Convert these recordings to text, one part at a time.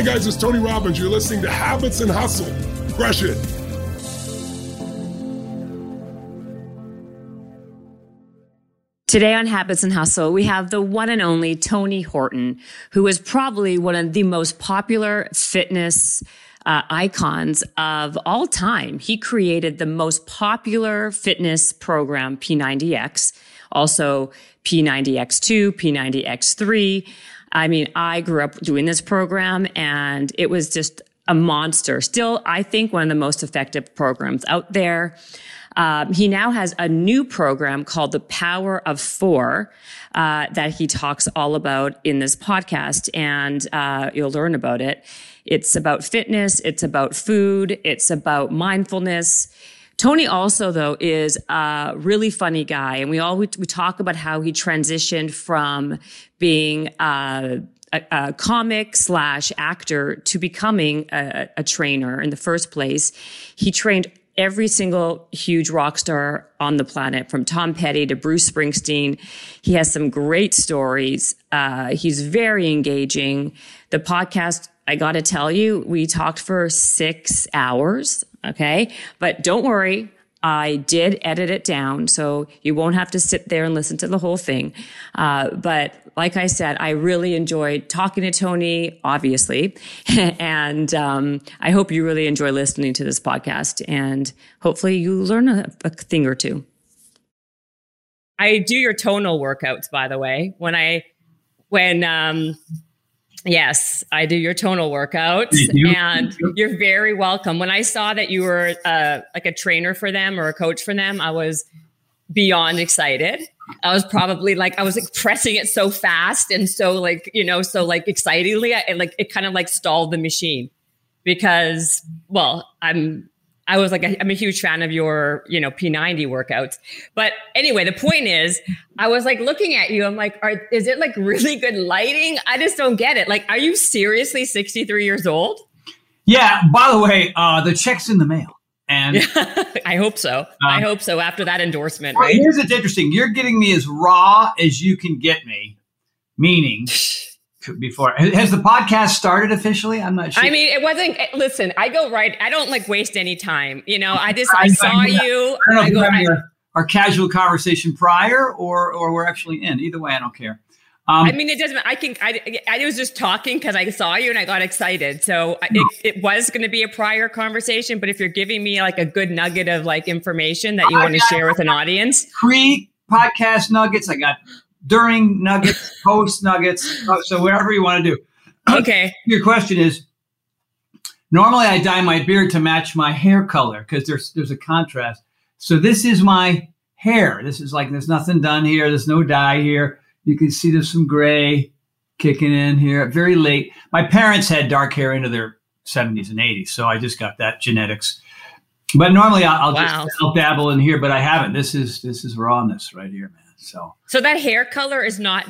Hi, guys, it's Tony Robbins. You're listening to Habits and Hustle. Crush it. Today on Habits and Hustle, we have the one and only Tony Horton, who is probably one of the most popular fitness uh, icons of all time. He created the most popular fitness program, P90X, also P90X2, P90X3. I mean, I grew up doing this program and it was just a monster. Still, I think one of the most effective programs out there. Um, he now has a new program called The Power of Four uh, that he talks all about in this podcast, and uh, you'll learn about it. It's about fitness, it's about food, it's about mindfulness. Tony also, though, is a really funny guy, and we all we, we talk about how he transitioned from being uh, a, a, comic slash actor to becoming a, a trainer in the first place. He trained every single huge rock star on the planet, from Tom Petty to Bruce Springsteen. He has some great stories. Uh, he's very engaging. The podcast, I got to tell you, we talked for six hours. Okay. But don't worry. I did edit it down, so you won't have to sit there and listen to the whole thing. Uh, but like I said, I really enjoyed talking to Tony, obviously, and um, I hope you really enjoy listening to this podcast, and hopefully you learn a, a thing or two. I do your Tonal workouts, by the way. When I when um, Yes, I do your Tonal workouts, you. and you're very welcome. When I saw that you were uh, like a trainer for them or a coach for them, I was beyond excited. I was probably like I was like pressing it so fast and so like you know so like excitedly, and like it kind of like stalled the machine because well I'm I was like, I'm a huge fan of your, you know, P90 workouts. But anyway, the point is, I was like looking at you. I'm like, are, is it like really good lighting? I just don't get it. Like, are you seriously 63 years old? Yeah. By the way, uh, the check's in the mail. And I hope so. I um, hope so after that endorsement. Right? Here's what's interesting. You're getting me as raw as you can get me, meaning before has the podcast started officially i'm not sure i mean it wasn't eh, listen i go right i don't like waste any time you know i just i, saw I, you i don't know I go, our, our, casual conversation prior or or we're actually in either way i don't care um, I mean, it doesn't. I can. I, I was just talking because I saw you and I got excited. So it, it was going to be a prior conversation. But if you're giving me like a good nugget of like information that you want to share with an audience, pre podcast nuggets, I got during nuggets, post nuggets, uh, so whatever you want to do. Okay. Your question is normally I dye my beard to match my hair color because there's there's a contrast. So this is my hair. This is like there's nothing done here. There's no dye here. You can see there's some gray kicking in here. Very late. My parents had dark hair into their 70s and 80s, so I just got that genetics. But normally I'll, I'll wow. just I'll dabble in here, but I haven't. This is this is rawness right here, man. So, so that hair color is not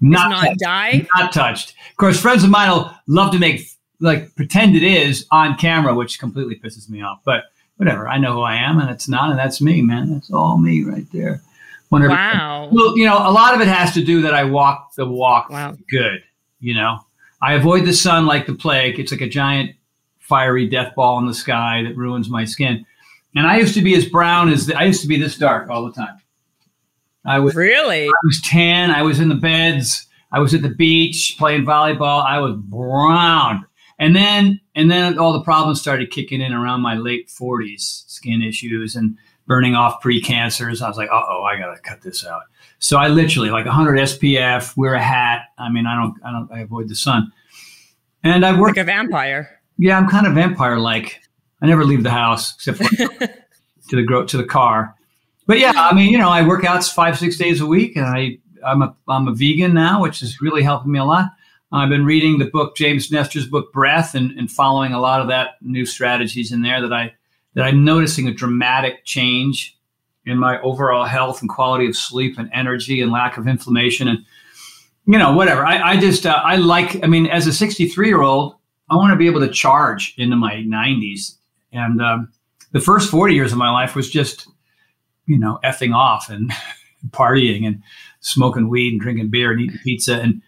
not, not dyed, not touched. Of course, friends of mine will love to make like pretend it is on camera, which completely pisses me off. But whatever, I know who I am, and it's not, and that's me, man. That's all me right there. Whenever, wow. Well, you know, a lot of it has to do that I walk the walk wow. good. You know, I avoid the sun like the plague. It's like a giant fiery death ball in the sky that ruins my skin. And I used to be as brown as the, I used to be this dark all the time. I was really. I was tan. I was in the beds. I was at the beach playing volleyball. I was brown, and then and then all the problems started kicking in around my late forties, skin issues and burning off pre-cancers. I was like, uh oh, I gotta cut this out. So I literally like 100 SPF, wear a hat. I mean, I don't, I don't, I avoid the sun. And I work like a vampire. Yeah, I'm kind of vampire-like. I never leave the house except for to the to the car. But yeah, I mean, you know, I work out five, six days a week, and I I'm a I'm a vegan now, which is really helping me a lot. I've been reading the book James Nestor's book Breath, and, and following a lot of that new strategies in there that I that I'm noticing a dramatic change in my overall health and quality of sleep and energy and lack of inflammation and you know whatever. I, I just uh, I like. I mean, as a 63 year old, I want to be able to charge into my 90s, and um, the first 40 years of my life was just you know, effing off and partying and smoking weed and drinking beer and eating pizza. And,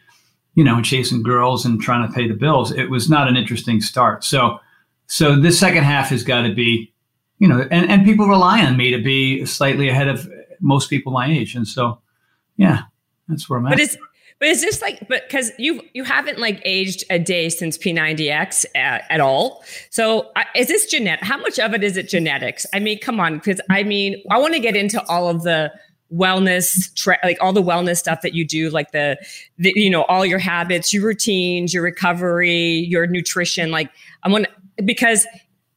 you know, and chasing girls and trying to pay the bills, it was not an interesting start. So, so this second half has got to be, you know, and, and people rely on me to be slightly ahead of most people my age. And so, yeah, that's where I'm but at. Is, but is this like, but because you you haven't like aged a day since P90X at, at all. So uh, is this genetic? How much of it is it genetics? I mean, come on, because I mean, I want to get into all of the wellness tra- like all the wellness stuff that you do like the, the you know all your habits your routines your recovery your nutrition like i want because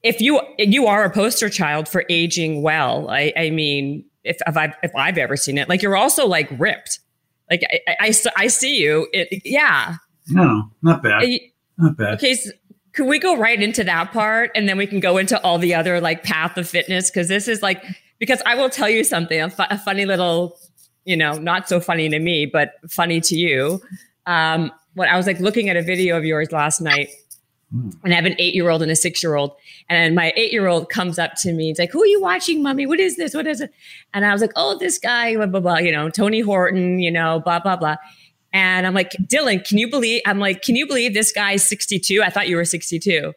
if you you are a poster child for aging well i i mean if, if i've if i've ever seen it like you're also like ripped like i i, I see you it, yeah no not bad not bad okay so, can we go right into that part and then we can go into all the other like path of fitness because this is like because I will tell you something, a, fu- a, funny little, you know, not so funny to me, but funny to you. Um, when I was like looking at a video of yours last night. Mm. and I have an eight year old and a six year old, and my eight year old comes up to me, it's like, "Who are you watching, mommy? What is this? What is it?" And I was like, "Oh, this guy, blah blah blah, you know, Tony Horton, you know, blah blah blah." And I'm like, Dylan, can you believe? I'm like, can you believe this guy's 62? I thought you were 62.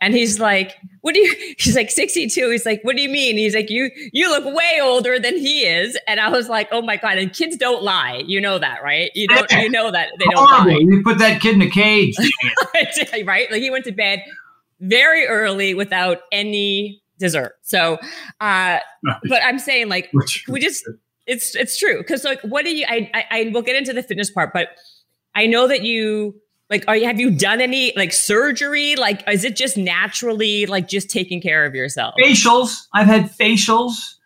And he's like, what do you, he's like 62. He's like, what do you mean? He's like, you, you look way older than he is. And I was like, oh my God. And kids don't lie. You know that, right? You don't, you know that they don't Horrible. lie. You put that kid in a cage. right? Like he went to bed very early without any dessert. So, uh, but I'm saying like, we just, it's, it's true. Cause like, what do you, I, I, I will get into the fitness part, but I know that you, like, are you, have you done any like surgery? Like, is it just naturally like just taking care of yourself? Facials. I've had facials,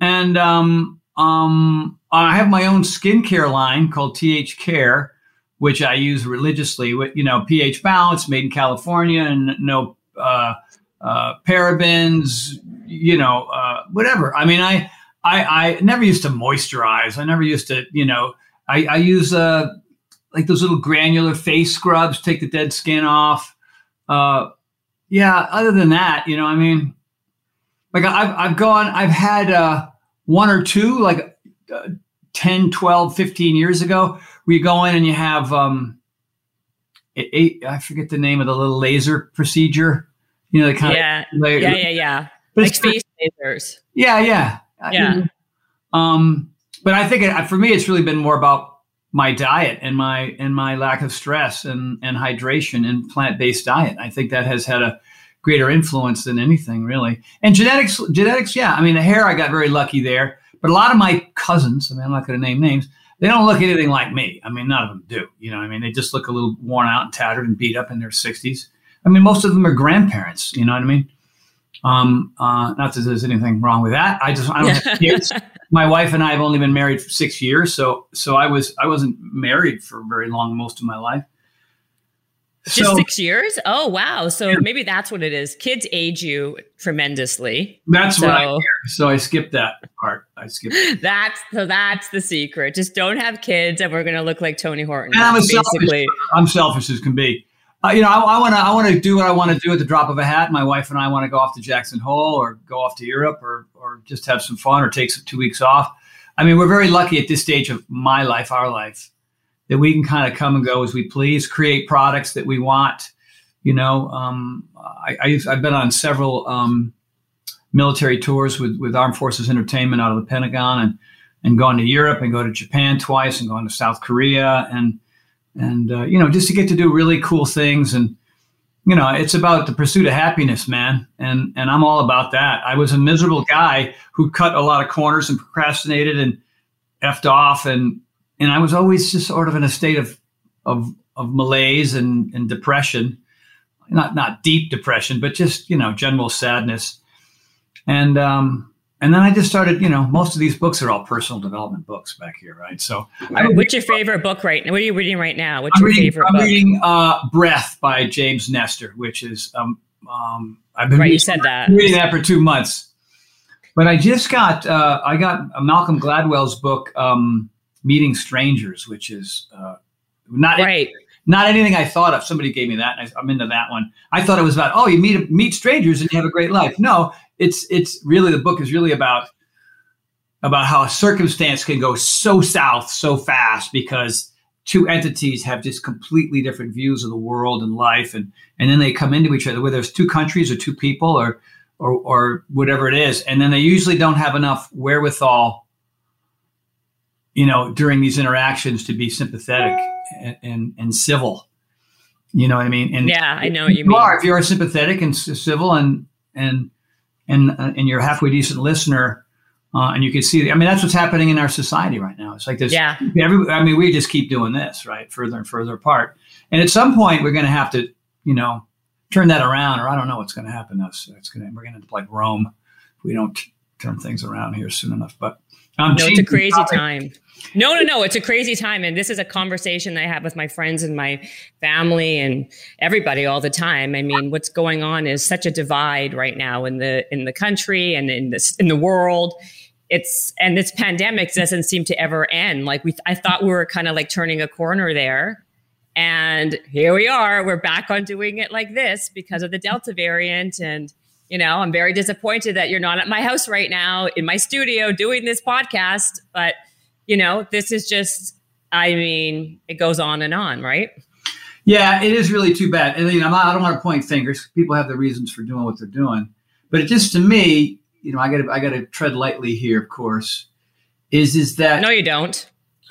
and um, um, I have my own skincare line called TH Care, which I use religiously. With you know, pH balance, made in California, and no uh, uh, parabens. You know, uh, whatever. I mean, I, I I never used to moisturize. I never used to. You know, I, I use uh like those little granular face scrubs, take the dead skin off. Uh, yeah, other than that, you know, I mean, like I've, I've gone, I've had uh, one or two, like uh, 10, 12, 15 years ago, where you go in and you have, um, eight, I forget the name of the little laser procedure. You know, the kind yeah. of yeah, yeah, yeah. But like face lasers. Yeah, yeah, yeah. um, but I think it, for me, it's really been more about my diet and my and my lack of stress and and hydration and plant-based diet. I think that has had a greater influence than anything really. And genetics genetics, yeah. I mean, the hair I got very lucky there, but a lot of my cousins, I mean, I'm not going to name names, they don't look anything like me. I mean, none of them do. You know, I mean, they just look a little worn out and tattered and beat up in their 60s. I mean, most of them are grandparents. You know what I mean? Um, uh, not that there's anything wrong with that. I just I don't have kids. My wife and I have only been married for six years, so so I was I wasn't married for very long most of my life. Just six years? Oh wow! So yeah. maybe that's what it is. Kids age you tremendously. That's so, what I hear. So I skipped that part. I skipped. That's so that's the secret. Just don't have kids, and we're going to look like Tony Horton. And I'm basically. Selfish. I'm selfish as can be uh, you know, I want to I want to do what I want to do at the drop of a hat. My wife and I want to go off to Jackson Hole or go off to Europe or or just have some fun or take some two weeks off. I mean, we're very lucky at this stage of my life, our life, that we can kind of come and go as we please, create products that we want. You know, um, I, have been on several um, military tours with with Armed Forces Entertainment out of the Pentagon and and gone to Europe and go to Japan twice and gone to South Korea and and uh, you know just to get to do really cool things. And you know it's about the pursuit of happiness man. And and i'm all about that. I was a miserable guy who cut a lot of corners and procrastinated and effed off. And and i was always just sort of in a state of of of malaise and and depression. Not not deep depression but just you know general sadness. And um and then I just started, you know, most of these books are all personal development books back here, right? So, what's your favorite book right now? What are you reading right now? What's I'm your reading, favorite I'm book? reading uh, Breath by James Nestor, which is, um, um, I've been right, reading, you said that. reading that for two months. But I just got, uh, I got Malcolm Gladwell's book, um, Meeting Strangers, which is uh, not right. not anything I thought of. Somebody gave me that. I, I'm into that one. I thought it was about, oh, you meet meet strangers and you have a great life. No, it's it's really the book is really about about how a circumstance can go so south so fast because two entities have just completely different views of the world and life, and and then they come into each other, whether it's two countries or two people or or or whatever it is, and then they usually don't have enough wherewithal, you know, during these interactions to be sympathetic and and, and civil. You know what I mean? And yeah, I know what you, you mean. Are, if you're sympathetic and civil and and and uh, and you're a halfway decent listener, uh, and you can see, I mean, that's what's happening in our society right now. It's like this. Yeah. Every, I mean, we just keep doing this, right? Further and further apart. And at some point, we're going to have to, you know, turn that around, or I don't know what's going to happen. That's, it's going to, we're going to like Rome if we don't turn things around here soon enough. But um, no, it's a crazy topic. time. No, no, no. It's a crazy time. And this is a conversation I have with my friends and my family and everybody all the time. I mean, what's going on is such a divide right now in the in the country and in this in the world it's and this pandemic doesn't seem to ever end. Like we, I thought we were kind of like turning a corner there, and here we are. We're back on doing it like this because of the Delta variant. And you know, I'm very disappointed that you're not at my house right now in my studio doing this podcast. But you know, this is just. I mean, it goes on and on, right? Yeah, it is really too bad. And you know, not, I don't want to point fingers. People have their reasons for doing what they're doing, but it just to me, you know, I got to I got to tread lightly here, of course. Is is that no, you don't.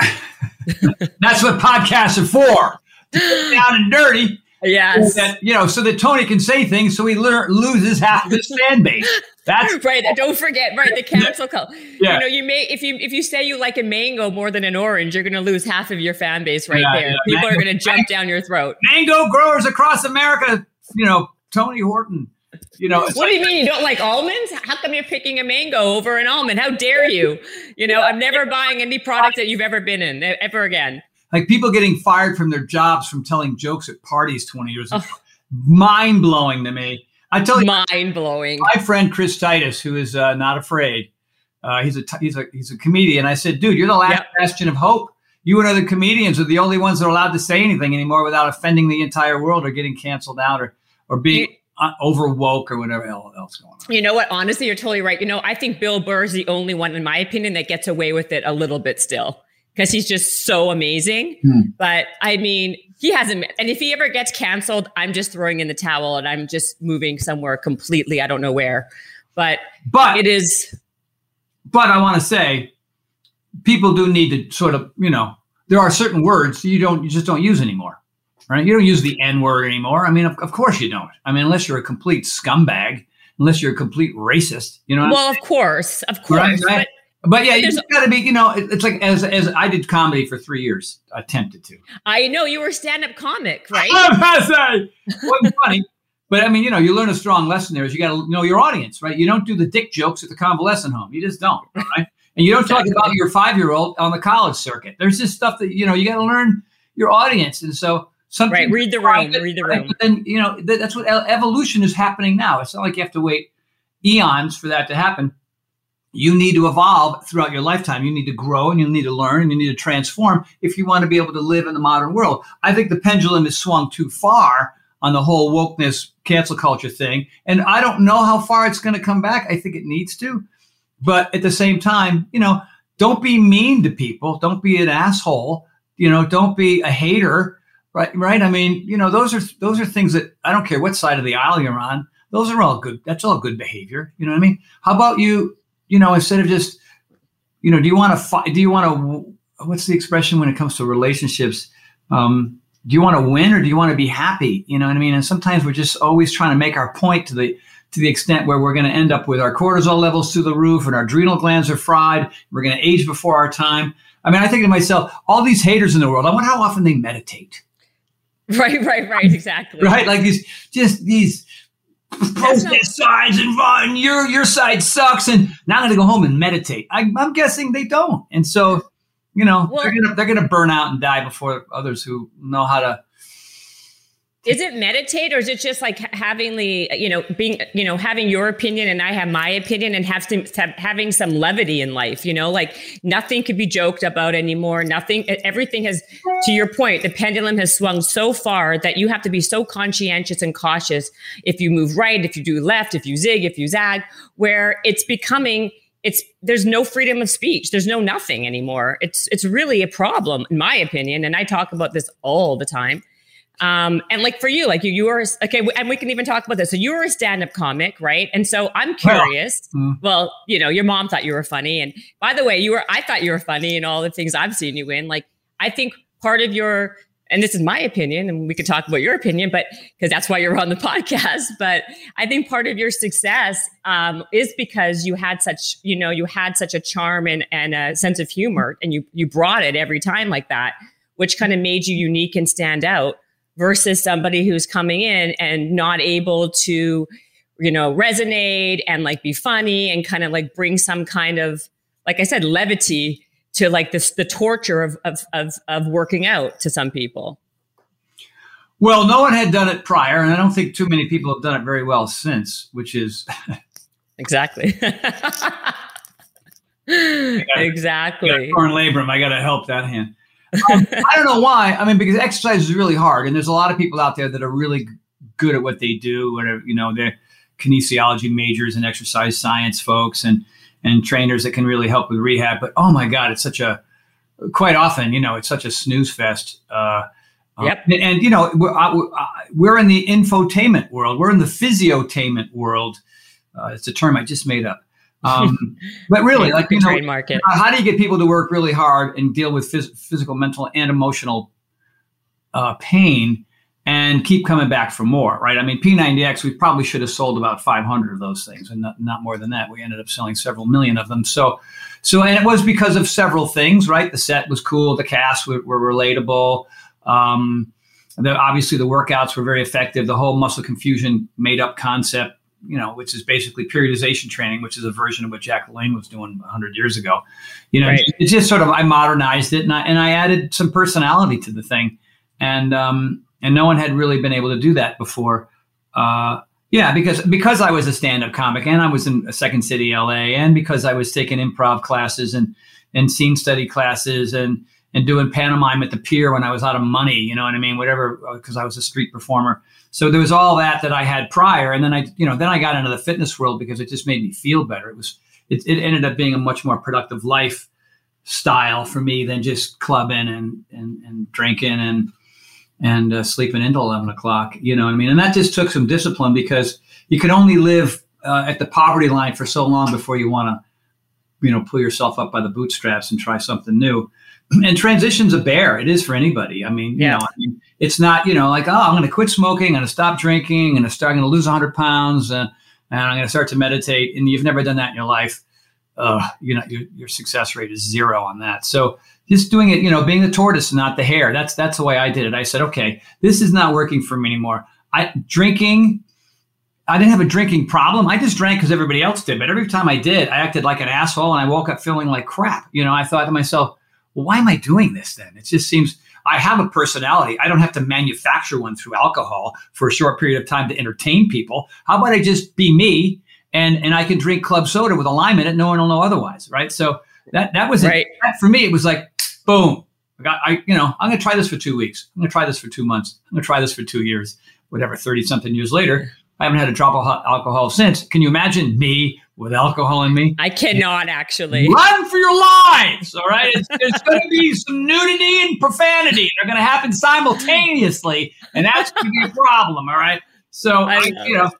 that's what podcasts are for. down and dirty. Yes. So that, you know, so that Tony can say things, so he le- loses half of his fan base. That's right. Don't forget, right? The cancel culture. Yeah. You know, you may if you if you say you like a mango more than an orange, you're going to lose half of your fan base right yeah, there. Yeah. People mango, are going to jump down your throat. Mango growers across America, you know, Tony Horton you know, what like, do you mean you don't like almonds? How come you're picking a mango over an almond? How dare you? You know, I'm never buying any product that you've ever been in ever again. Like people getting fired from their jobs from telling jokes at parties 20 years ago. Oh. Mind blowing to me. I tell you, mind blowing. My friend Chris Titus, who is uh, not afraid, uh, he's a he's a he's a comedian. I said, dude, you're the last yep. bastion of hope. You and other comedians are the only ones that are allowed to say anything anymore without offending the entire world or getting canceled out or or being uh, over woke or whatever else going on. You know what? Honestly, you're totally right. You know, I think Bill Burr is the only one, in my opinion, that gets away with it a little bit still because he's just so amazing. Hmm. But I mean, he hasn't. And if he ever gets canceled, I'm just throwing in the towel and I'm just moving somewhere completely. I don't know where, but but it is. But I want to say, people do need to sort of, you know, there are certain words you don't, you just don't use anymore right? You don't use the N word anymore. I mean, of, of, course you don't. I mean, unless you're a complete scumbag, unless you're a complete racist, you know. Well, of course, of course. Right, right? But, but yeah, you just got to be. You know, it's like as as I did comedy for three years, attempted to. I know you were a stand up comic, right? I'm about to say, wasn't funny. But I mean, you know, you learn a strong lesson there is you got to know your audience, right? You don't do the dick jokes at the convalescent home. You just don't, right? And you don't talk about your five year old on the college circuit. There's just stuff that you know you got to learn your audience, and so Something right. Read the room. Read the room. But then you know that's what evolution is happening now. It's not like you have to wait eons for that to happen. You need to evolve throughout your lifetime. You need to grow and you need to learn and you need to transform if you want to be able to live in the modern world. I think the pendulum has swung too far on the whole wokeness cancel culture thing. And I don't know how far it's going to come back. I think it needs to. But at the same time, you know, don't be mean to people. Don't be an asshole. You know, don't be a hater right right i mean you know those are those are things that i don't care what side of the aisle you're on those are all good that's all good behavior you know what i mean how about you you know instead of just you know do you want to fight do you want to what's the expression when it comes to relationships? Um, do you want to win or do you want to be happy? You know what i mean? And sometimes we're just always trying to make our point to the to the extent where we're going to end up with our cortisol levels through the roof and our adrenal glands are fried. We're going to age before our time. I mean i think to myself all these haters in the world i wonder how often they meditate. Right, right, right, exactly. right, like these just these protest sides and run. Your your side sucks, and now I'm going to go home and meditate. I, am guessing they don't, and so you know well, they're gonna they're gonna burn out and die before others who know how to is it meditate or is it just like having the you know being you know having your opinion and i have my opinion and have some having some levity in life you know like nothing could be joked about anymore nothing everything has to your point the pendulum has swung so far that you have to be so conscientious and cautious if you move right if you do left if you zig if you zag where it's becoming it's there's no freedom of speech. There's no nothing anymore. It's it's really a problem, in my opinion. And I talk about this all the time. Um, and like for you, like you, you were okay, and we can even talk about this. So you were a stand-up comic, right? And so I'm curious. Well, mm. well, you know, your mom thought you were funny, and by the way, you were. I thought you were funny and all the things I've seen you in. Like I think part of your and this is my opinion, and we could talk about your opinion, but because that's why you're on the podcast. But I think part of your success um, is because you had such, you know, you had such a charm and, and a sense of humor, and you you brought it every time like that, which kind of made you unique and stand out. Versus somebody who's coming in and not able to, you know, resonate and like be funny and kind of like bring some kind of, like I said, levity to like this the torture of, of of of working out to some people. Well no one had done it prior and i don't think too many people have done it very well since which is exactly. Exactly. Torn labrum i gotta help that hand um, i don't know why i mean because exercise is really hard and there's a lot of people out there that are really good at what they do whatever you know they're kinesiology majors and exercise science folks and and trainers that can really help with rehab. But oh my God, it's such a quite often, you know, it's such a snooze fest. Uh, uh yep. Uh, and, and, you know, we're, uh, we're in the infotainment world. We're in the physiotainment world. Uh, it's a term I just made up. Um, but really, like you know, it. how do you get people to work really hard and deal with phys- physical, mental, and emotional uh, pain and keep coming back for more, right? I mean, P90X, we probably should have sold about 500 of those things and not, not more than that. We ended up selling several million of them. So, so, and it was because of several things, right? The set was cool, the cast were, were relatable. Um, the, obviously, the workouts were very effective. The whole muscle confusion made up concept, you know, which is basically periodization training, which is a version of what Jack LaLanne was doing 100 years ago. You know, right. it's just sort of I modernized it and I, and I added some personality to the thing. And um, and no one had really been able to do that before. Uh, yeah, because because I was a stand-up comic and I was in a Second City, LA, and because I was taking improv classes and and scene study classes and and doing pantomime at the pier when I was out of money, you know what I mean? Whatever, because uh, I was a street performer. So there was all that that I had prior, and then I, you know, then I got into the fitness world because it just made me feel better. It was, it, it ended up being a much more productive life style for me than just clubbing and and, and drinking and and uh, sleeping into 11 o'clock. You know what I mean? And that just took some discipline because you can only live uh, at the poverty line for so long before you want to, you know, pull yourself up by the bootstraps and try something new. And transition's a bear. It is for anybody. I mean, you yeah. know, I mean, it's not, you know, like, oh, I'm going to quit smoking, I'm going to stop drinking, and I'm going to start, I'm going to lose 100 pounds, uh, and I'm going to start to meditate. And you've never done that in your life. Uh, you know, your, your success rate is zero on that. So just doing it, you know, being the tortoise, not the hare. That's that's the way I did it. I said, okay, this is not working for me anymore. I drinking. I didn't have a drinking problem. I just drank because everybody else did. But every time I did, I acted like an asshole, and I woke up feeling like crap. You know, I thought to myself, well, why am I doing this then? It just seems I have a personality. I don't have to manufacture one through alcohol for a short period of time to entertain people. How about I just be me and and I can drink club soda with a lime in it. No one will know otherwise, right? So that that was right. it. That, for me, it was like boom. I got, I, you know, I'm going to try this for two weeks. I'm going to try this for two months. I'm going to try this for two years, whatever, 30 something years later. I haven't had a drop of alcohol since. Can you imagine me with alcohol in me? I cannot actually. Run for your lives. All right. It's, it's going to be some nudity and profanity. They're going to happen simultaneously. And that's going to be a problem. All right. So, I, you know,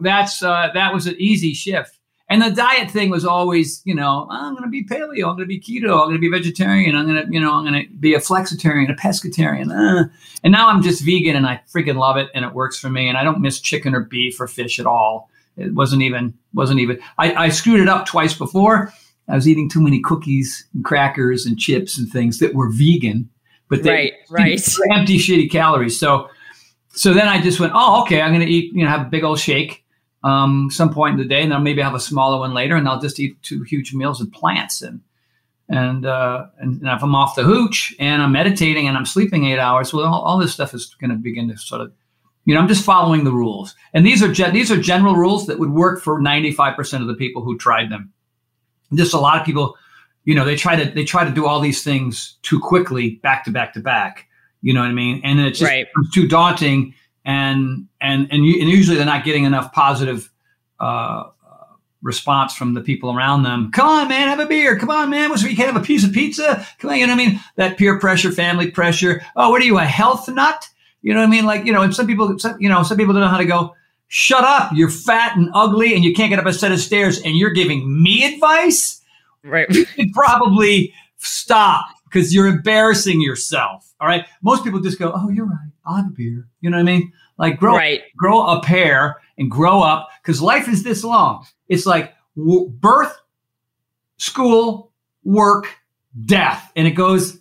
that's, uh, that was an easy shift. And the diet thing was always, you know, oh, I'm going to be paleo, I'm going to be keto, I'm going to be vegetarian, I'm going to, you know, I'm going to be a flexitarian, a pescatarian. Uh. And now I'm just vegan and I freaking love it and it works for me. And I don't miss chicken or beef or fish at all. It wasn't even, wasn't even, I, I screwed it up twice before. I was eating too many cookies and crackers and chips and things that were vegan, but they right, right. empty, shitty calories. So, so then I just went, oh, okay, I'm going to eat, you know, have a big old shake um, some point in the day, and then maybe have a smaller one later, and I'll just eat two huge meals of plants. And and uh, and, and if I'm off the hooch and I'm meditating and I'm sleeping eight hours, well, all, all this stuff is going to begin to sort of, you know, I'm just following the rules. And these are ge- these are general rules that would work for 95% of the people who tried them. Just a lot of people, you know, they try to they try to do all these things too quickly, back to back to back. You know what I mean? And it's just right. too daunting and and and, you, and usually they're not getting enough positive uh, response from the people around them. Come on, man, have a beer. Come on, man. What's you can't have a piece of pizza? Come on, you know what I mean? That peer pressure, family pressure. Oh, what are you, a health nut? You know what I mean? Like, you know, and some people, some, you know, some people don't know how to go, shut up. You're fat and ugly and you can't get up a set of stairs and you're giving me advice. Right. You should probably stop because you're embarrassing yourself. All right. Most people just go, oh, you're right. I'll have a beer. You know what I mean? Like grow, Right. grow a pair and grow up because life is this long. It's like w- birth, school, work, death, and it goes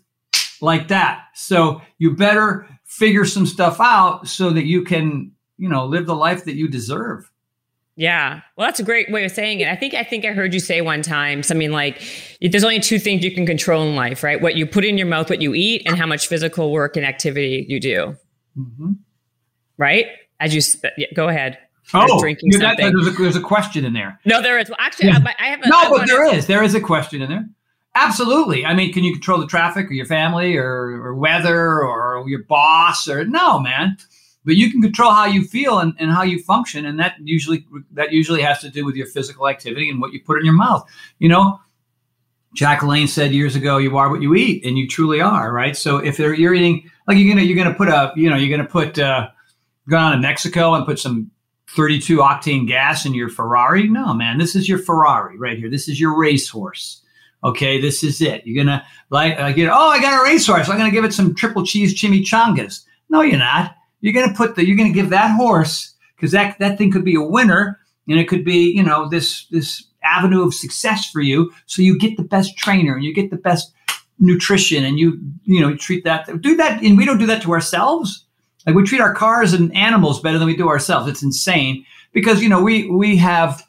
like that. So you better figure some stuff out so that you can, you know, live the life that you deserve. Yeah. Well, that's a great way of saying it. I think I think I heard you say one time something like there's only two things you can control in life, right? What you put in your mouth, what you eat, and how much physical work and activity you do. Mhm. Right? As you yeah, go ahead. Oh, drinking that- there's, a, there's a question in there. No, there is. Well, actually, Yeah. I, I have a I No, but wanna- there is. There is a question in there. Absolutely. I mean, can you control the traffic or your family or, or weather or your boss or no, man. But you can control how you feel and, and how you function, and that usually that usually has to do with your physical activity and what you put in your mouth. You know, Jack LaLanne said years ago, "You are what you eat," and you truly are, right? So if you're eating like you're gonna you're gonna put a you know you're gonna put uh, go down to Mexico and put some 32 octane gas in your Ferrari. No, man, this is your Ferrari right here. This is your racehorse. Okay, this is it. You're gonna like, like you know, oh, I got a racehorse. I'm gonna give it some triple cheese chimichangas. No, you're not. You're gonna put the. You're gonna give that horse because that that thing could be a winner and it could be you know this this avenue of success for you. So you get the best trainer and you get the best nutrition and you you know treat that do that and we don't do that to ourselves like we treat our cars and animals better than we do ourselves. It's insane because you know we we have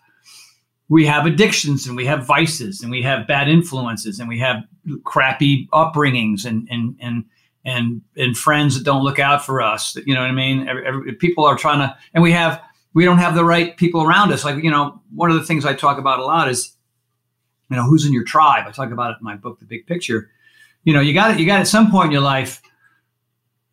we have addictions and we have vices and we have bad influences and we have crappy upbringings and and and and and friends that don't look out for us. You know what I mean? Every, every, people are trying to, and we have we don't have the right people around us. Like you know, one of the things I talk about a lot is you know who's in your tribe. I talk about it in my book, The Big Picture. You know, you got it. You got at some point in your life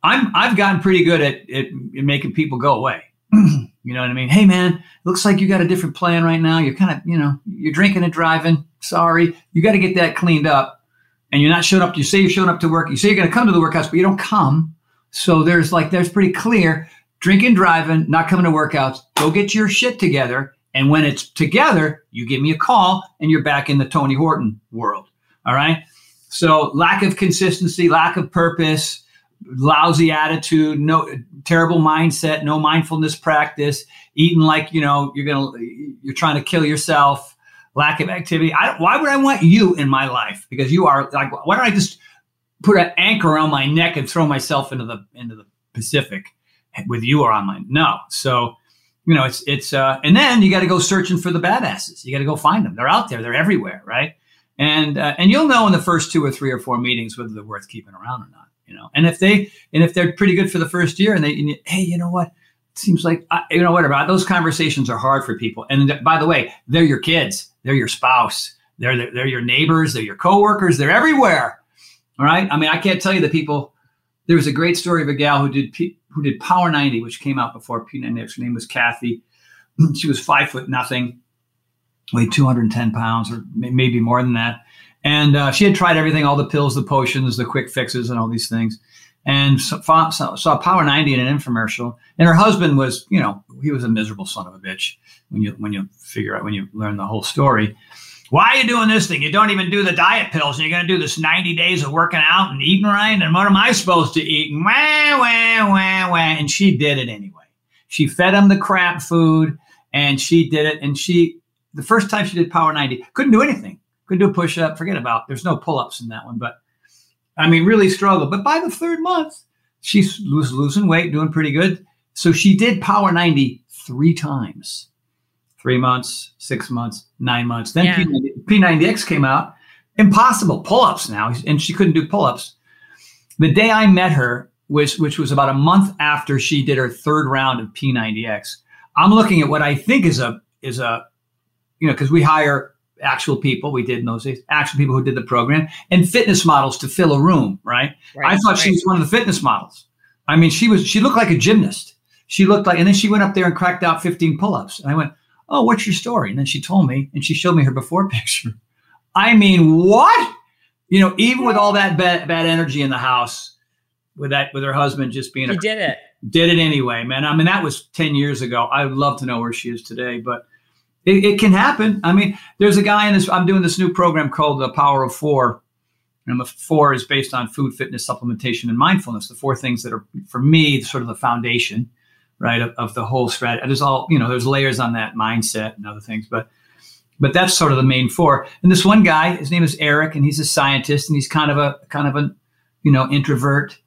I'm I've gotten pretty good at, at, at making people go away. you know what I mean? Hey man, looks like you got a different plan right now. You're kind of, you know, you're drinking and driving. Sorry. You got to get that cleaned up. And you're not showing up. You say you're showing up to work. You say you're going to come to the workouts, but you don't come. So there's like there's pretty clear drinking, driving, not coming to workouts. Go get your shit together. And when it's together, you give me a call and you're back in the Tony Horton world. All right. So lack of consistency, lack of purpose, lousy attitude, no terrible mindset, no mindfulness practice, eating like you know you're gonna you're trying to kill yourself, lack of activity. I, why would I want you in my life? Because you are like, why don't I just put an anchor around my neck and throw myself into the into the Pacific with you around my no. So you know it's it's uh, and then you got to go searching for the badasses. You got to go find them. They're out there. They're everywhere, right? And uh, and you'll know in the first two or three or four meetings whether they're worth keeping around or not you know? And if they and if they're pretty good for the first year and they and you, hey you know what? It seems like uh, you know whatever those conversations are hard for people. And by the way they're your kids they're your spouse they're, they're they're your neighbors they're your coworkers they're everywhere all right? I mean i can't tell you the people. There was a great story of a gal who did P, who did power 90 which came out before p90x her name was kathy. She was five foot nothing weighed 210 pounds or maybe more than that and uh, she had tried everything, all the pills, the potions, the quick fixes, and all these things. And saw, saw Power 90 in an infomercial. And her husband was, you know, he was a miserable son of a bitch when you when you figure out when you learn the whole story. Why are you doing this thing? You don't even do the diet pills, and you're going to do this 90 days of working out and eating right. And what am I supposed to eat? And wah wah wah wah. And she did it anyway. She fed him the crap food, and she did it. And she, the first time she did Power 90, couldn't do anything could do a push up. Forget about. There's no pull ups in that one, but I mean, really struggled. But by the third month, she was losing weight, doing pretty good. So she did Power 90 three times, three months, six months, nine months. Then Yeah. P90, P90X came out. Impossible pull ups now, and she couldn't do pull ups. The day I met her, which which was about a month after she did her third round of P90X, I'm looking at what I think is a is a you know because we hire actual people we did in those days, actual people who did the program, and fitness models to fill a room, right? Right, I thought she was one of the fitness models. I mean, she was she looked like a gymnast. She looked like, and then she went up there and cracked out 15 pull-ups. And I went, "Oh, what's your story?" And then she told me, and she showed me her before picture. I mean, what? You know, even with all that bad, bad energy in the house, with that with her husband just being, she a, did it, did it anyway, man. I mean, that was ten years ago. I would love to know where she is today, but it, it can happen. I mean, there's a guy in this. I'm doing this new program called The Power of Four, and the four is based on food, fitness, supplementation, and mindfulness. The four things that are for me sort of the foundation, right, of, of the whole strategy. There's all you know. There's layers on that mindset and other things, but but that's sort of the main four. And this one guy, his name is Eric, and he's a scientist, and he's kind of a kind of a you know introvert.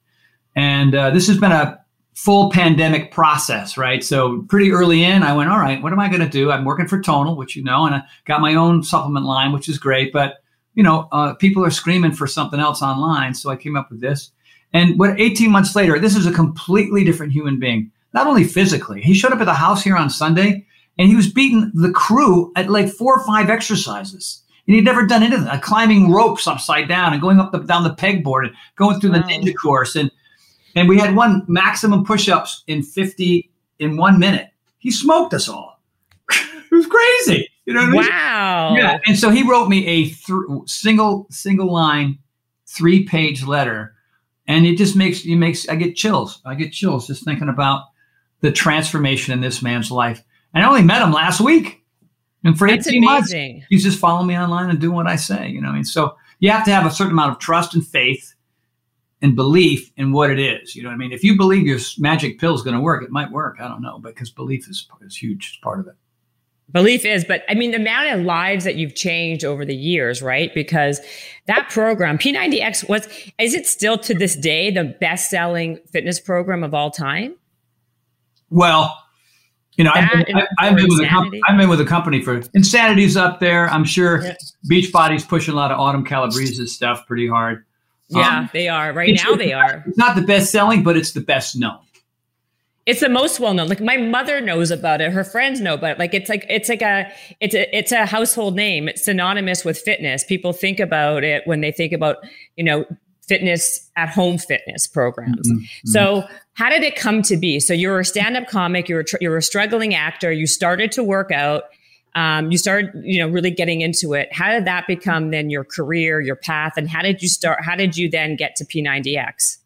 And uh, this has been a full pandemic process, right? So pretty early in, I went, all right, what am I going to do? I'm working for Tonal, which you know, and I got my own supplement line, which is great. But you know, uh, people are screaming for something else online, so I came up with this. And what 18 months later, this is a completely different human being. Not only physically, he showed up at the house here on Sunday and he was beating the crew at like four or five exercises. And he'd never done anything, like climbing ropes upside down and going up the, down the pegboard and going through the ninja course. And and we had one maximum push-ups in 50 in one minute. He smoked us all. it was crazy. You know wow. I mean? Yeah. And so he wrote me a th- single single line, three page letter, and it just makes you makes I get chills. I get chills just thinking about the transformation in this man's life. And I only met him last week. And for That's 18 amazing. months, he's just following me online and doing what I say. You know, what I mean, so you have to have a certain amount of trust and faith and belief in what it is. You know what I mean? If you believe your magic pill is going to work, it might work. I don't know, because belief is, is huge. It's part of it. Belief is, but I mean, the amount of lives that you've changed over the years, right? Because that program, P90X, was, is it still to this day the best selling fitness program of all time? Well, you know, I've been, I've, been, with a com- I've been with a company for Insanity's up there. I'm sure yeah. Beachbody's pushing a lot of Autumn Calabrese's stuff pretty hard. Yeah, um, they are. Right now, they are. It's not the best selling, but it's the best known. It's the most well known. Like my mother knows about it. Her friends know about it. Like it's like it's like a it's a it's a household name. It's synonymous with fitness. People think about it when they think about you know fitness at home fitness programs. Mm-hmm. So how did it come to be? So you were a stand up comic. You were tr- you were a struggling actor. You started to work out. Um, you started, you know, really getting into it. How did that become then your career, your path, and how did you start? How did you then get to P90X?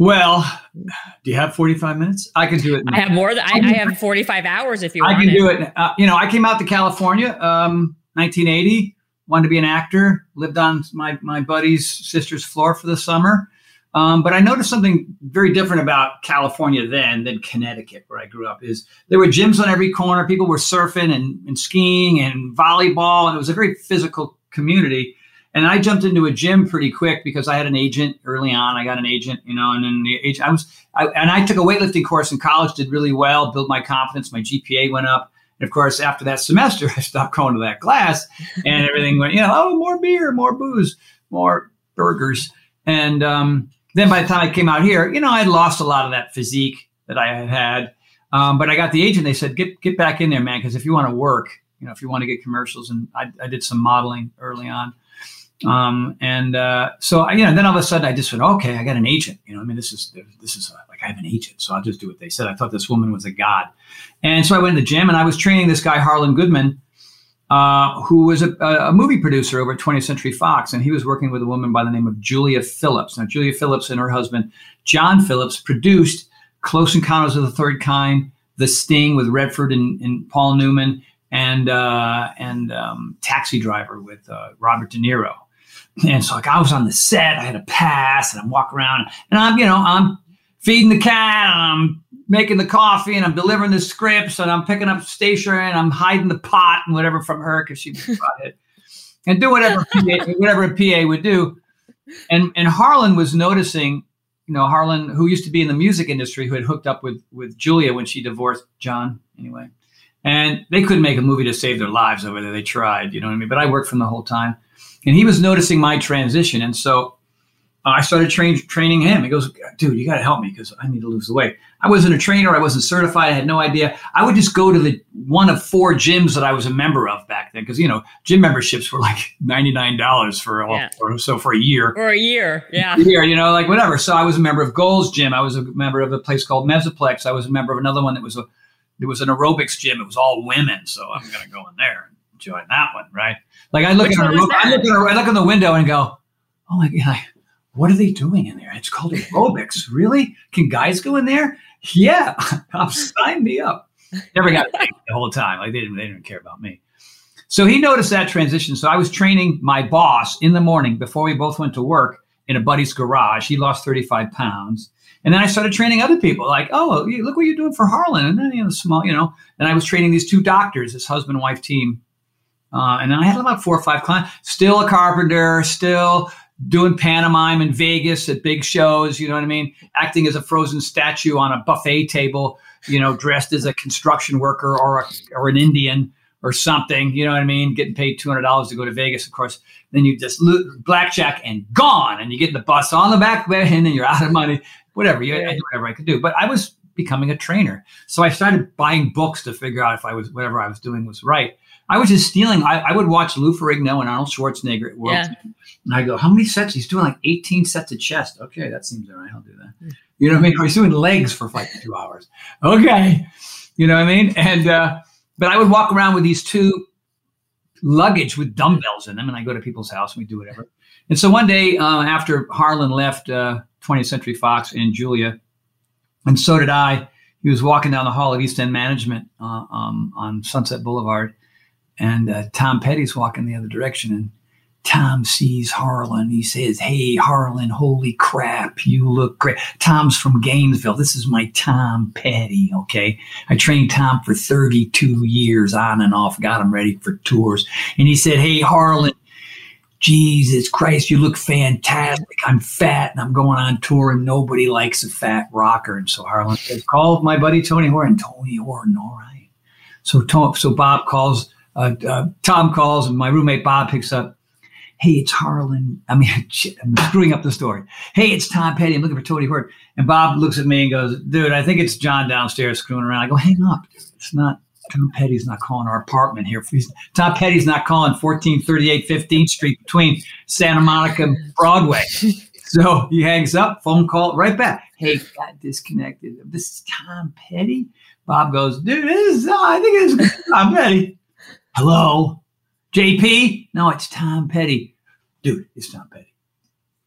Well, do you have 45 minutes? I can do it. I have more than I, I have 45 hours if you want. I can do it. Uh, you know, I came out to California, um, 1980, wanted to be an actor, lived on my, my buddy's sister's floor for the summer. Um, but I noticed something very different about California then than Connecticut, where I grew up. Is there were gyms on every corner. People were surfing and, and skiing and volleyball, and it was a very physical community. And I jumped into a gym pretty quick because I had an agent early on. I got an agent, you know, and then the agent, I was, I, and I took a weightlifting course in college, did really well, built my confidence. My GPA went up. And of course, after that semester, I stopped going to that class and everything went, you know, oh, more beer, more booze, more burgers. And um, then by the time I came out here, you know, I'd lost a lot of that physique that I had had. Um, but I got the agent. They said, get get back in there, man, because if you want to work, you know, if you want to get commercials, and I, I did some modeling early on. Um, and uh, so, I, you know, then all of a sudden I just went, okay, I got an agent. You know, I mean, this is this is a, like I have an agent, so I'll just do what they said. I thought this woman was a god, and so I went to the gym and I was training this guy Harlan Goodman, uh, who was a, a, movie producer over at 20th Century Fox, and he was working with a woman by the name of Julia Phillips. Now, Julia Phillips and her husband John Phillips produced Close Encounters of the Third Kind, The Sting with Redford and, and Paul Newman, and uh, and um, Taxi Driver with uh, Robert De Niro. And so like I was on the set, I had a pass, and I'm walking around, and I'm you know I'm feeding the cat, and I'm making the coffee, and I'm delivering the scripts, and I'm picking up stationery, and I'm hiding the pot and whatever from her because she brought it, and do whatever PA, whatever a PA would do. And and Harlan was noticing, you know, Harlan who used to be in the music industry, who had hooked up with with Julia when she divorced John anyway. And they couldn't make a movie to save their lives over there. They tried, you know what I mean? But I worked from the whole time and he was noticing my transition. And so I started train, training him. He goes, dude, you got to help me because I need to lose the weight. I wasn't a trainer. I wasn't certified. I had no idea. I would just go to the one of four gyms that I was a member of back then. Cause you know, gym memberships were like $99 for, yeah. or so for a year or a year. Yeah. A year, you know, like whatever. So I was a member of Gold's gym. I was a member of a place called Mesoplex. I was a member of another one that was a there was an aerobics gym. It was all women, so I'm going to go in there and join that one, right? Like I look Which at one a, I look at a, I look in the window and go, oh my god, what are they doing in there? It's called aerobics. really? Can guys go in there? Yeah, sign me up. Never got paid the whole time. Like they didn't, they didn't care about me. So he noticed that transition. So I was training my boss in the morning before we both went to work in a buddy's garage. He lost 35 pounds. And then I started training other people like, oh, look what you're doing for Harlan. And then, you know, small, you know, and I was training these two doctors, this husband and wife team. Uh, and then I had about four or five clients, still a carpenter, still doing pantomime in Vegas at big shows, you know what I mean? Acting as a frozen statue on a buffet table, you know, dressed as a construction worker or a, or an Indian or something, you know what I mean? Getting paid $200 to go to Vegas, of course. Then you just lo- blackjack and gone, and you get the bus on the back end and you're out of money, whatever. You, I whatever I could do. But I was becoming a trainer. So I started buying books to figure out if I was, whatever I was doing was right. I was just stealing. I, I would watch Lou Ferrigno and Arnold Schwarzenegger at World Yeah. and I go, how many sets? He's doing like 18 sets of chest. Okay, that seems all right. I'll do that. You know what I mean? Or he's doing legs for like two hours. Okay. You know what I mean? And, uh, but I would walk around with these two luggage with dumbbells in them and I go to people's house and we do whatever. And so one day uh, after Harlan left uh, 20th Century Fox and Julia, and so did I, he was walking down the hall of East End Management uh, um, on Sunset Boulevard. And uh, Tom Petty's walking the other direction. And Tom sees Harlan. He says, Hey, Harlan, holy crap, you look great. Tom's from Gainesville. This is my Tom Petty, okay? I trained Tom for 32 years on and off, got him ready for tours. And he said, Hey, Harlan, Jesus Christ, you look fantastic. I'm fat and I'm going on tour and nobody likes a fat rocker. And so Harlan says, Call my buddy Tony Horton. Tony Horton, all right. So, Tom, so Bob calls, uh, uh, Tom calls, and my roommate Bob picks up. Hey, it's Harlan. I mean, shit, I'm screwing up the story. Hey, it's Tom Petty. I'm looking for Tony Horton. And Bob looks at me and goes, Dude, I think it's John downstairs screwing around. I go, Hang up. It's not. Tom Petty's not calling our apartment here. He's- Tom Petty's not calling 1438 15th Street between Santa Monica and Broadway. So he hangs up, phone call right back. Hey, got disconnected. This is Tom Petty. Bob goes, dude, this is, uh, I think it's Tom Petty. Hello, JP? No, it's Tom Petty. Dude, it's Tom Petty.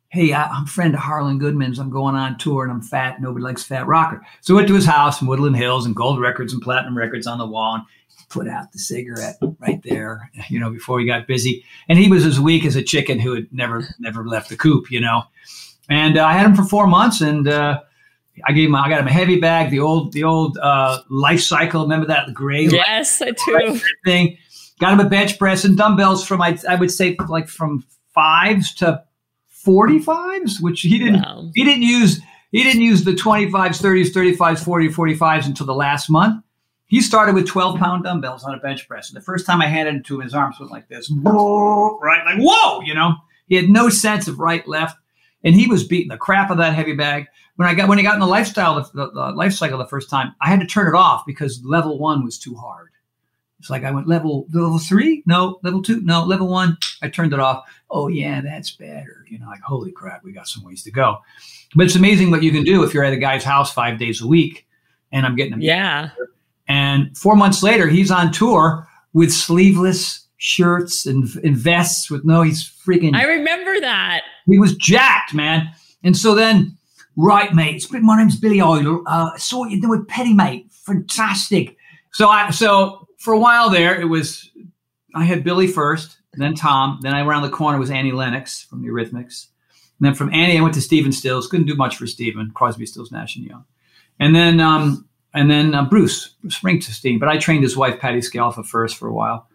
Hey, I, I'm a friend of Harlan Goodman's. I'm going on tour and I'm fat. Nobody likes fat rocker. So I went to his house in Woodland Hills and gold records and platinum records on the wall and put out the cigarette right there, you know, before he got busy. And he was as weak as a chicken who had never, never left the coop, you know. And uh, I had him for four months and, uh, I gave him, I got him a heavy bag, the old, the old uh, life cycle. Remember that the gray life Yes, I do. thing. Got him a bench press and dumbbells from I, I would say like from fives to forty fives, which he didn't Wow. he didn't use he didn't use the 25s, 30s, 35s, 40, 45s until the last month. He started with 12 pound dumbbells on a bench press. And the first time I handed it to him, his arms went like this, right? Like, whoa, you know, he had no sense of right, left. And he was beating the crap of that heavy bag. When I got when he got in the lifestyle, the, the, the life cycle the first time, I had to turn it off because level one was too hard. It's like I went level level three, no, level two, no, level one. I turned it off. Oh yeah, that's better. You know, like holy crap, we got some ways to go. But it's amazing what you can do if you're at a guy's house five days a week, and I'm getting him. Yeah. And four months later, he's on tour with sleeveless shirts and, and vests with no, he's freaking. I remember that. He was jacked, man. And so then, right, mate. My name's Billy Idol. Uh, I saw you with Petty, mate. Fantastic. So I, so for a while there, it was, I had Billy first, then Tom. Then I around the corner was Annie Lennox from the Eurythmics. And then from Annie, I went to Stephen Stills. Couldn't do much for Stephen. Crosby, Stills, Nash and Young. And then, um, and then uh, Bruce Springsteen. But I trained his wife Patti Scialfa first for a while.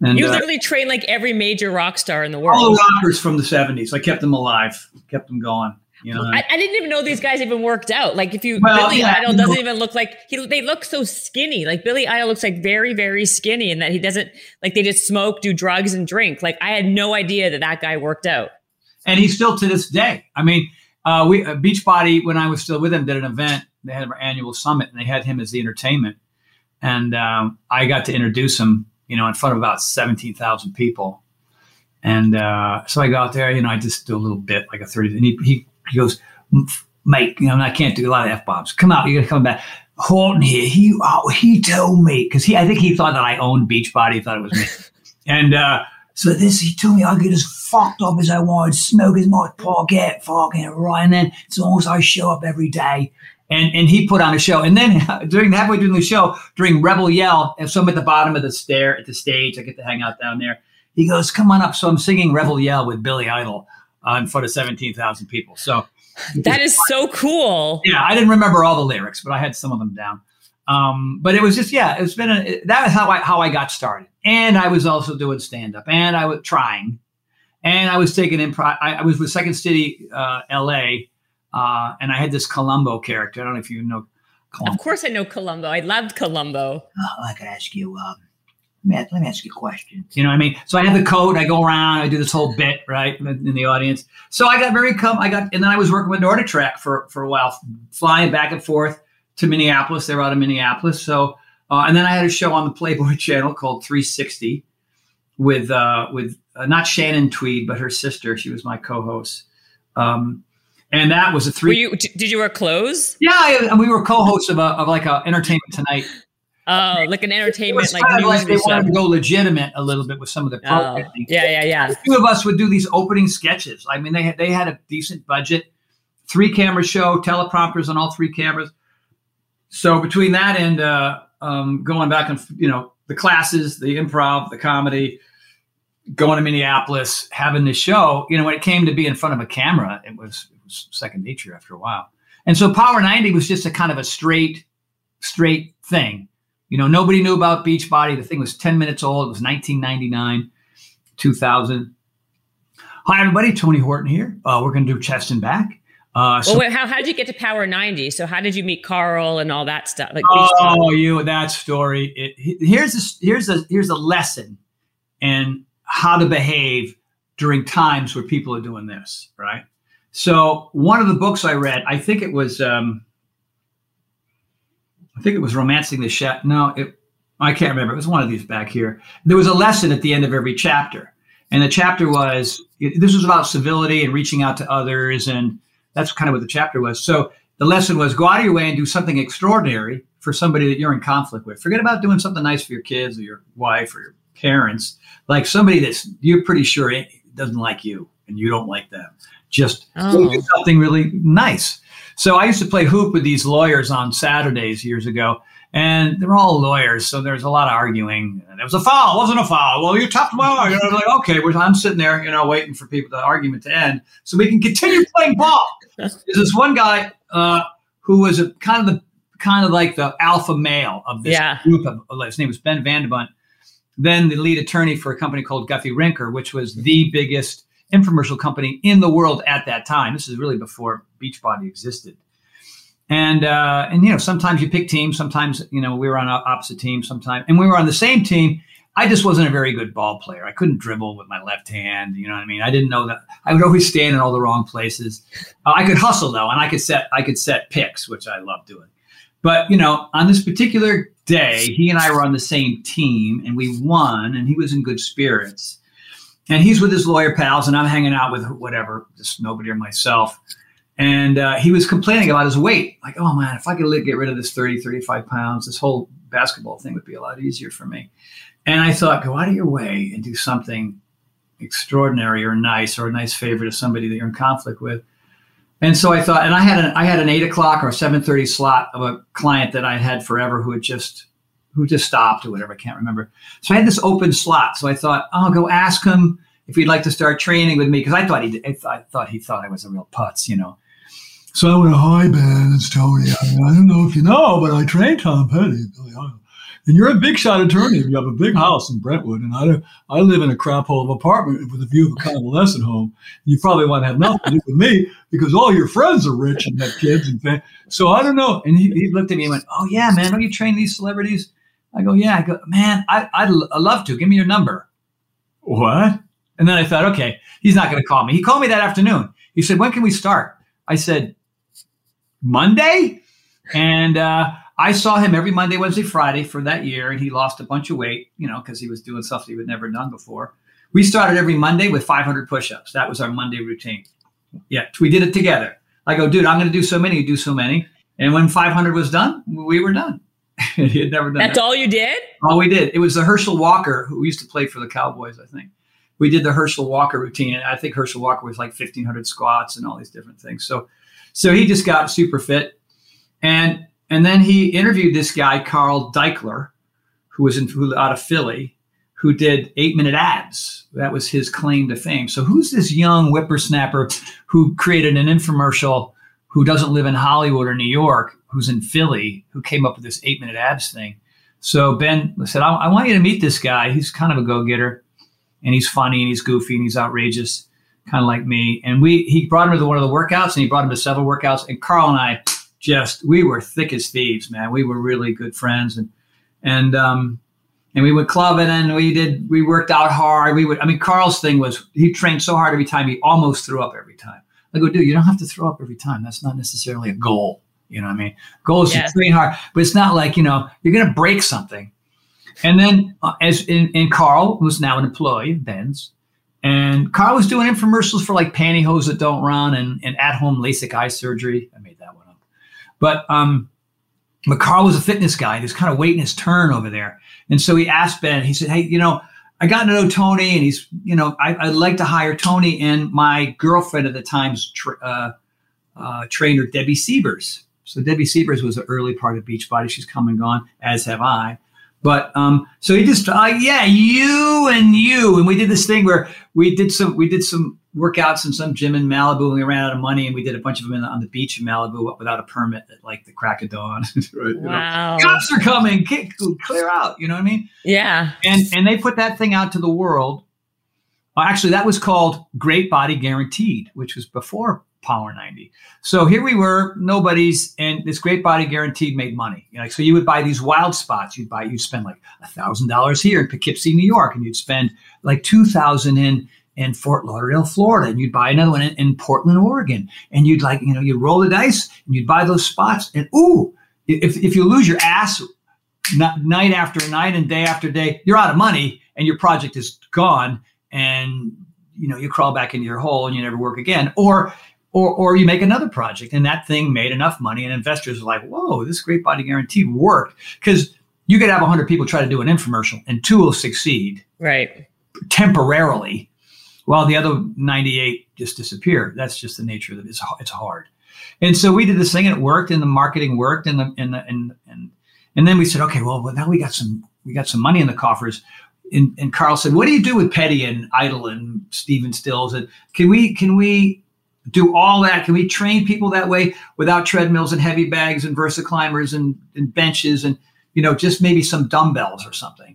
And You uh, literally train like every major rock star in the world. all the rockers from the '70s. I kept them alive, kept them going. You know, I, I didn't even know these guys even worked out. Like if you Well, Billy yeah, Idol doesn't even look like he they look so skinny. Like Billy Idol looks like very very skinny and that he doesn't like they just smoke, do drugs and drink. Like I had no idea that that guy worked out. and he's still to this day. I mean, uh, we uh, Beachbody when I was still with him did an event. They had our annual summit, and they had him as the entertainment. And um, I got to introduce him, you know, in front of about seventeen thousand people. And uh, so I go out there, you know, I just do a little bit, like a thirty, and he he, he goes, "Mate, you know, I can't do a lot of f bombs. Come out, you got to come back." Horton here, he oh, he told me because he I think he thought that I owned Beachbody, he thought it was me. and uh, so this he told me I get as fucked up as I want, smoke as much pot, get fucking right, and then as long as I show up every day. And, and he put on a show. And then during halfway during the show, during Rebel Yell, so I'm at the bottom of the stair at the stage, I get to hang out down there. He goes, "Come on up." So I'm singing Rebel Yell with Billy Idol uh, in front of seventeen thousand people. So that is so cool. Yeah, I didn't remember all the lyrics, but I had some of them down. Um, but it was just yeah, it's been a, that was how I how I got started, and I was also doing stand up, and I was trying, and I was taking improv. I, I was with Second City, uh, L.A., uh, and I had this Columbo character. I don't know if you know. Columbo. Of course, I know Columbo. I loved Columbo. Oh, I could ask you. Um, let me ask you questions. You know what I mean? So I have the coat. I go around. I do this whole bit right in the audience. So I got very come. I got, and then I was working with NordicTrack for for a while, flying back and forth to Minneapolis. They were out of Minneapolis. So uh, and then I had a show on the Playboy Channel called 360 with uh, with uh, not Shannon Tweed, but her sister. She was my co-host. Um, and that was a three. You, did you wear clothes? Yeah, and we were co-hosts of a of like a Entertainment Tonight Oh, like an entertainment, like, like they wanted to go legitimate a little bit with some of the oh, programming. Oh, yeah, yeah, yeah. The two of us would do these opening sketches. I mean, they had they had a decent budget, three camera show, teleprompters on all three cameras. So between that and uh, um, going back and you know the classes, the improv, the comedy, going to Minneapolis, having this show, you know, when it came to be in front of a camera, it was, it was second nature after a while. And so Power 90 was just a kind of a straight, straight thing you know, nobody knew about Beachbody. The thing was 10 minutes old. It was 1999, 2000. Hi, everybody. Tony Horton here. Uh, we're going to do chest and back. Uh, so, well, wait, how, how did you get to Power 90? So how did you meet Carl and all that stuff? Like oh, you that story. It, here's a, here's a here's a lesson in how to behave during times where people are doing this, right? So one of the books I read, I think it was um, I think it was Romancing the Chef. No, it, I can't remember. It was one of these back here. There was a lesson at the end of every chapter. And the chapter was this was about civility and reaching out to others. And that's kind of what the chapter was. So the lesson was go out of your way and do something extraordinary for somebody that you're in conflict with. Forget about doing something nice for your kids or your wife or your parents. Like somebody that's you're pretty sure doesn't like you and you don't like them. Just oh. do something really nice. So I used to play hoop with these lawyers on Saturdays years ago, and they're all lawyers, so there's a lot of arguing. It was a foul, wasn't a foul. Well, you tapped my You know, like okay, I'm sitting there, you know, waiting for people the argument to end so we can continue playing ball. There's this one guy uh, who was a kind of the kind of like the alpha male of this yeah. group of his name was Ben Van de Bunt. Then the lead attorney for a company called Guthy-Renker, which was the biggest infomercial company in the world at that time. This is really before Beachbody existed. And uh, and you know, sometimes you pick teams. Sometimes you know we were on opposite teams. Sometimes, and we were on the same team. I just wasn't a very good ball player. I couldn't dribble with my left hand. You know what I mean? I didn't know that. I would always stand in all the wrong places. Uh, I could hustle though, and I could set I could set picks, which I love doing. But you know, on this particular day, he and I were on the same team, and we won, and he was in good spirits and he's with his lawyer pals, and I'm hanging out with whatever, just nobody or myself. And uh, he was complaining about his weight. Like, oh man, if I could get rid of this 30, 35 pounds, this whole basketball thing would be a lot easier for me. And I thought, go out of your way and do something extraordinary or nice or a nice favor to somebody that you're in conflict with. And so I thought, and I had an I had an eight o'clock or seven thirty slot of a client that I had forever who had just who just stopped or whatever. I can't remember. So I had this open slot. So I thought, I'll go ask him if he'd like to start training with me because I thought he I thought he thought I was a real putz, you know. So I went, "Hi Ben, it's Tony. I, mean, I don't know if you know, but I trained Tom Petty, and you're a big shot attorney. You have a big house in Brentwood, and I I live in a crap hole of apartment with a view of a convalescent home. You probably want to have nothing to do with me because all your friends are rich and have kids and. So I don't know." And he, he looked at me and went, "Oh yeah, man, don't you train these celebrities?" I go, yeah. I go, man, I, I'd, I'd love to. Give me your number. What? And then I thought, okay, he's not going to call me. He called me that afternoon. He said, when can we start? I said, Monday. And uh, I saw him every Monday, Wednesday, Friday for that year, and he lost a bunch of weight, you know, because he was doing stuff that he had never done before. We started every Monday with 500 push-ups. That was our Monday routine. Yeah, we did it together. I go, dude, I'm going to do so many. You do so many. And when 500 was done, we were done. he had never done That's that. all you did? All we did. It was the Herschel Walker who used to play for the Cowboys, I think. We did the Herschel Walker routine, and I think Herschel Walker was like 1,500 squats and all these different things. So, so he just got super fit, and and then he interviewed this guy Carl Daikeler, who was in who, out of Philly, who did eight minute abs. That was his claim to fame. So who's this young whippersnapper who created an infomercial? Who doesn't live in Hollywood or New York? Who's in Philly? Who came up with this eight minute abs thing? So Ben said, I, I want you to meet this guy. He's kind of a go getter, and he's funny and he's goofy and he's outrageous, kind of like me. And we he brought him to one of the workouts, and he brought him to several workouts. And Carl and I just we were thick as thieves, man. We were really good friends, and and um, and we would club it and we did we worked out hard. We would I mean Carl's thing was he trained so hard every time he almost threw up every time. I go, dude, you don't have to throw up every time. That's not necessarily a goal. You know what I mean? Goal is Yeah. to train hard, but it's not like, you know, you're gonna break something. And then uh, as in, and Carl was now an employee of Ben's. And Carl was doing infomercials for like pantyhose that don't run and, and at-home LASIK eye surgery. I made that one up. But um, but Carl was a fitness guy. He was kind of waiting his turn over there. And so he asked Ben, he said, Hey, you know, I got to know Tony and he's, you know, I, I'd like to hire Tony and my girlfriend at the time's tra- uh, uh, trainer, Debbie Siebers. So Debbie Siebers was the early part of Beachbody. She's come and gone, as have I. But um, so he just, uh, yeah, you and you, and we did this thing where we did some, we did some workouts in some gym in Malibu, and we ran out of money, and we did a bunch of them in, on the beach in Malibu without a permit at like the crack of dawn. right, you know. Wow. Cops are coming, kick, clear out. You know what I mean? Yeah. And and they put that thing out to the world. Actually, that was called Great Body Guaranteed, which was before Power 90. So here we were, nobody's, and this Great Body Guaranteed made money. You know, so you would buy these wild spots. You'd buy, you'd spend like a thousand dollars here in Poughkeepsie, New York, and you'd spend like two thousand in in Fort Lauderdale, Florida, and you'd buy another one in, in Portland, Oregon, and you'd like, you know, you roll the dice and you'd buy those spots, and ooh, if if you lose your ass night after night and day after day, you're out of money and your project is gone and you know you crawl back into your hole and you never work again or or or you make another project and that thing made enough money and investors are like whoa this great body guarantee worked. Because you could have 100 people try to do an infomercial and two will succeed Right. temporarily while the other 98 just disappear. That's just the nature of it. It's, it's hard. And so we did this thing and it worked and the marketing worked and the and the, and and and then we said okay well now we got some we got some money in the coffers. And, and Carl said what do you do with Petty and Idol and Stephen Stills? And can we can we do all that can we train people that way without treadmills and heavy bags and VersaClimbers and, and benches and you know just maybe some dumbbells or something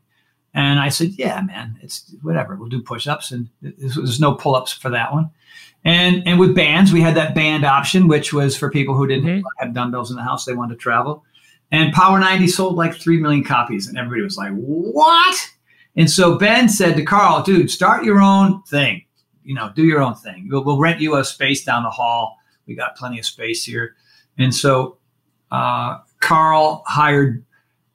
and I said, "Yeah, man, it's whatever. We'll do push-ups, and there's, no pull-ups for that one." And and with bands, we had that band option, which was for people who didn't Mhm. have dumbbells in the house; they wanted to travel. And Power 90 sold like three million copies, and everybody was like, "What?" And so Ben said to Carl, "Dude, start your own thing. You know, do your own thing. We'll, we'll rent you a space down the hall. We got plenty of space here." And so uh, Carl hired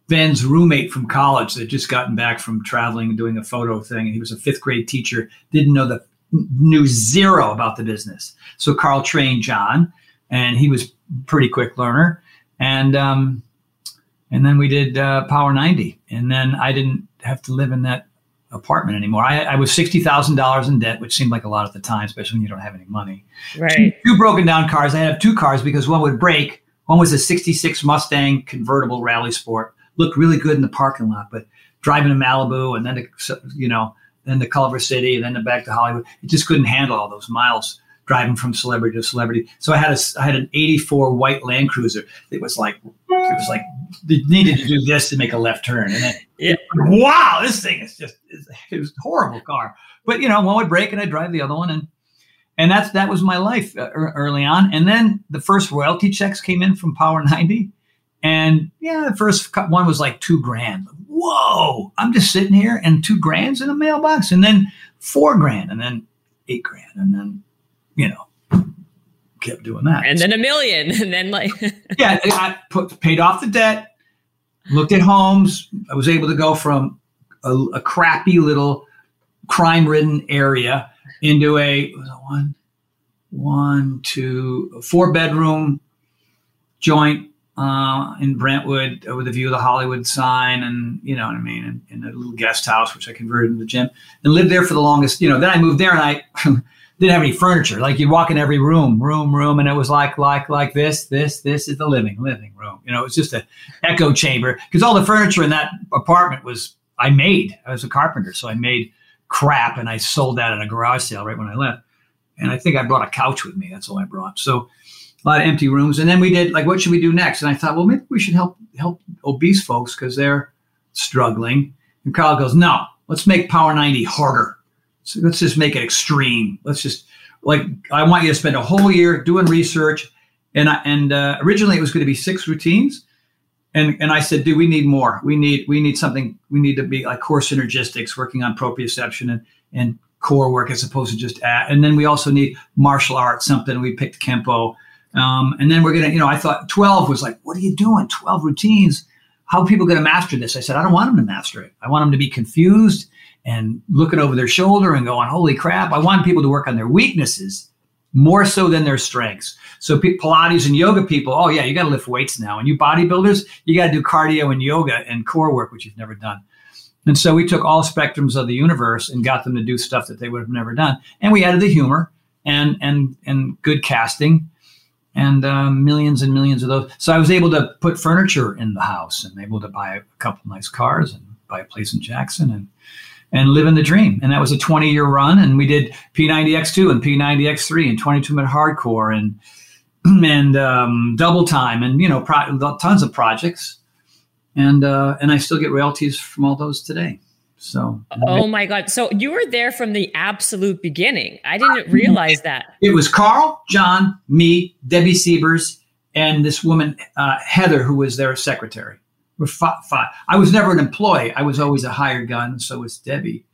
Ben's roommate from college that just gotten back from traveling and doing a photo thing. And he was a fifth grade teacher, didn't know the knew zero about the business. So Carl trained John, and he was pretty quick learner. And um, and then we did uh, Power 90, and then I didn't have to live in that apartment anymore. I, I was sixty thousand dollars in debt, which seemed like a lot at the time, especially when you don't have any money Right. two broken down cars. I had two cars because one would break. One was a 66 Mustang convertible rally sport. Looked really good in the parking lot, but driving to Malibu and then to, you know, then to Culver City and then to back to Hollywood, it just couldn't handle all those miles driving from celebrity to celebrity. So I had a I had an 84 white Land Cruiser. It was like it was like they needed to do this to make a left turn. And then Yeah. wow, this thing is just it was a horrible car. But you know, one would break and I'd drive the other one and and that's that was my life uh, early on. And then the first royalty checks came in from Power 90, and yeah, the first one was like two grand. Whoa! I'm just sitting here, and two grand's in a mailbox, and then four grand, and then eight grand, and then you know kept doing that. And then a million. And then like yeah, I put paid off the debt, looked at homes. I was able to go from a, a crappy little crime-ridden area into a one, one, two, four bedroom joint uh, in Brentwood with a view of the Hollywood sign, and you know what I mean, and, in a little guest house which I converted into a gym, and lived there for the longest. You know, then I moved there, and I didn't have any furniture. Like you'd walk in every room, room, room, and it was like like like this, this, this is the living living room. You know, it was just an echo chamber because all the furniture in that apartment was I made. I was a carpenter, so I made crap, and I sold that at a garage sale right when I left. And I think I brought a couch with me. That's all I brought. So a lot of empty rooms. And then we did like, what should we do next? And I thought, well, maybe we should help help obese folks because they're struggling. And Carl goes, no, let's make Power 90 harder. So let's just make it extreme. Let's just like I want you to spend a whole year doing research. And I, and uh, originally it was going to be six routines. And, and I said, dude, we need more. We need we need something. We need to be like core synergistics, working on proprioception and, and core work as opposed to just at. And then we also need martial arts, something. We picked Kenpo. Um, and then we're to, you know, I thought 12 was like, what are you doing? 12 routines. How are people going to master this? I said, I don't want them to master it. I want them to be confused and looking over their shoulder and going, holy crap. I want people to work on their weaknesses more so than their strengths. So Pilates and yoga people, oh yeah, you got to lift weights now. And you bodybuilders, you got to do cardio and yoga and core work, which you've never done. And so we took all spectrums of the universe and got them to do stuff that they would have never done. And we added the humor and and and good casting and um, millions and millions of those. So I was able to put furniture in the house and able to buy a couple nice cars and buy a place in Jackson and and living the dream. And that was a 20 year run. And we did P90X2 and P90X3 and 22 minute hardcore and and um, double time and you know pro- tons of projects. And uh, and I still get royalties from all those today. So Oh my God. So you were there from the absolute beginning. I didn't realize that. It was Carl, John, me, Debbie Siebers, and this woman, uh, Heather, who was their secretary. We're five, five. I was never an employee. I was always a hired gun. So was Debbie.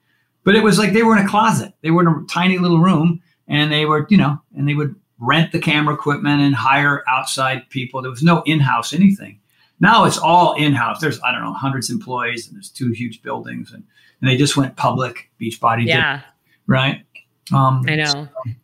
But it was like they were in a closet. They were in a tiny little room and they were, you know, and they would rent the camera equipment and hire outside people. There was no in-house anything. Now it's all in-house. There's I don't know hundreds of employees and there's two huge buildings and, and they just went public. Beachbody, yeah, did, right. Um, I know. So,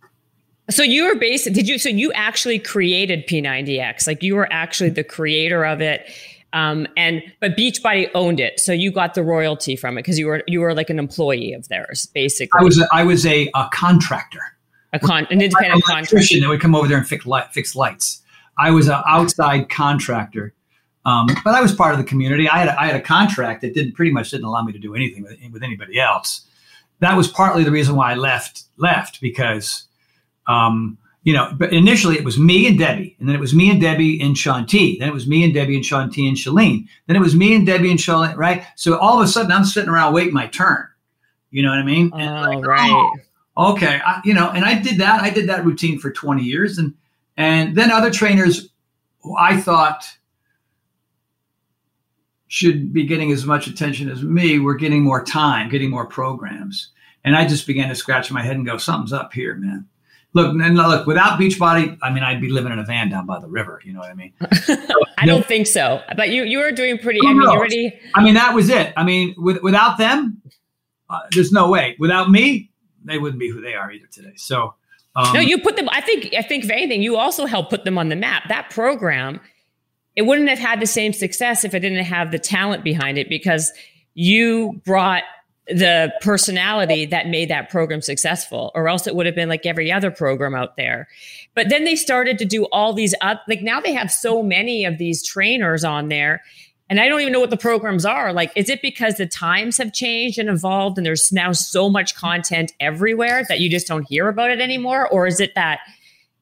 so you were based. Did you? So you actually created P90X. Like you were actually the creator of it. Um, and but Beachbody owned it, so you got the royalty from it because you were you were like an employee of theirs, basically. I was a, I was a, a contractor, a con an independent contractor that would come over there and fix light, fix lights. I was an outside contractor um, but I was part of the community. I had a, I had a contract that didn't pretty much didn't allow me to do anything with, with anybody else. That was partly the reason why I left left because, um, you know, but initially it was me and Debbie, and then it was me and Debbie and Shaun T. Then it was me and Debbie and Shaun T and Chalene. Then it was me and Debbie and Chalene, right? So all of a sudden I'm sitting around waiting my turn. You know what I mean? Oh, like, oh, right. Oh, okay, I, you know, and I did that. I did that routine for 20 years, and and then other trainers, I thought should be getting as much attention as me we're getting more time, getting more programs. And I just began to scratch my head and go, something's up here, man. Look, and look, without Beachbody, I mean, I'd be living in a van down by the river. You know what I mean? I don't think so. But you you were doing pretty. I mean, already. I mean, that was it. I mean, with, without them, uh, there's no way. Without me, they wouldn't be who they are either today. So. Um, no, you put them. I think. I think if anything, you also helped put them on the map. That program it wouldn't have had the same success if it didn't have the talent behind it because you brought the personality that made that program successful or else it would have been like every other program out there. But then they started to do all these up like now they have so many of these trainers on there and i don't even know what the programs are. Like is it because the times have changed and evolved and there's now so much content everywhere that you just don't hear about it anymore? Or is it that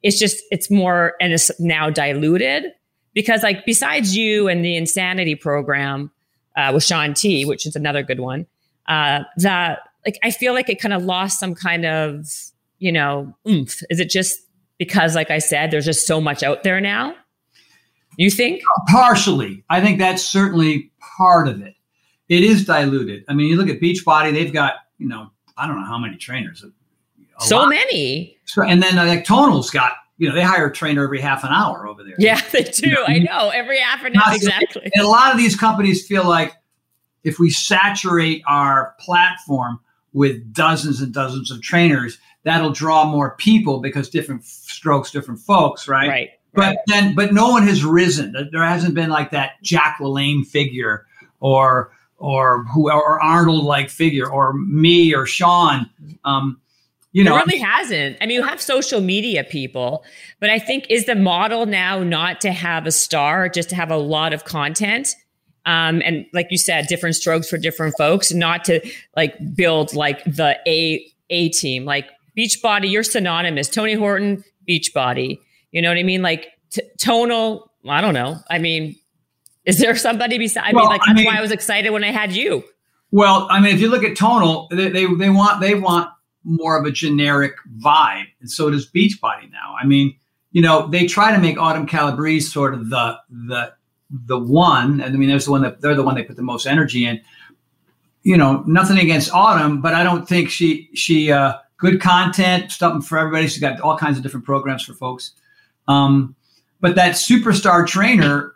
it's just it's more and it's now diluted? Because like besides you and the insanity program uh, with Shaun T, which is another good one, uh, that like I feel like it kind of lost some kind of you know oomph. Is it just because, like I said, there's just so much out there now? You think? Partially, I think that's certainly part of it. It is diluted. I mean, you look at Beachbody; they've got you know I don't know how many trainers. So lot. many. And then like Tonal's got you know, they hire a trainer every half an hour over there. Yeah, they do. You know, I know every half an hour. Exactly. And a lot of these companies feel like if we saturate our platform with dozens and dozens of trainers, that'll draw more people because different strokes, different folks, right? Right. But Right. then, but no one has risen. There hasn't been like that Jack LaLanne figure or or who or Arnold like figure or me or Shaun. Um, you know, it really hasn't. I mean, you have social media people, but I think is the model now not to have a star, just to have a lot of content. Um, and like you said, different strokes for different folks, not to like build like the A A team. Like Beachbody, you're synonymous. Tony Horton, Beachbody. You know what I mean? Like t- tonal. I don't know. I mean, is there somebody beside? I Well, mean, like I that's mean- why I was excited when I had you. Well, I mean, if you look at Tonal, they, they they want they want more of a generic vibe, and so does Beachbody now. I mean, you know, they try to make Autumn Calabrese sort of the the the one, and I mean, there's the one that they're the one they put the most energy in. You know, nothing against Autumn, but I don't think she she uh, good content, something for everybody. She's got all kinds of different programs for folks. Um, but that superstar trainer,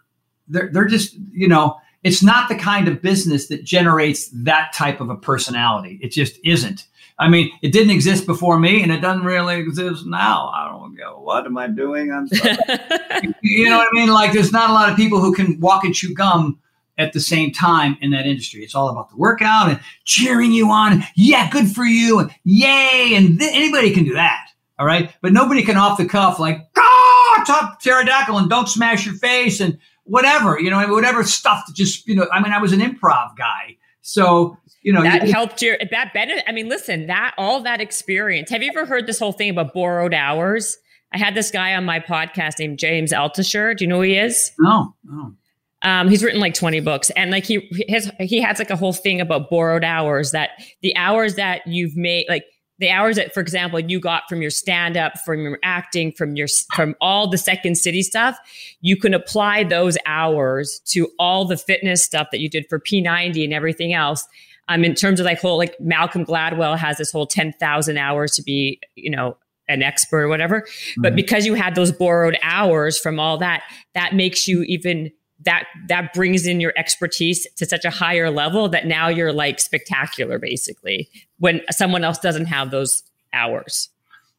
they're they're just you know it's not the kind of business that generates that type of a personality. It just isn't. I mean, it didn't exist before me, and it doesn't really exist now. I don't go. What am I doing? I'm sorry. you know what I mean? Like, there's not a lot of people who can walk and chew gum at the same time in that industry. It's all about the workout and cheering you on. Yeah, good for you. And yay. And th- anybody can do that. All right. But nobody can off the cuff, like, ah, top pterodactyl and don't smash your face and whatever, you know, whatever stuff that just, you know, I mean, I was an improv guy. So, you know, that you- helped your that benefit. I mean, listen, that all that experience. Have you ever heard this whole thing about borrowed hours? I had this guy on my podcast named James Altucher. Do you know who he is? no, no. Um, he's written like 20 books and like he his he has like a whole thing about borrowed hours that the hours that you've made like the hours that for example you got from your stand up from your acting from your from all the second city stuff you can apply those hours to all the fitness stuff that you did for P90 and everything else um in terms of like whole like Malcolm Gladwell has this whole 10,000 hours to be you know an expert or whatever but Mhm. because you had those borrowed hours from all that that makes you even that that brings in your expertise to such a higher level that now you're like spectacular basically when someone else doesn't have those hours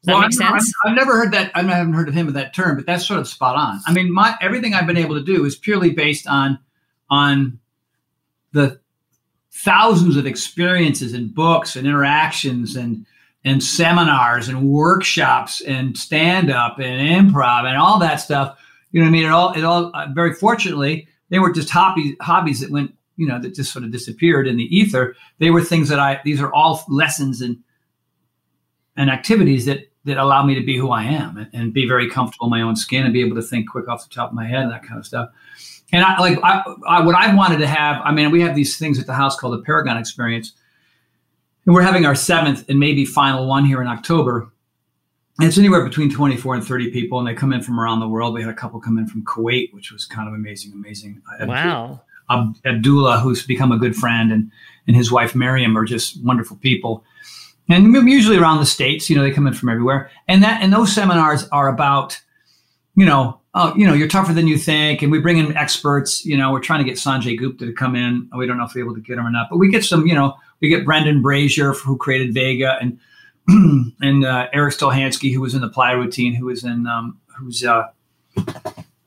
does that Well, make I've, I've- I've never heard that. I haven't heard of him with that term, but that's sort of spot on. I mean, my everything I've been able to do is purely based on on the thousands of experiences and books and interactions and and seminars and workshops and stand up and improv and all that stuff. You know, what I mean, it all it all. Uh, very fortunately, they were just hobbies hobbies that went. You know, that just sort of disappeared in the ether. They were things that I. These are all lessons and and activities that that allow me to be who I am and, and be very comfortable in my own skin and be able to think quick off the top of my head and that kind of stuff. And I like I, I, what I wanted to have. I mean, we have these things at the house called the Paragon Experience, and we're having our seventh and maybe final one here in October. And it's anywhere between 24 and 30 people, and they come in from around the world. We had a couple come in from Kuwait, which was kind of amazing, amazing. Uh, wow Ab- Abdullah, who's become a good friend, and and his wife Miriam are just wonderful people. And usually around the states, you know, they come in from everywhere. And that and those seminars are about, you know, oh, you know, you're tougher than you think. And we bring in experts. You know, we're trying to get Sanjay Gupta to come in. We don't know if we're able to get him or not, but we get some. You know, we get Brendan Brazier who created Vega, and and uh, Erik Stolhanske, who was in the Ply Routine, who was in um, who's uh,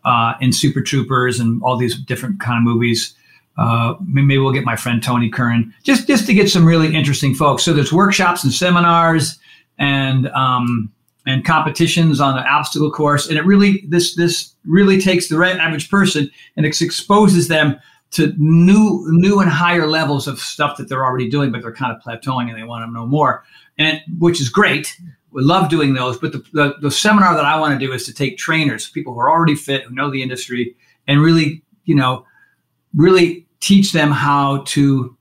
uh, in Super Troopers and all these different kind of movies. Uh, maybe we'll get my friend Tony Curran just just to get some really interesting folks. So there's workshops and seminars and um, and competitions on the obstacle course, and it really this this really takes the average person and it exposes them to new new and higher levels of stuff that they're already doing, but they're kind of plateauing and they want to know more, and which is great. We love doing those, but the, the, the seminar that I want to do is to take trainers, people who are already fit, who know the industry, and really, you know, really teach them how to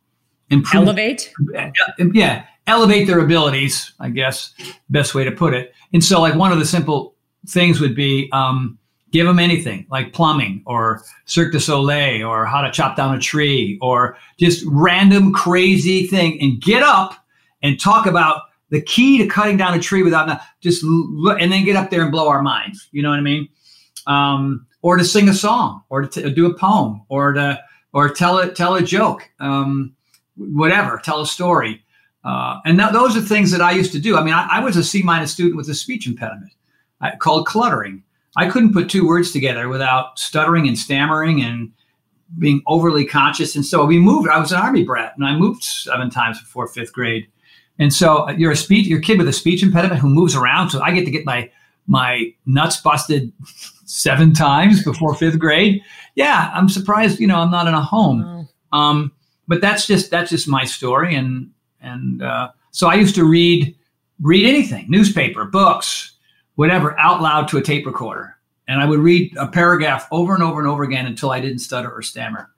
improve elevate? Yeah elevate their abilities i guess best way to put it and so like one of the simple things would be um, give them anything like plumbing or cirque du soleil or how to chop down a tree or just random crazy thing and get up and talk about the key to cutting down a tree without just look and then get up there and blow our minds you know what i mean um, or to sing a song or to t- do a poem or to or tell a tell a joke um, whatever, tell a story. Uh, and th- those are things that I used to do. I mean, I, I was a C minus student with a speech impediment I, called cluttering. I couldn't put two words together without stuttering and stammering and being overly conscious. And so we moved. I was an army brat, and I moved seven times before fifth grade. And so uh, you're a speech, you're a kid with a speech impediment who moves around. So I get to get my my nuts busted seven times before fifth grade. Yeah, I'm surprised. You know, I'm not in a home. Um, but that's just that's just my story. And and uh, so I used to read read anything, newspaper, books, whatever, out loud to a tape recorder. And I would read a paragraph over and over and over again until I didn't stutter or stammer.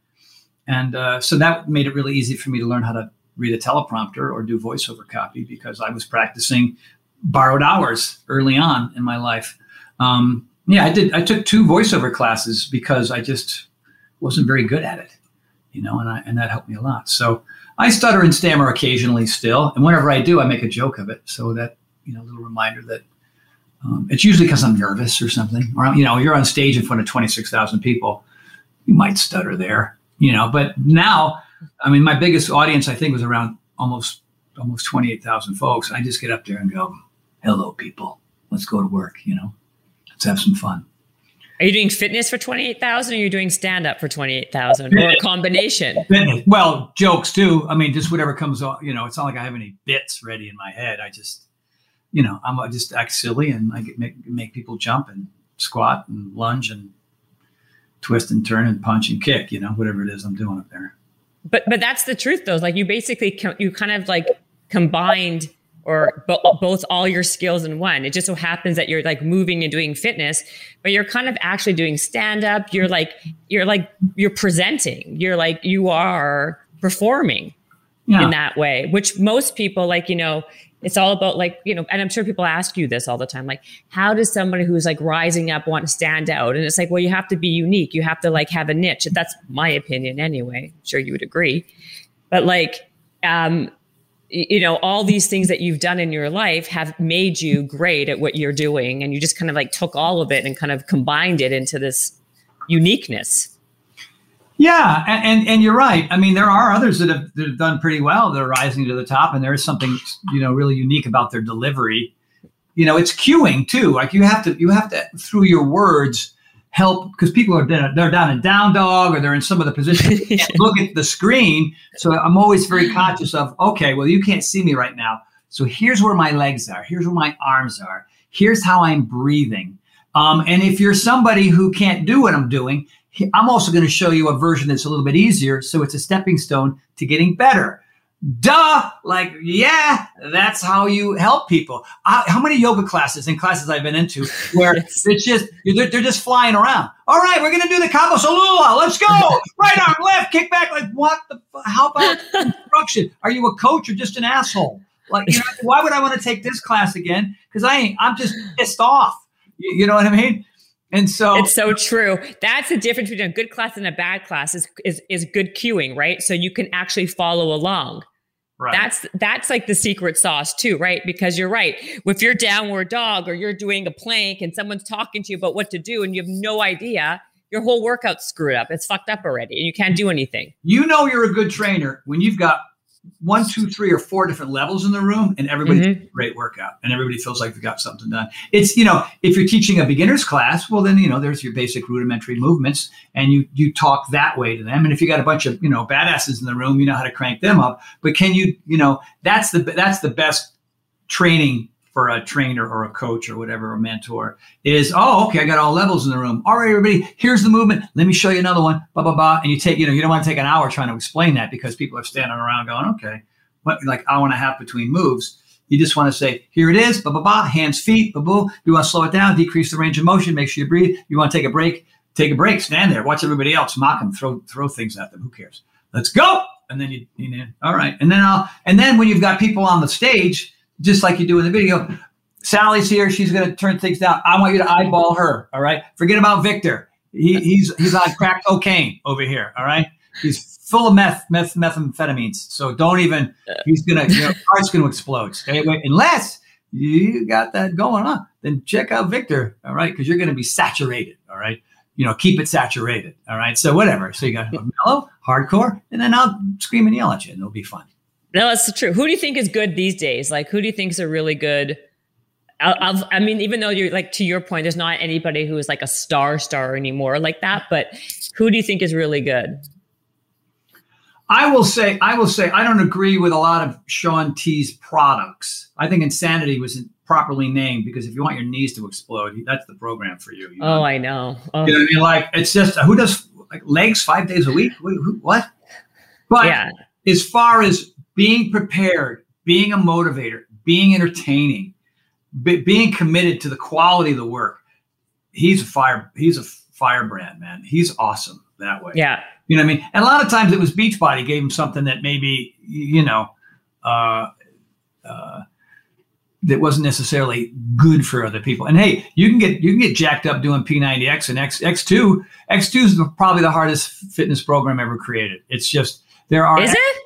And uh, so that made it really easy for me to learn how to read a teleprompter or do voiceover copy because I was practicing borrowed hours early on in my life. Um, yeah, I did. I took two voiceover classes because I just wasn't very good at it, you know, and I and that helped me a lot. So I stutter and stammer occasionally still, and whenever I do, I make a joke of it. So that you know, little reminder that um, it's usually because I'm nervous or something, or you know, you're on stage in front of twenty six thousand people, you might stutter there, you know. But now, I mean, my biggest audience I think was around almost almost twenty eight thousand folks. I just get up there and go, "Hello, people, let's go to work," you know, let's have some fun. Are you doing fitness for 28,000 or are you doing stand up for 28,000 or a combination? Fitness. Well, jokes too. I mean, just whatever comes off, you know, it's not like I have any bits ready in my head. I just, you know, I'm I just act silly and I get, make, make people jump and squat and lunge and twist and turn and punch and kick, you know, whatever it is I'm doing up there. But, but that's the truth though. Like you basically, you kind of like combined or bo- both all your skills in one. It just so happens that you're like moving and doing fitness, but you're kind of actually doing stand up. You're like, you're like, you're presenting. You're like, you are performing yeah. in that way, which most people like, you know, it's all about like, you know, and I'm sure people ask you this all the time. Like, how does somebody who's like rising up want to stand out? And it's like, well, you have to be unique. You have to like have a niche. That's my opinion anyway. I'm sure you would agree. But like, um, you know all these things that you've done in your life have made you great at what you're doing and you just kind of like took all of it and kind of combined it into this uniqueness. Yeah and and, you're right. I mean there are others that have, that have done pretty well that are rising to the top and there is something you know really unique about their delivery. You know it's cueing too. Like you have to you have to through your words help because people are they're down in down dog or they're in some of the positions look at the screen. So I'm always very conscious of okay, well you can't see me right now. So here's where my legs are. Here's where my arms are. Here's how I'm breathing. Um, and if you're somebody who can't do what I'm doing, I'm also going to show you a version that's a little bit easier. So it's a stepping stone to getting better duh. Like yeah that's how you help people. Uh, how many yoga classes and classes i've been into where yes. it's just they're, they're, just flying around. All right we're gonna do the Kamsa let's go. Right arm left kick back. Like what the how about instruction are you a coach or just an asshole? Like you know, why would i want to take this class again? Because i ain't i'm just pissed off. You, you know what i mean? And so it's so true. That's the difference between a good class and a bad class is, is, is good cueing, right? So you can actually follow along. Right. That's that's like the secret sauce too, right? Because you're right. If you're downward dog or you're doing a plank and someone's talking to you about what to do and you have no idea, your whole workout's screwed up. It's fucked up already and you can't do anything. You know you're a good trainer when you've got one, two, three, or four different levels in the room, and everybody mm-hmm. great workout, and everybody feels like they've got something done. It's you know, if you're teaching a beginner's class, well, then you know, there's your basic rudimentary movements, and you you talk that way to them. And if you got a bunch of you know badasses in the room, you know how to crank them up. But can you you know that's the that's the best training for a trainer or a coach or whatever, a mentor, is oh, okay, I got all levels in the room. All right, everybody, here's the movement. Let me show you another one. Blah blah blah. And you take, you know, you don't want to take an hour trying to explain that because people are standing around going, okay, what like hour and a half between moves. You just want to say, here it is, blah blah blah, hands, feet, blah blah. You want to slow it down, decrease the range of motion, make sure you breathe. You want to take a break, take a break, stand there, watch everybody else, mock them, throw throw things at them. Who cares? Let's go. And then you, you know, all right. And then I'll, and then when you've got people on the stage, just like you do in the video, Sally's here. She's going to turn things down. I want you to eyeball her. All right. Forget about Victor. He, he's he's on crack cocaine over here. All right. He's full of meth, meth, methamphetamines. So don't even. He's gonna. Your heart's gonna explode. Stay away unless you got that going on. Then check out Victor. All right, because you're gonna be saturated. All right. You know, keep it saturated. All right. So whatever. So you got mellow, hardcore, and then I'll scream and yell at you, and it'll be fun. No, that's true. Who do you think is good these days? Like, who do you think is a really good I'll, I mean, even though you're like to your point, there's not anybody who is like a star star anymore like that. But who do you think is really good? I will say, I will say, I don't agree with a lot of Shaun T's products. I think Insanity was properly named because if you want your knees to explode, that's the program for you. you oh, know? Oh, I know. Oh. You know what I mean? Like it's just who does like legs five days a week? What? But yeah. as far as being prepared, being a motivator, being entertaining, be, being committed to the quality of the work, he's a fire. He's a firebrand, man. He's awesome that way. Yeah. You know what I mean? And a lot of times it was Beachbody gave him something that maybe, you know, uh, uh, that wasn't necessarily good for other people. And hey, you can get you can get jacked up doing P90X and X X2. X2 is probably the hardest fitness program ever created. It's just there are Is it?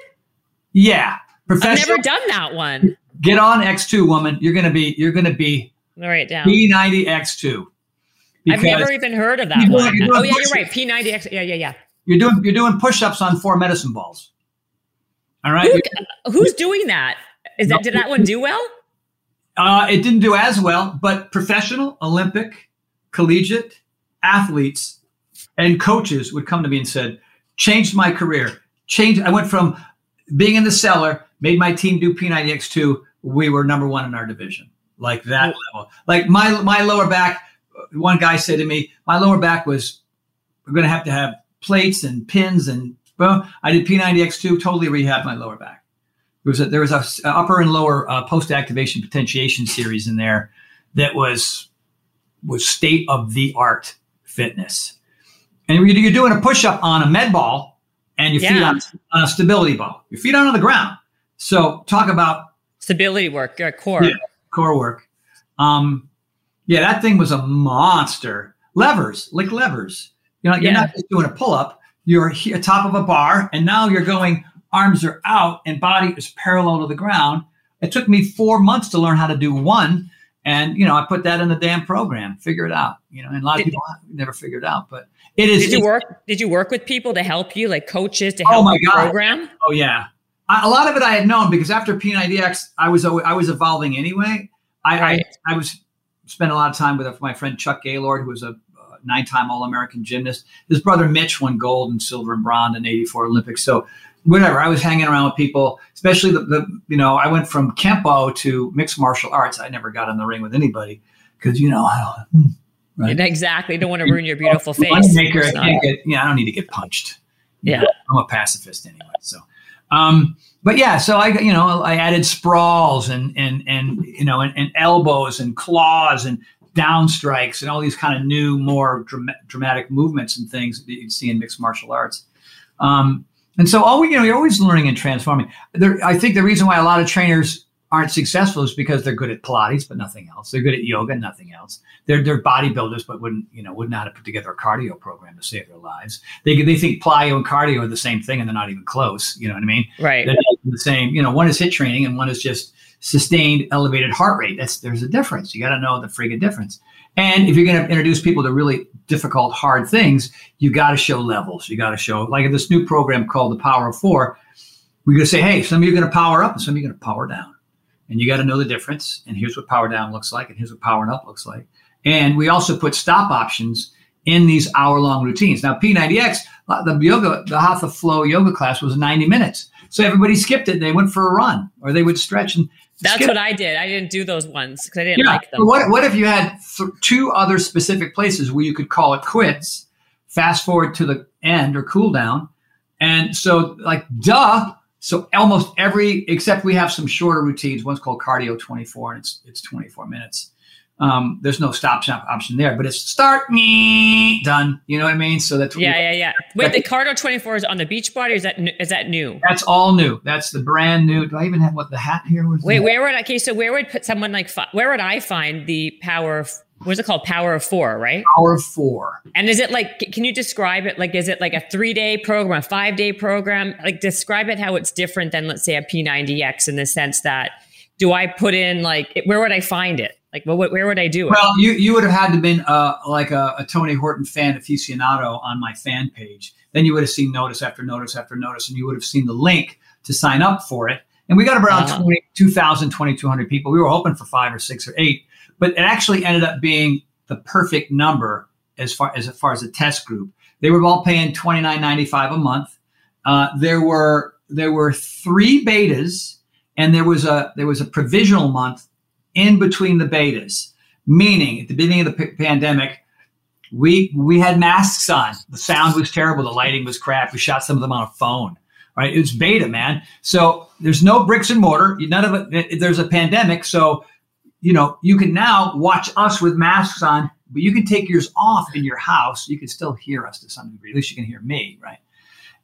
Yeah. I've never done that one. Get on X2, woman. You're gonna be you're gonna be all right down. P90X2. I've never even heard of that one. oh yeah, you're right. P90X. Yeah, yeah, yeah. You're doing you're doing push-ups on four medicine balls. All right. Who, who's doing that? Is that did that one do well? Uh, it didn't do as well, but professional, Olympic, collegiate athletes and coaches would come to me and said, "Changed my career. Changed. I went from being in the cellar, made my team do P90X2. We were number one in our division, like that level. Like my my lower back. One guy said to me, "My lower back was we're going to have to have plates and pins and well, I did P90X2, totally rehabbed my lower back. There was a, there was a, upper and lower uh, post activation potentiation series in there that was was state of the art fitness. And you're doing a push up on a med ball and your yeah. feet on, on, a stability ball. Your feet on the ground. So talk about stability work, your core, yeah, core work. Um, yeah, that thing was a monster. Levers, like levers. You know, you're yeah. not just doing a pull up. You're at top of a bar, and now you're going. Arms are out, and body is parallel to the ground. It took me four months to learn how to do one, and you know, I put that in the damn program. Figure it out. You know, and a lot of people never figured it out, but it is. Did you work? Did you work with people to help you, like coaches to oh help oh my God. program? Oh yeah, I, a lot of it I had known because after P90X, I was I was evolving anyway. I, right. I, I was spent a lot of time with my friend Chuck Gaylord, who was a uh, nine-time All-American gymnast. His brother Mitch won gold and silver and bronze in '84 Olympics. So whatever, I was hanging around with people, especially the, the you know I went from Kenpo to mixed martial arts. I never got in the ring with anybody because you know. Hmm, right? Exactly. Don't want to ruin your beautiful face. Maker, I can't get, yeah, I don't need to get punched. Yeah. I'm a pacifist anyway. So, um, but yeah, so I, you know, I added sprawls and, and, and, you know, and, and elbows and claws and down strikes and all these kind of new, more dramatic movements and things that you'd see in mixed martial arts. Um, and so, all we, you know, you're always learning and transforming. There, I think the reason why a lot of trainers aren't successful is because they're good at Pilates, but nothing else. They're good at yoga, nothing else. They're they're bodybuilders, but wouldn't you know wouldn't know how to put together a cardio program to save their lives. They they think plyo and cardio are the same thing, and they're not even close. You know what I mean? Right. They're the same. You know, one is HIIT training, and one is just sustained elevated heart rate. That's there's a difference. You got to know the friggin' difference. And if you're going to introduce people to really difficult, hard things, you got to show levels. You got to show, like in this new program called the Power of Four, we're going to say, hey, some of you are going to power up and some of you are going to power down. And you got to know the difference. And here's what power down looks like, and here's what powering up looks like. And we also put stop options in these hour long routines. Now, P90X, uh, the yoga, the Hatha Flow yoga class was 90 minutes. So everybody skipped it. They went for a run or they would stretch and that's what I did. I didn't do those ones because I didn't yeah. like them. What, what if you had th- two other specific places where you could call it quits, fast forward to the end or cool down? And so, like, duh. So almost every, except we have some shorter routines. One's called cardio 24, and it's it's 24 minutes. Um, there's no stop stop option there, but it's start me done. You know what I mean? So that's yeah, yeah, yeah. Wait, the Cardio 24 is on the Beachbody. Or is that is that new? That's all new. That's the brand new. Do I even have what the hat here was? Wait, where would I, okay? So where would put someone like where would I find the power of what's it called? Power of four, right? Power of four. And is it like? Can you describe it? Like, is it like a three day program, a five day program? Like, describe it how it's different than let's say a P90X in the sense that do I put in like where would I find it? Like, well, where would I do it? Well, you, you would have had to been uh, like a, a, Tony Horton fan aficionado on my fan page. Then you would have seen notice after notice after notice, and you would have seen the link to sign up for it. And we got around uh-huh. 20, 2,000, 2,200 people. We were hoping for five or six or eight, but it actually ended up being the perfect number as far as, as far as the test group. They were all paying twenty nine ninety five a month. Uh, there were there were three betas, and there was a there was a provisional month in between the betas. Meaning, at the beginning of the p- pandemic, we we had masks on. The sound was terrible. The lighting was crap. We shot some of them on a phone. Right? It was beta, man. So there's no bricks and mortar. None of it. There's a pandemic, so you know you can now watch us with masks on, but you can take yours off in your house. You can still hear us to some degree. At least you can hear me, right?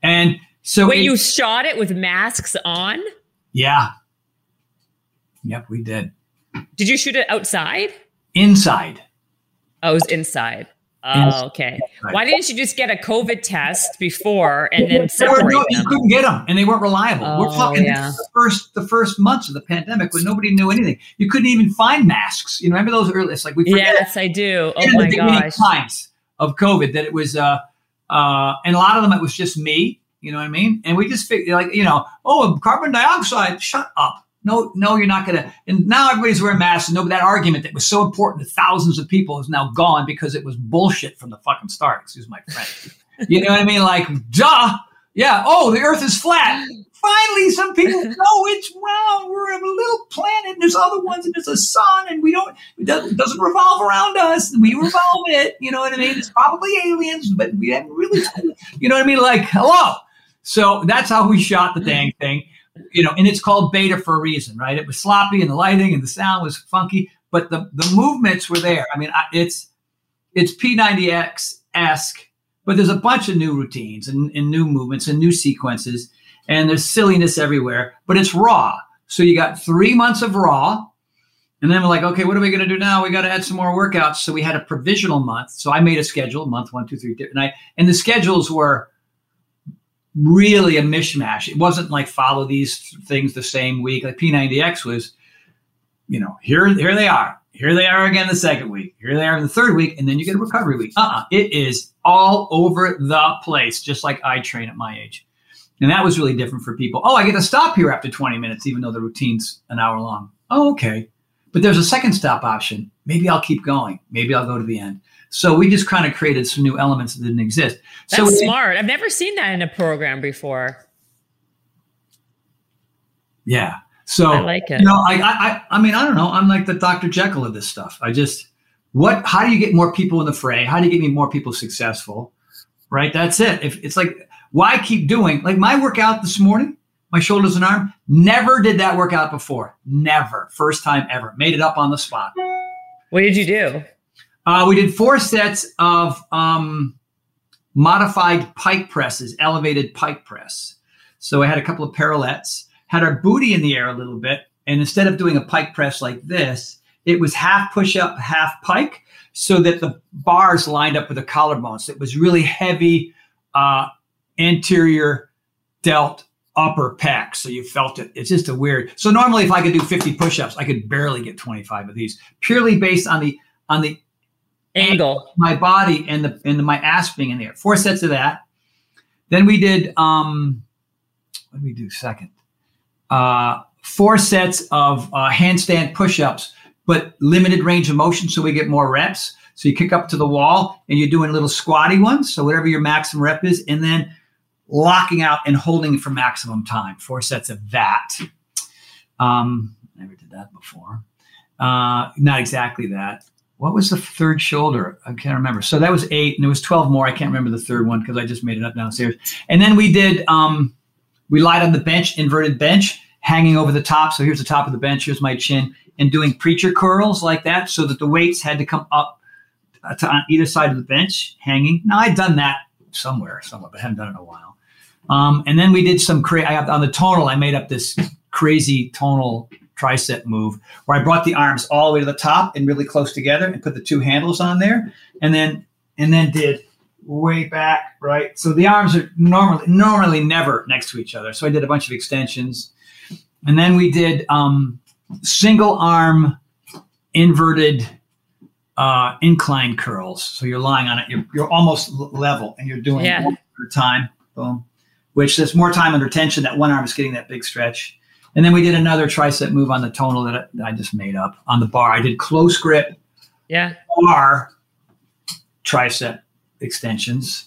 And so Wait, it- you shot it with masks on? yeah, yep, we did Did you shoot it outside? inside. Oh, it was inside. Oh, okay. Why didn't you just get a COVID test before and then were separate no, you couldn't get them, and they weren't reliable. We're Oh, talking yeah. the first the first months of the pandemic when nobody knew anything. You couldn't even find masks. You remember those early? It's like we forget Yes, I do. Oh my gosh. times of COVID that it was, uh, uh, and a lot of them it was just me. You know what I mean? And we just figured, like, you know, oh, carbon dioxide. Shut up. No, no, you're not gonna. And now everybody's wearing masks. And no, that argument that was so important to thousands of people is now gone because it was bullshit from the fucking start. Excuse my French. you know what I mean? Like, duh. Yeah. Oh, the Earth is flat. Finally, some people know it's round. We're a little planet. And there's other ones, and there's a sun, and we don't. It doesn't, it doesn't revolve around us. We revolve it. You know what I mean? It's probably aliens, but we haven't really. You know what I mean? Like, hello. So that's how we shot the dang thing. You know, and it's called beta for a reason, right? It was sloppy, and the lighting and the sound was funky, but the the movements were there. I mean, I, it's it's P90X esque, but there's a bunch of new routines and, and new movements and new sequences, and there's silliness everywhere. But it's raw, so you got three months of raw, and then we're like, okay, what are we going to do now? We got to add some more workouts. So we had a provisional month. So I made a schedule, month one, two, three, and I and the schedules were really a mishmash. It wasn't like follow these things the same week. Like P90X was, you know, here here they are. Here they are again the second week. Here they are in the third week, and then you get a recovery week. Uh-uh. It is all over the place, just like I train at my age. And that was really different for people. Oh, I get to stop here after 20 minutes, even though the routine's an hour long. Oh, okay. But there's a second stop option. Maybe I'll keep going. Maybe I'll go to the end. So we just kind of created some new elements that didn't exist. That's so smart. I've never seen that in a program before. Yeah. So I like it. You know, I, I, I mean, I don't know. I'm like the Dr. Jekyll of this stuff. I just, what? How do you get more people in the fray? How do you get me more people successful? Right. That's it. If it's like, why keep doing like my workout this morning? My shoulders and arm. Never did that workout before. Never. First time ever. Made it up on the spot. What did you do? Uh, we did four sets of um, modified pike presses, elevated pike press. So I had a couple of parallettes, had our booty in the air a little bit, and instead of doing a pike press like this, it was half push up, half pike, so that the bars lined up with the collarbones. It was really heavy uh, anterior delt upper pec, so you felt it. It's just a weird. So normally, if I could do 50 push-ups, I could barely get 25 of these, purely based on the on the Angle. my body and the and the, my ass being in there. Four sets of that. Then we did um, what did we do second? Uh, four sets of uh, handstand push-ups, but limited range of motion, so we get more reps. So you kick up to the wall and you're doing little squatty ones. So whatever your maximum rep is, and then locking out and holding for maximum time. Four sets of that. Um, never did that before. Uh, not exactly that what was the third shoulder? I can't remember. So that was eight, and there was twelve more. I can't remember the third one because I just made it up downstairs. And then we did. Um, we lied on the bench, inverted bench, hanging over the top. So here's the top of the bench. Here's my chin, and doing preacher curls like that, so that the weights had to come up to on either side of the bench, hanging. Now I'd done that somewhere, somewhere, but I haven't done it in a while. Um, and then we did some crazy on the Tonal. I made up this crazy Tonal tricep move where I brought the arms all the way to the top and really close together and put the two handles on there and then and then did way back right? So the arms are normally normally never next to each other. So I did a bunch of extensions. And then we did um, single arm inverted uh, incline curls. So you're lying on it. You're, you're almost level and you're doing Yeah. one time boom which there's more time under tension. That one arm is getting that big stretch And then we did another tricep move on the Tonal that I, I just made up on the bar. I did close grip Yeah. bar tricep extensions.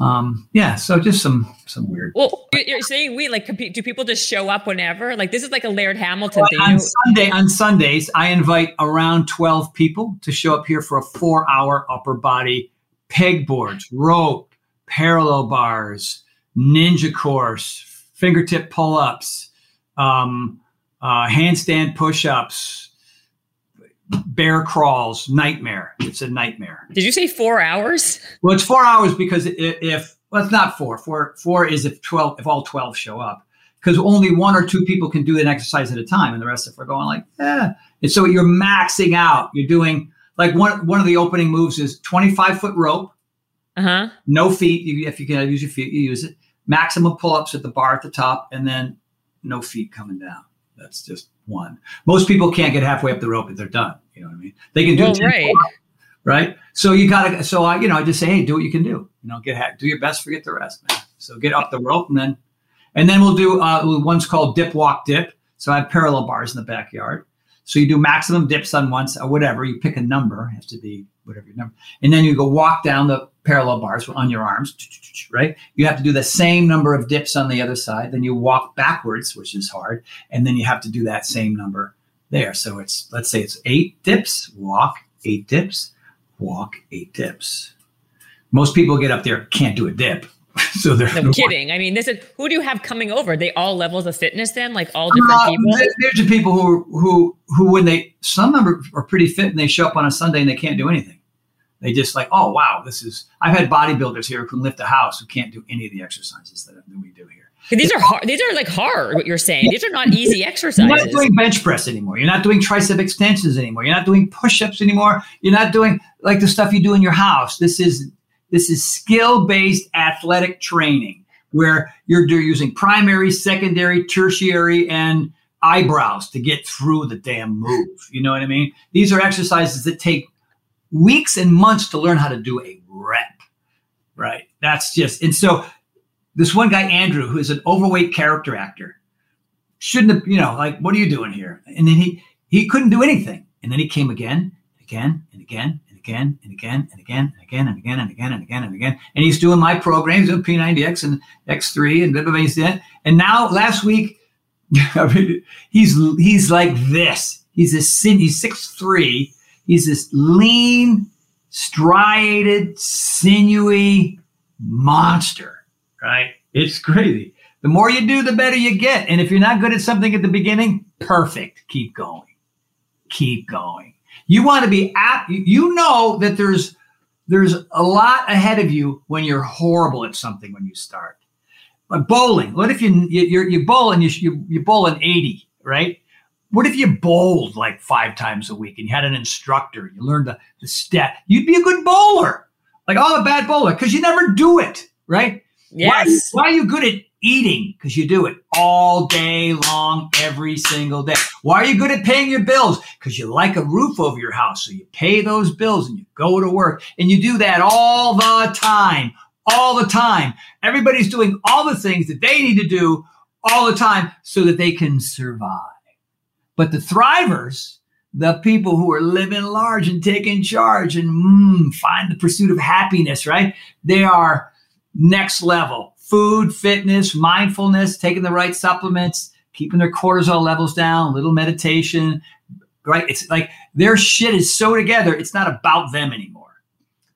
Um, yeah, so just some some weird. Well, you- you're saying we like compete. Do people just show up whenever? Like this is like a Laird Hamilton thing. on Sunday on Sundays, I invite around twelve people to show up here for a four-hour upper body pegboards, rope, parallel bars, ninja course, fingertip pull-ups, um, uh, handstand push-ups, bear crawls. Nightmare! It's a nightmare. Did you say four hours? Well, it's four hours because if well, it's not four. Four four is if twelve if all twelve show up because only one or two people can do an exercise at a time, and the rest of are going like, yeah. And so you're maxing out. You're doing like one one of the opening moves is twenty five foot rope, Uh huh. no feet. You, if you can use your feet, you use it. Maximum pull ups at the bar at the top, and then no feet coming down. That's just one. Most people can't get halfway up the rope if they're done. You know what I mean? They can do Well, 10 right. right? So you gotta. So I, you know, I just say, hey, do what you can do. You know, get do your best, forget the rest, man. So get up the rope, and then, and then we'll do. Uh, one's called dip, walk, dip. So I have parallel bars in the backyard. So you do maximum dips on once or whatever. You pick a number, it has to be whatever your number, and then you go walk down the parallel bars on your arms, right? You have to do the same number of dips on the other side. Then you walk backwards, which is hard, and then you have to do that same number there. So it's let's say it's eight dips, walk, eight dips, walk, eight dips. Most people get up there can't do a dip, so they're No kidding. I mean, this is who do you have coming over? They all levels of fitness then, like all different Uh, people. There's the people who who who when they some of them are pretty fit and they show up on a Sunday and they can't do anything. They just like, oh wow, this is. I've had bodybuilders here who can lift a house who can't do any of the exercises that, we do here. These are hard. These are like hard. What you're saying. These are not easy exercises. You're not doing bench press anymore. You're not doing tricep extensions anymore. You're not doing push-ups anymore. You're not doing like the stuff you do in your house. This is this is skill-based athletic training where you're, you're using primary, secondary, tertiary, and eyebrows to get through the damn move. You know what I mean? These are exercises that take weeks and months to learn how to do a rep. Right? That's just and so this one guy Andrew, who is an overweight character actor, shouldn't have, you know, like, what are you doing here? And then he he couldn't do anything. And then he came again, again, and again, and again, and again, and again, and again, and again, and again, and again, and again. And he's doing my programs doing P90X and X3 and blah, blah, blah. And now last week, I mean, he's he's like this. He's a he's six three. He's this lean, striated, sinewy monster, right? It's crazy. The more you do, the better you get. And if you're not good at something at the beginning, perfect. Keep going. Keep going. You want to be at you know that there's there's a lot ahead of you when you're horrible at something when you start. Like bowling. What if you you you're, you bowl and you, you you bowl an 80, right? What if you bowled like five times a week and you had an instructor? You learned the, the stat. You'd be a good bowler. Like, oh, a bad bowler because you never do it, right? Why, yes. why are you good at eating? Because you do it all day long, every single day. Why are you good at paying your bills? Because you like a roof over your house. So you pay those bills and you go to work and you do that all the time, all the time. Everybody's doing all the things that they need to do all the time so that they can survive. But the thrivers, the people who are living large and taking charge and mm, find the pursuit of happiness, right? They are next level food, fitness, mindfulness, taking the right supplements, keeping their cortisol levels down, little meditation, right? It's like their shit is so together, it's not about them anymore.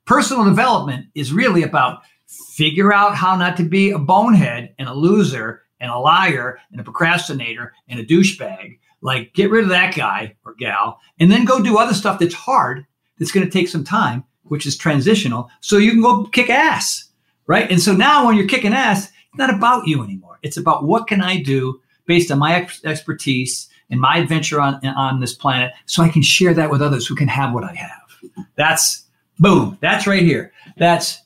Personal development is really about figure out how not to be a bonehead and a loser and a liar and a procrastinator and a douchebag. Like, get rid of that guy or gal and then go do other stuff that's hard, that's going to take some time, which is transitional, so you can go kick ass right? And so now when you're kicking ass, it's not about you anymore. It's about what can I do based on my ex- expertise and my adventure on on this planet, so I can share that with others who can have what I have. That's boom. That's right here. That's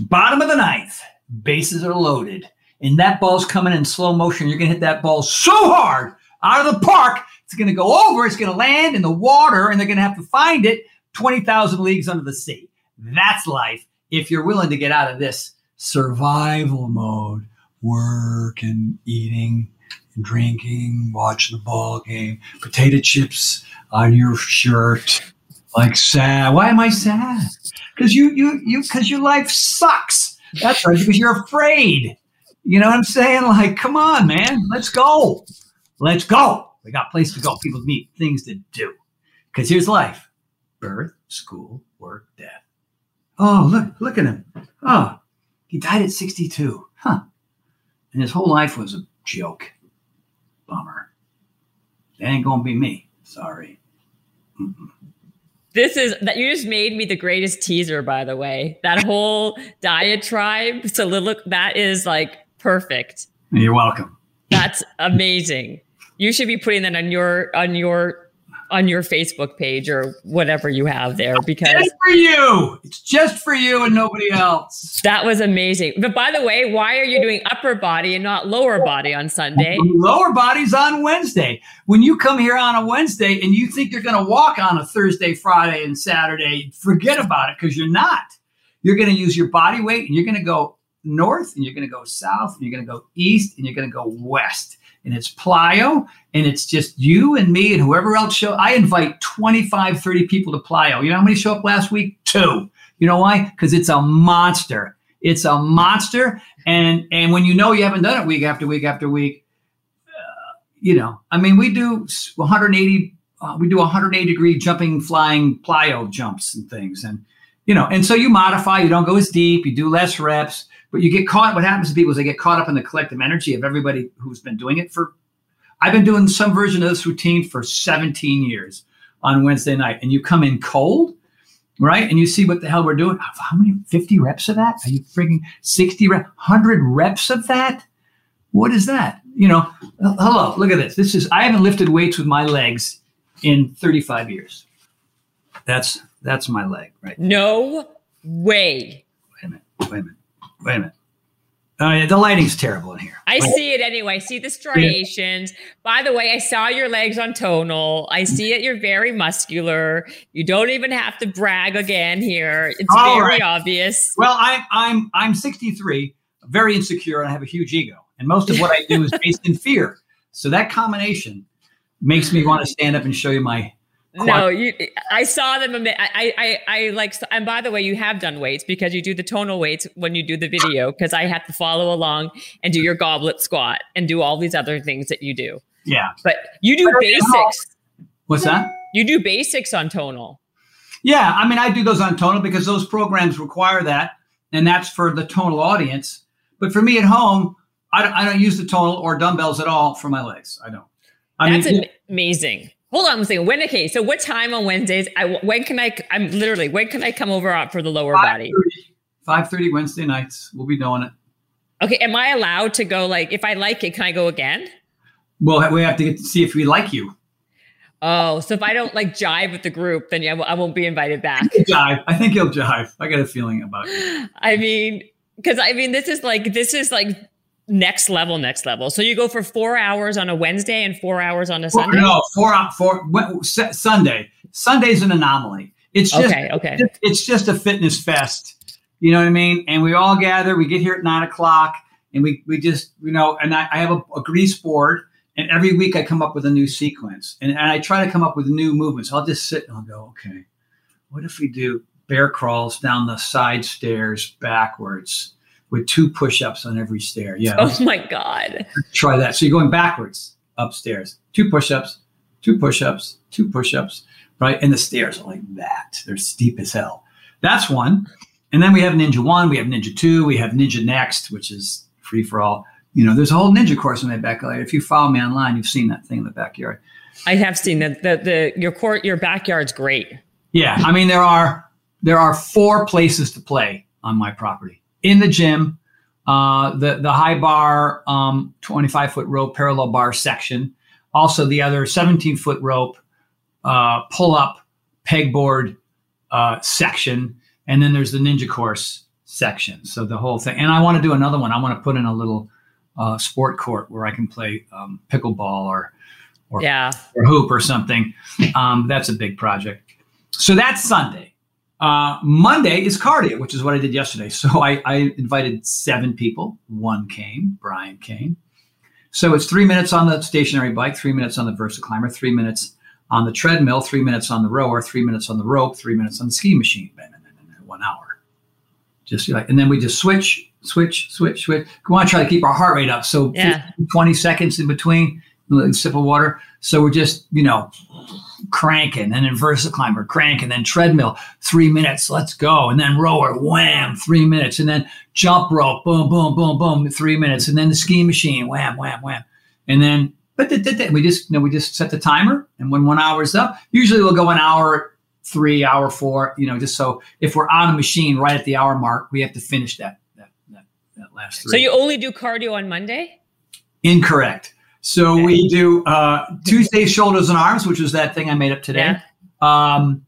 bottom of the ninth. Bases are loaded, and that ball's coming in slow motion. You're gonna hit that ball so hard out of the park. It's gonna go over. It's gonna land in the water, and they're gonna have to find it twenty thousand leagues under the sea. That's life if you're willing to get out of this survival mode, work and eating, and drinking, watching the ball game, potato chips on your shirt, like sad. Why am I sad? Because you you you because your life sucks. That's right. Because you're afraid. You know what I'm saying? Like, come on, man. Let's go. Let's go. We got place to go. People to meet things to do. Because here's life: birth, school, work, death. Oh, look, look at him. Oh, he died at 62. Huh. And his whole life was a joke. Bummer. That ain't gonna be me. Sorry. Mm-mm. This is that you just made me the greatest teaser, by the way. That whole diatribe. So look, that is like perfect. You're welcome. That's amazing. You should be putting that on your on your on your Facebook page or whatever you have there because it's for you. It's just for you and nobody else. That was amazing. But by the way, why are you doing upper body and not lower body on Sunday? Lower body's on Wednesday. When you come here on a Wednesday and you think you're going to walk on a Thursday, Friday, and Saturday, forget about it because you're not. You're going to use your body weight and you're going to go north and you're going to go south and you're going to go east and you're going to go west and it's plyo and it's just you and me and whoever else show i invite 25 30 people to plyo. You know how many show up last week? Two. You know why? Because it's a monster. It's a monster and and when you know you haven't done it week after week after week uh, you know i mean we do 180 uh, we do 180 degree jumping flying plyo jumps and things and you know and so you modify you don't go as deep you do less reps but you get caught. What happens to people is they get caught up in the collective energy of everybody who's been doing it for. I've been doing some version of this routine for 17 years on Wednesday night, and you come in cold, right? And you see what the hell we're doing. How many? 50 reps of that? Are you freaking 60 reps? 100 reps of that? What is that? You know, hello, look at this. This is I haven't lifted weights with my legs in 35 years. That's that's my leg, right? No way. Wait a minute. Wait a minute. Wait a minute. Uh, the lighting's terrible in here. I see it anyway. I see the striations. Yeah. By the way, I saw your legs on Tonal. I see it. you're very muscular. You don't even have to brag again here. It's All very right. obvious. Well, I'm I'm I'm 63, very insecure, and I have a huge ego. And most of what I do is based in fear. So that combination makes me want to stand up and show you my no, you. I saw them. I, I, I like. And by the way, you have done weights because you do the Tonal weights when you do the video. Because I have to follow along and do your goblet squat and do all these other things that you do. Yeah, but you do basics. What's that? You do basics on Tonal. Yeah, I mean, I do those on Tonal because those programs require that, and that's for the Tonal audience. But for me at home, I don't, I don't use the Tonal or dumbbells at all for my legs. I don't. I that's mean, amazing. Hold on a second. When okay, so what time on Wednesdays? I when can I? I'm literally when can I come over for the lower 5:30, body? Five thirty Wednesday nights. We'll be doing it. Okay, am I allowed to go? Like, if I like it, can I go again? Well, we have to get to see if we like you. Oh, so if I don't like jive with the group, then yeah, I won't be invited back. jive. I think you'll jive. I got a feeling about you. I mean, because I mean, this is like this is like next level, next level. So you go for four hours on a Wednesday and four hours on a Sunday. No, four four Sunday. Sunday's an anomaly. It's just okay. Okay. It's just a fitness fest. You know what I mean? And we all gather. We get here at nine o'clock, and we we just you know. And I, I have a, a, grease board, and every week I come up with a new sequence, and, and I try to come up with new movements. I'll just sit and I'll go, okay, what if we do bear crawls down the side stairs backwards? With two push-ups on every stair. Yeah. Oh my God. Try that. So you're going backwards upstairs. Two push-ups, two push-ups, two push-ups, right? And the stairs are like that. They're steep as hell. That's one. And then we have Ninja One, we have Ninja Two, we have Ninja Next, which is free for all. You know, there's a whole ninja course in my backyard. If you follow me online, you've seen that thing in the backyard. I have seen that. The, the your court, your backyard's great. Yeah, I mean there are there are four places to play on my property in the gym, uh, the the high bar, um, 25 foot rope parallel bar section, also the other 17 foot rope uh, pull up pegboard uh, section, and then there's the ninja course section. So the whole thing. And I want to do another one. I want to put in a little uh, sport court where I can play um, pickleball or or, yeah. or hoop or something. Um, that's a big project. So that's Sunday. Uh, Monday is cardio, which is what I did yesterday. So I, I, invited seven people. One came, Brian came. So it's three minutes on the stationary bike, three minutes on the VersaClimber, three minutes on the treadmill, three minutes on the rower, three minutes on the rope, three minutes on the ski machine, one hour. Just like, and then we just switch, switch, switch, switch. We want to try to keep our heart rate up. So Yeah. 15, 20 seconds in between, a sip of water. So we're just, you know, cranking and then VersaClimber, cranking, then treadmill, three minutes, let's go. And then rower, wham, three minutes. And then jump rope, boom, boom, boom, boom, three minutes. And then the ski machine, wham, wham, wham. And then, but we just, you know, we just set the timer. And when one hour is up, usually we'll go an hour three, hour four, you know, just so if we're on a machine right at the hour mark, we have to finish that, that, that, that last three. So you only do cardio on Monday? Incorrect. So Okay. we do uh, Tuesday shoulders and arms, which is that thing I made up today. Yeah. Um,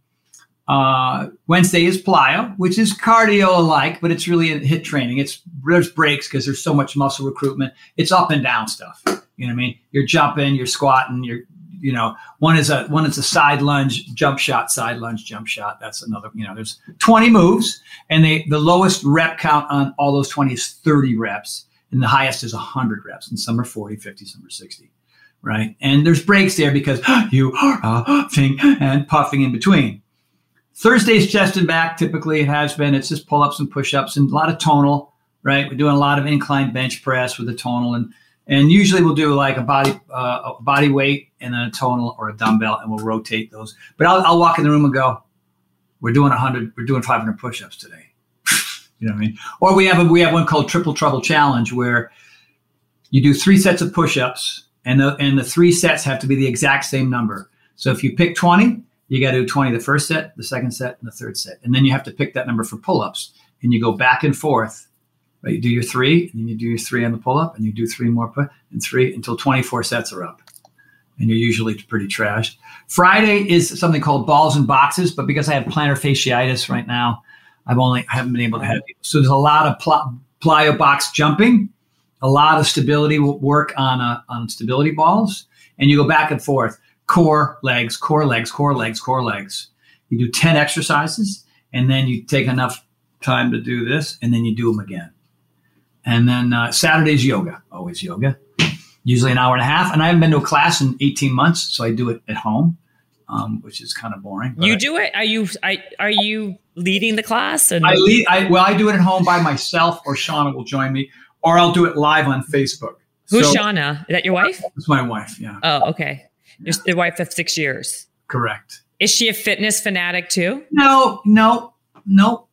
uh, Wednesday is plyo, which is cardio alike, but it's really a HIIT training. It's there's breaks because there's so much muscle recruitment. It's up and down stuff. You know what I mean? You're jumping, you're squatting, you're you know one is a one is a side lunge, jump shot, side lunge, jump shot. That's another. You know, there's 20 moves, and they the lowest rep count on all those 20 is 30 reps, and the highest is 100 reps, and some are 40, 50, some are 60 right? And there's breaks there because you are huffing and puffing in between. Thursday's chest and back, typically it has been. It's just pull ups and push ups and a lot of Tonal, right? We're doing a lot of incline bench press with the Tonal, and and usually we'll do like a body uh, a body weight and then a Tonal or a dumbbell, and we'll rotate those. But I'll, I'll walk in the room and go, "We're doing 100, we're doing 500 push ups today." You know what I mean? Or we have a, we have one called Triple Trouble Challenge where you do three sets of push ups and the and the three sets have to be the exact same number. So if you pick 20, you got to do 20 the first set, the second set, and the third set. And then you have to pick that number for pull-ups. And you go back and forth. Right? You do your three, and then you do your three on the pull-up, and you do three more put and three until 24 sets are up. And you're usually pretty trashed. Friday is something called balls and boxes, but because I have plantar fasciitis right now, I've only I haven't been able to have so there's a lot of pl- plyo box jumping a lot of stability work on uh, on stability balls, and you go back and forth, core legs, core legs, core legs, core legs. You do ten exercises, and then you take enough time to do this, and then you do them again. And then uh, Saturday's yoga, always yoga, usually an hour and a half. And I haven't been to a class in eighteen months, so I do it at home, um, which is kind of boring. You I- do it? Are you I, are you leading the class? And I lead. I well, I do it at home by myself, or Shawna will join me, or I'll do it live on Facebook. who's So- Shawna? Is that your wife? It's my wife. Yeah, Oh, okay. Your, the wife of six years. correct. Is she a fitness fanatic too? No, no, no,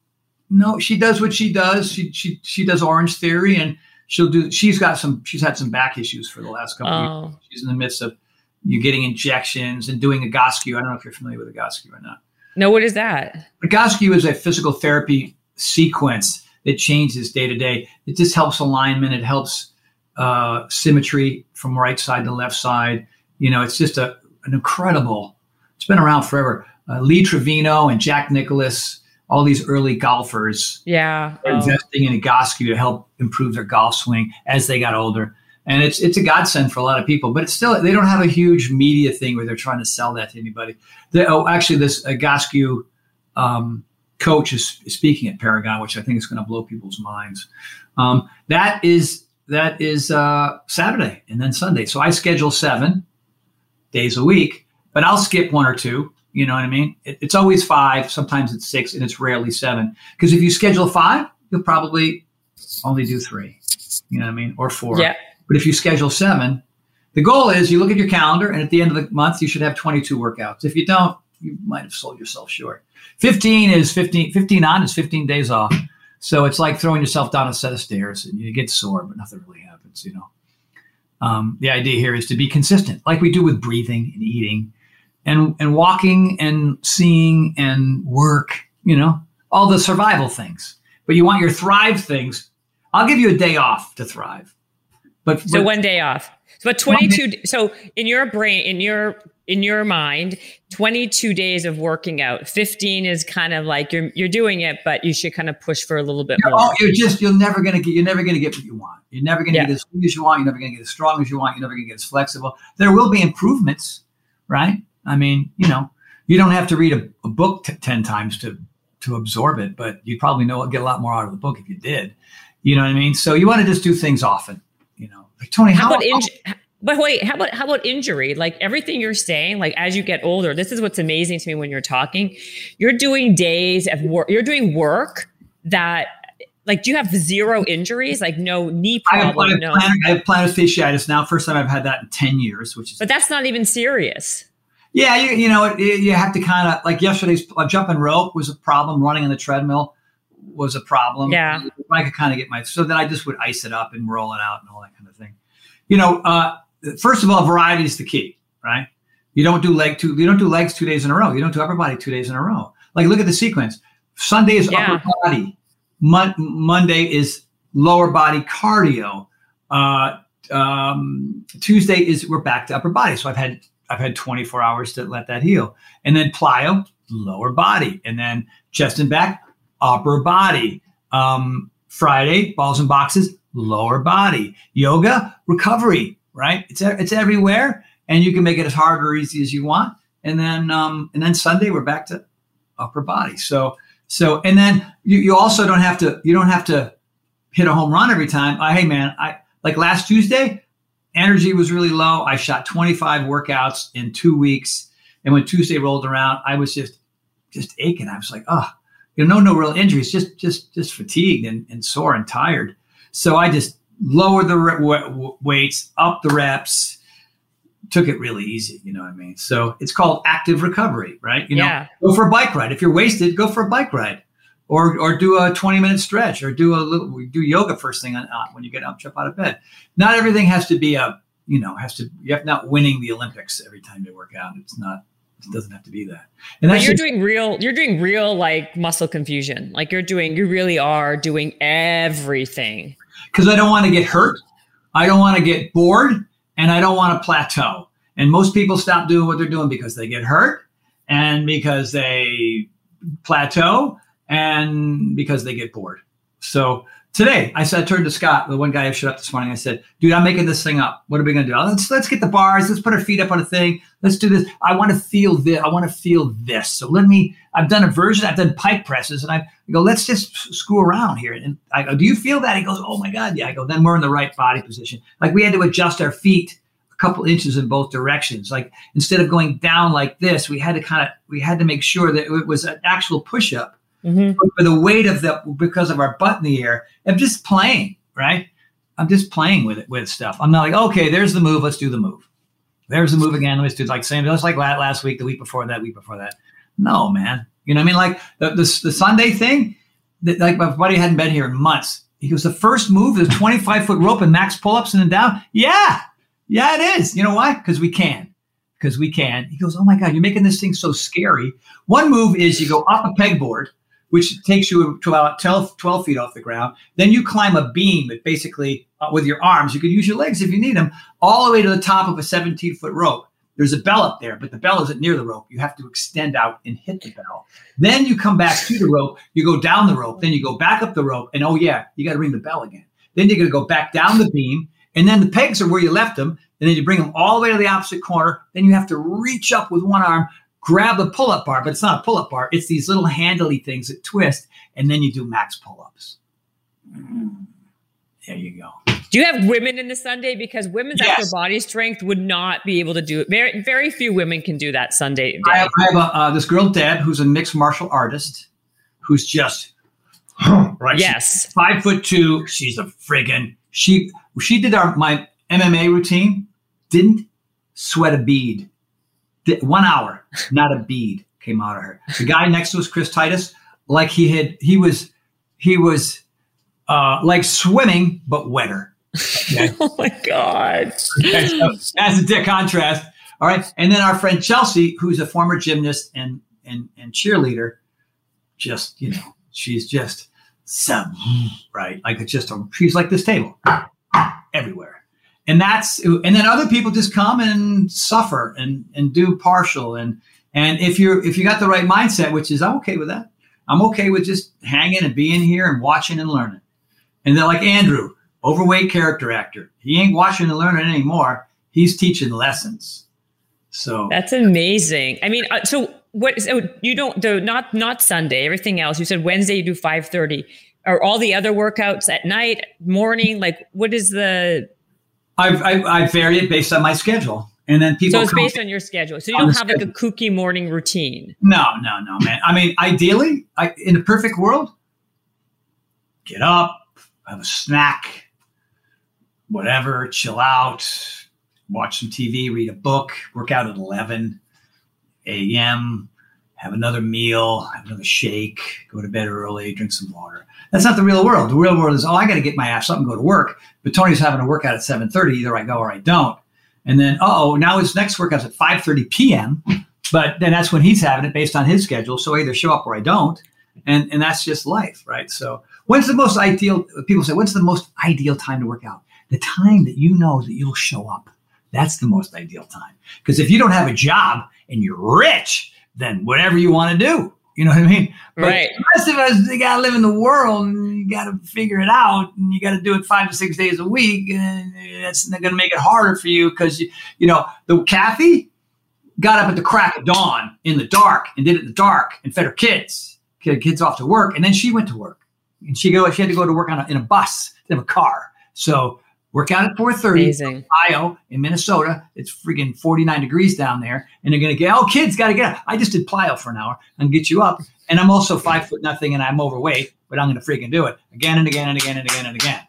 no. She does what she does. She she she does Orange Theory, and she'll do. She's got some. She's had some back issues for the last couple. of years. Oh, She's in the midst of you getting injections and doing Egoscue. I don't know if you're familiar with Egoscue or not. No. What is that? Egoscue is a physical therapy sequence that changes day to day. It just helps alignment. It helps uh, symmetry from right side to left side. You know, it's just a an incredible. It's been around forever. Uh, Lee Trevino and Jack Nicklaus, all these early golfers, Yeah. Oh. investing in Egoscue to help improve their golf swing as they got older. And it's it's a godsend for a lot of people, but it's still they don't have a huge media thing where they're trying to sell that to anybody. Oh, actually, this uh, um, coach is, is speaking at Paragon, which I think is going to blow people's minds. Um, that is that is uh, Saturday and then Sunday. So I schedule seven days a week, but I'll skip one or two. You know what I mean? It, it's always five. Sometimes it's six, and it's rarely seven. Because if you schedule five, you'll probably only do three. You know what I mean? Or four. Yeah. But if you schedule seven, the goal is you look at your calendar, and at the end of the month, you should have 22 workouts. If you don't, you might have sold yourself short. 15 is 15, 15 on is 15 days off. So it's like throwing yourself down a set of stairs and you get sore, but nothing really happens, you know. Um, the idea here is to be consistent, like we do with breathing and eating and, and walking and seeing and work, you know, all the survival things. But you want your thrive things. I'll give you a day off to thrive. But, So but- one day off. But 22 so in your brain in your in your mind 22 days of working out 15 is kind of like you're you're doing it but you should kind of push for a little bit You're, more. all, you're just you're never gonna get you're never gonna get what you want. You're never gonna Yeah. get as good as you want. You're never gonna get as strong as you want. You're never gonna get as flexible. There will be improvements, right? I mean, you know, you don't have to read a, a book t- ten times to to absorb it, but you probably know get a lot more out of the book if you did. You know what I mean? So you want to just do things often, Like Tony, How how, about inj- but wait, how about how about injury? Like everything you're saying, like as you get older, this is what's amazing to me when you're talking. You're doing days of work. You're doing work that, like, do you have zero injuries? Like no knee have, I problem, have, no. plantar, I have plantar fasciitis now. First time I've had that in ten years, which is But that's not even serious. Yeah, you, you know, it, it- you have to kind of like yesterday's uh, jumping rope was a problem. Running on the treadmill was a problem. Yeah. I could kind of get my so then I just would ice it up and roll it out and all that kind of thing. You know, uh, first of all, variety is the key, right? You don't do leg two. You don't do legs two days in a row. You don't do upper body two days in a row. Like look at the sequence. Sunday is Yeah. upper body. Mon- Monday is lower body cardio. Uh, um, Tuesday is we're back to upper body. So I've had I've had 24 hours to let that heal, and then plyo lower body, and then chest and back upper body. Um, Friday balls and boxes lower body. Yoga recovery. Right? It's it's everywhere, and you can make it as hard or easy as you want. And then um, and then Sunday we're back to upper body. So so and then you, you also don't have to you don't have to hit a home run every time. I, hey man, I like last Tuesday, energy was really low. I shot 25 workouts in two weeks, and when Tuesday rolled around, I was just just aching. I was like, oh, you know, no, no real injuries, just just just fatigued and, and sore and tired. So I just lowered the re- w- weights, up the reps, took it really easy. You know what I mean? So it's called active recovery, right? You know, Yeah. go for a bike ride. If you're wasted, go for a bike ride. Or, or do a 20 minute stretch or do a little do yoga first thing on, uh, when you get up jump out of bed not everything has to be a you know has to you have not winning the olympics every time you work out it's not it doesn't have to be that and But you're doing real. You're doing real like muscle confusion. Like you're doing. You really are doing everything. because I don't want to get hurt, I don't want to get bored, and I don't want to plateau. And most people stop doing what they're doing because they get hurt, and because they plateau, and because they get bored. So today, I said, I turned to Scott, the one guy who showed up this morning. I said, "Dude, I'm making this thing up. What are we to do? Let's let's get the bars. Let's put our feet up on a thing. Let's do this. I want to feel this. I want to feel this. So let me. I've done a version. I've done pike presses, and I I go, let's just screw around here. And I go, do you feel that? He goes, oh my God. Yeah. I go, then we're in the right body position. Like we had to adjust our feet a couple inches in both directions. Like instead of going down like this, we had to kind of, we had to make sure that it was an actual push up Mm-hmm. the weight of the, because of our butt in the air. I'm just playing, right? I'm just playing with it, with stuff. I'm not like, okay, there's the move. Let's do the move. There's the move again. Let's do like same, just like la- last week, the week before that, week before that. No, man. You know what I mean? Like the, the, the Sunday thing, that, like my buddy hadn't been here in months. He goes, the first move is 25 foot rope and max pull ups and then down. Yeah. Yeah, it is. You know why? Because we can. Because we can. He goes, oh my God, you're making this thing so scary. One move is you go off a pegboard, which takes you to about 12, 12 feet off the ground. Then you climb a beam that basically, uh, with your arms, you could use your legs if you need them, all the way to the top of a 17 foot rope. There's a bell up there, but the bell isn't near the rope. You have to extend out and hit the bell. Then you come back to the rope, you go down the rope, then you go back up the rope, and oh yeah, you got to ring the bell again. Then you're going to go back down the beam, and then the pegs are where you left them, and then you bring them all the way to the opposite corner. Then you have to reach up with one arm, grab the pull-up bar, but it's not a pull-up bar. It's these little handily things that twist, and then you do max pull-ups. Mm. There you go. Do you have women in the Sunday? Because women's Yes. upper body strength would not be able to do it. Very, very few women can do that Sunday. Day. I have, I have a, uh, this girl Deb, who's a mixed martial artist, who's just right. she's yes. five foot two. She's a friggin' she. She did our my MMA routine. Didn't sweat a bead. One hour, not a bead came out of her. The guy next to us, Chris Titus, like he had he was he was uh, like swimming but wetter. Okay. Oh my God. Okay, so that's a dick contrast. All right. And then our friend Chelsea, who's a former gymnast and and and cheerleader, just, you know, she's just some right. Like it's just a, she's like this table everywhere. And that's and then other people just come and suffer and and do partial and and if you're if you got the right mindset, which is I'm okay with that. I'm okay with just hanging and being here and watching and learning. And then like Andrew, overweight character actor. He ain't watching and learning anymore. He's teaching lessons. So That's amazing. I mean, uh, so what? So you don't do not not Sunday. Everything else. You said Wednesday you do five thirty. Are all the other workouts at night, morning? Like, what is the? I've, I, I vary it based on my schedule. And then people. So it's based on your schedule. So you don't have like a kooky morning routine. No, no, no, man. I mean, ideally, I, in a perfect world, get up, have a snack, whatever, chill out, watch some TV, read a book, work out at 11 a.m., have another meal, have another shake, go to bed early, drink some water. That's not the real world. The real world is, oh, I got to get my ass up and go to work. But Tony's having a workout at 7.30. Either I go or I don't. And then, oh, now his next workout's at 5.30 p.m., but then that's when he's having it based on his schedule. So I either show up or I don't. And, and that's just life, right? So when's the most ideal, people say, when's the most ideal time to work out? The time that you know that you'll show up. That's the most ideal time. Because if you don't have a job and you're rich, then whatever you want to do, you know what I mean? But Right. The rest of us, they got to live in the world and you got to figure it out and you got to do it five to six days a week. And that's going to make it harder for you because, you, you know, the Kathy got up at the crack of dawn in the dark and did it in the dark and fed her kids, kids off to work. And then she went to work and she go, she had to go to work on a, in a bus, have a car. So work out at 4.30. Amazing. Ohio in Minnesota. It's freaking 49 degrees down there. And they're going to get, oh, kids got to get up. I just did plyo for an hour and get you up. And I'm also five foot nothing and I'm overweight, but I'm going to freaking do it again and again and again and again and again.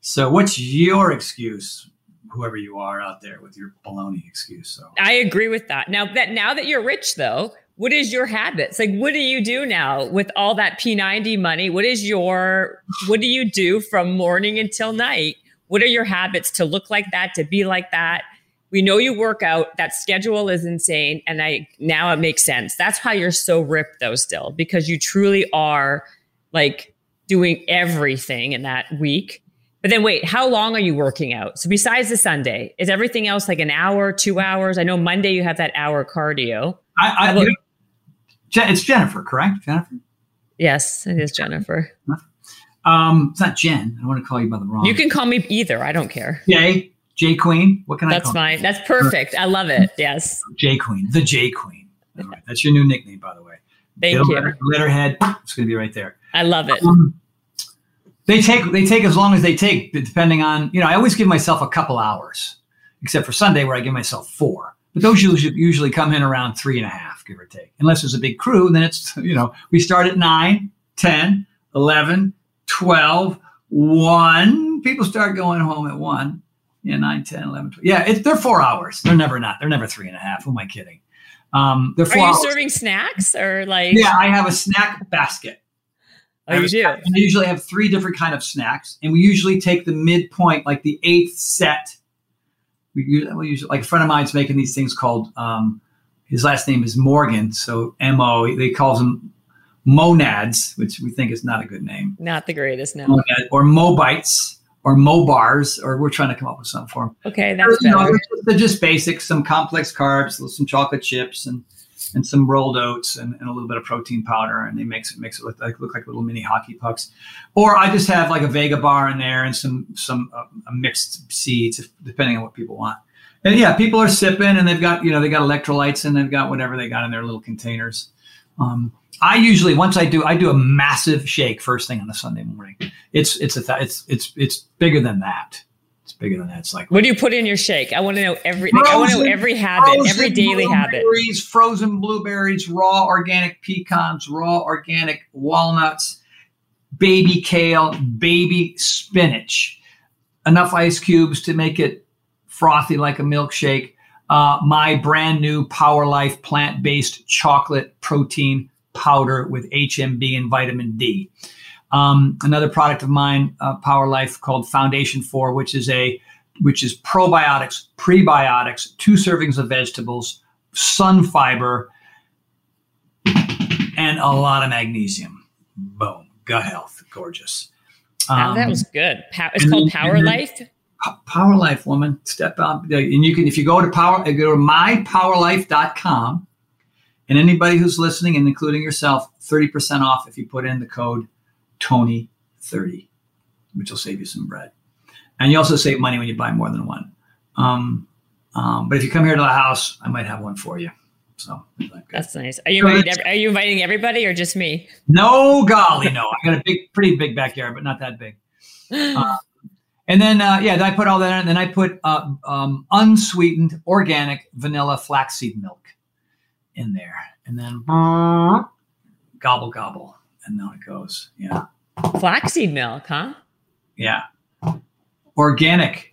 So what's your excuse, whoever you are out there with your baloney excuse? So I agree with that. Now that now that you're rich though, what is your habits? Like what do you do now with all that P90 money? What is your what do you do from morning until night? What are your habits to look like that, to be like that? We know you work out. That schedule is insane and I now it makes sense. That's why you're so ripped though still because you truly are like doing everything in that week. But then wait, how long are you working out? So besides the Sunday, is everything else like an hour, two hours? I know Monday you have that hour cardio. I, I about- it's Jennifer, correct? Jennifer? Yes, it is Jennifer. Um, it's not Jen. I don't want to call you by the wrong. You can call me either. I don't care. J. J Queen. What can I That's fine. That's perfect. I love it. Yes. you? J Queen. The J Queen. All right. That's your new nickname, by the way. Thank Little you. letter- letterhead. It's going to be right there. I love it. Um, they take they take as long as they take, depending on you know. I always give myself a couple hours, except for Sunday where I give myself four. But those usually usually come in around three and a half, give or take. Unless there's a big crew, then it's you know we start at 9, 10, 11, 12, 1. People start going home at 1. Yeah, 9, 10, 11, 12. Yeah, it, they're four hours. They're never not. They're never three and a half. Who am I kidding? Um, they're four Are you hours. serving snacks or like? Yeah, I have a snack basket. Oh, you do. I usually have three different kind of snacks, and we usually take the midpoint, like the eighth set. We usually, we usually like a friend of mine's making these things called. Um, his last name is Morgan, so M O. They calls them monads, which we think is not a good name, Not the greatest. No. Monad, or mobites, or mobars, or we're trying to come up with something for them. Okay, that's You know, they're, just, they're basic, some complex carbs, some chocolate chips, and and some rolled oats and, and a little bit of protein powder, and they makes it makes it look like look like little mini hockey pucks. Or I just have like a Vega bar in there and some some uh, mixed seeds, depending on what people want. And yeah, people are sipping, and they've got you know they got electrolytes and they've got whatever they got in their little containers. Um, I usually once I do I do a massive shake first thing on a Sunday morning. It's it's a th- it's it's it's bigger than that. It's bigger than that. It's like What do you put in your shake? I want to know every. Like, I want to know every habit, every daily habit. Frozen blueberries, raw organic pecans, raw organic walnuts, baby kale, baby spinach. Enough ice cubes to make it frothy like a milkshake. Uh, my brand new Power Life plant based chocolate protein powder with HMB and vitamin D. Um, another product of mine, uh, Power Life, called Foundation Four, which is a which is probiotics, prebiotics, two servings of vegetables, Sunfiber, and a lot of magnesium. Boom, gut health, gorgeous. Wow, that Um, was good. Pow- it's called Power then- Life. Power Life woman, step up. And you can, if you go to power, go to mypowerlife.com, and anybody who's listening, and including yourself, 30% off if you put in the code Tony30, which will save you some bread. And you also save money when you buy more than one. Um, um, but if you come here to the house, I might have one for you. So, That's nice. Are you are you inviting everybody or just me? no golly, no. I got a big, pretty big backyard, but not that big. Uh, And then, uh, yeah, I put all that in. And then I put uh, um, unsweetened organic vanilla flaxseed milk in there. And then gobble, gobble. And now it goes. Yeah. Flaxseed milk, huh? Yeah. Organic,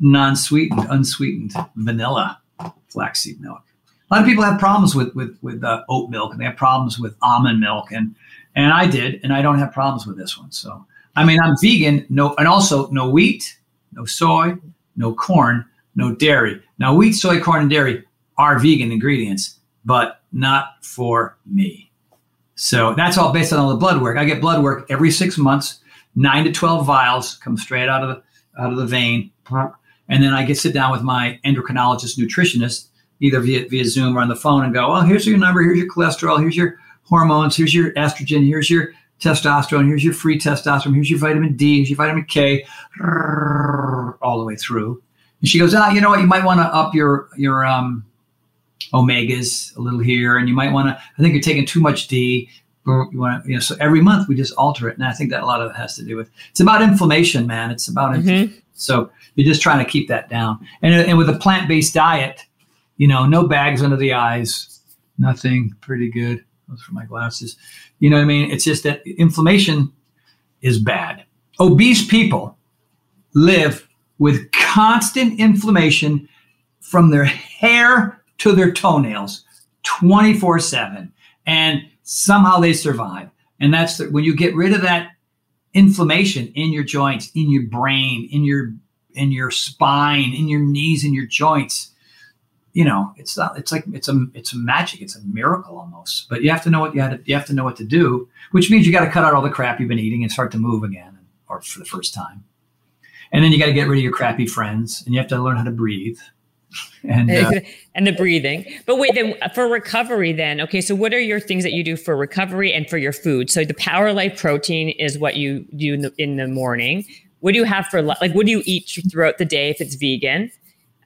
non sweetened, unsweetened vanilla flaxseed milk. A lot of people have problems with with with uh, oat milk, and they have problems with almond milk, and and I did, and I don't have problems with this one. So I mean, I'm vegan, no, and also no wheat, no soy, no corn, no dairy. Now, wheat, soy, corn, and dairy are vegan ingredients, but not for me. So that's all based on all the blood work. I get blood work every six months, nine to twelve vials come straight out of the out of the vein, and then I get sit down with my endocrinologist, nutritionist, either via via Zoom or on the phone, and go, "Well, here's your number. Here's your cholesterol. Here's your hormones. Here's your estrogen. Here's your testosterone. Here's your free testosterone. Here's your vitamin D. Here's your vitamin K, all the way through." And she goes, "Ah, you know what? You might want to up your your um, omegas a little here, and you might want to. I think you're taking too much D. You want to, you know. So every month we just alter it, and I think that a lot of it has to do with it's about inflammation, man. It's about mm-hmm. so you're just trying to keep that down, and and with a plant based diet, you know, no bags under the eyes, nothing, pretty good. Those for my glasses. You know what I mean? It's just that inflammation is bad. Obese people live with constant inflammation from their hair to their toenails 24 7 and somehow they survive. And that's the, when you get rid of that inflammation in your joints in your brain in your in your spine in your knees in your joints you know it's not it's like it's a it's a magic it's a miracle almost. But you have to know what you have to you have to know what to do which means you got to cut out all the crap you've been eating and start to move again or for the first time. And then you got to get rid of your crappy friends and you have to learn how to breathe and uh, and the breathing. But wait, then for recovery, then okay. So what are your things that you do for recovery and for your food? So the Power Life protein is what you do in the, in the morning. What do you have for like? What do you eat throughout the day if it's vegan?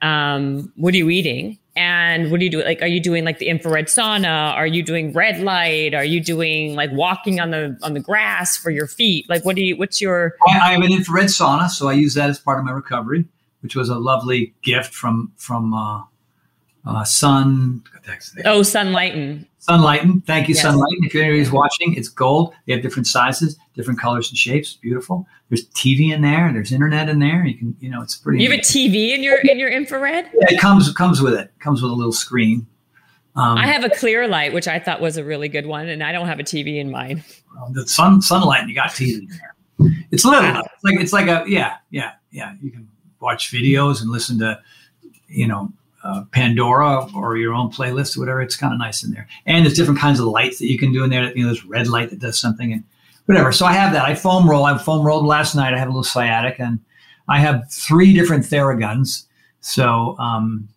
Um, what are you eating? And what do you do? Like, are you doing like the infrared sauna? Are you doing red light? Are you doing like walking on the on the grass for your feet? Like, what do you? What's your? I, I have an infrared sauna, so I use that as part of my recovery which was a lovely gift from from uh, uh, Sun. Oh, Sunlighten. Sunlighten. Thank you, yes. Sunlighten. If anybody's watching, it's gold. They have different sizes, different colors and shapes. Beautiful. There's TV in there. There's internet in there. You can, you know, it's pretty. You have a TV in your in your infrared. Yeah, it comes comes with it. Comes with a little screen. Um, I have a Clearlight, which I thought was a really good one, and I don't have a TV in mine. Well, the sun sunlight, you got TV in there. It's little. Wow. It's like it's like a yeah yeah yeah. You can watch videos and listen to, you know, uh, Pandora or your own playlist or whatever. It's kind of nice in there. And there's different kinds of lights that you can do in there. You know, there's red light that does something and whatever. So I have that. I foam roll. I foam rolled last night. I have a little sciatic and I have three different Theraguns. So, um,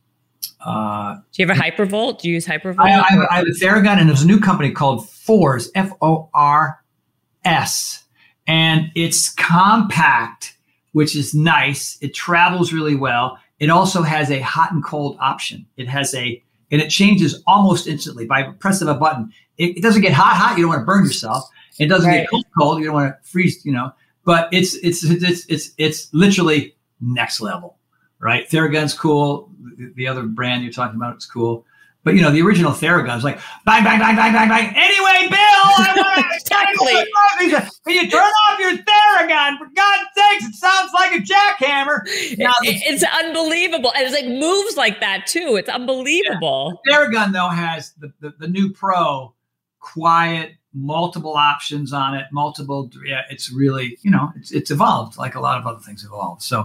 uh, do you have a Hypervolt? Do you use Hypervolt? I, I, have, I have a Theragun and there's a new company called Fors, F O R S. And it's compact which is nice. It travels really well. It also has a hot and cold option. It has a, and it changes almost instantly by press of a button. It, it doesn't get hot, hot. You don't want to burn yourself. It doesn't right. get cold, cold. You don't want to freeze, you know, but it's, it's, it's, it's, it's literally next level, right? Theragun's cool. The, the other brand you're talking about is cool. But you know, the original Theragun was like bang, bang, bang, bang, bang, bang. Anyway, Bill, I want to exactly. Can you turn off your Theragun? For God's sakes, it sounds like a jackhammer. Now, it, it's unbelievable. And it's like moves like that too. It's unbelievable. Yeah. Theragun though has the, the, the new Pro, quiet, multiple options on it, multiple. Yeah, it's really you know it's it's evolved like a lot of other things evolved. So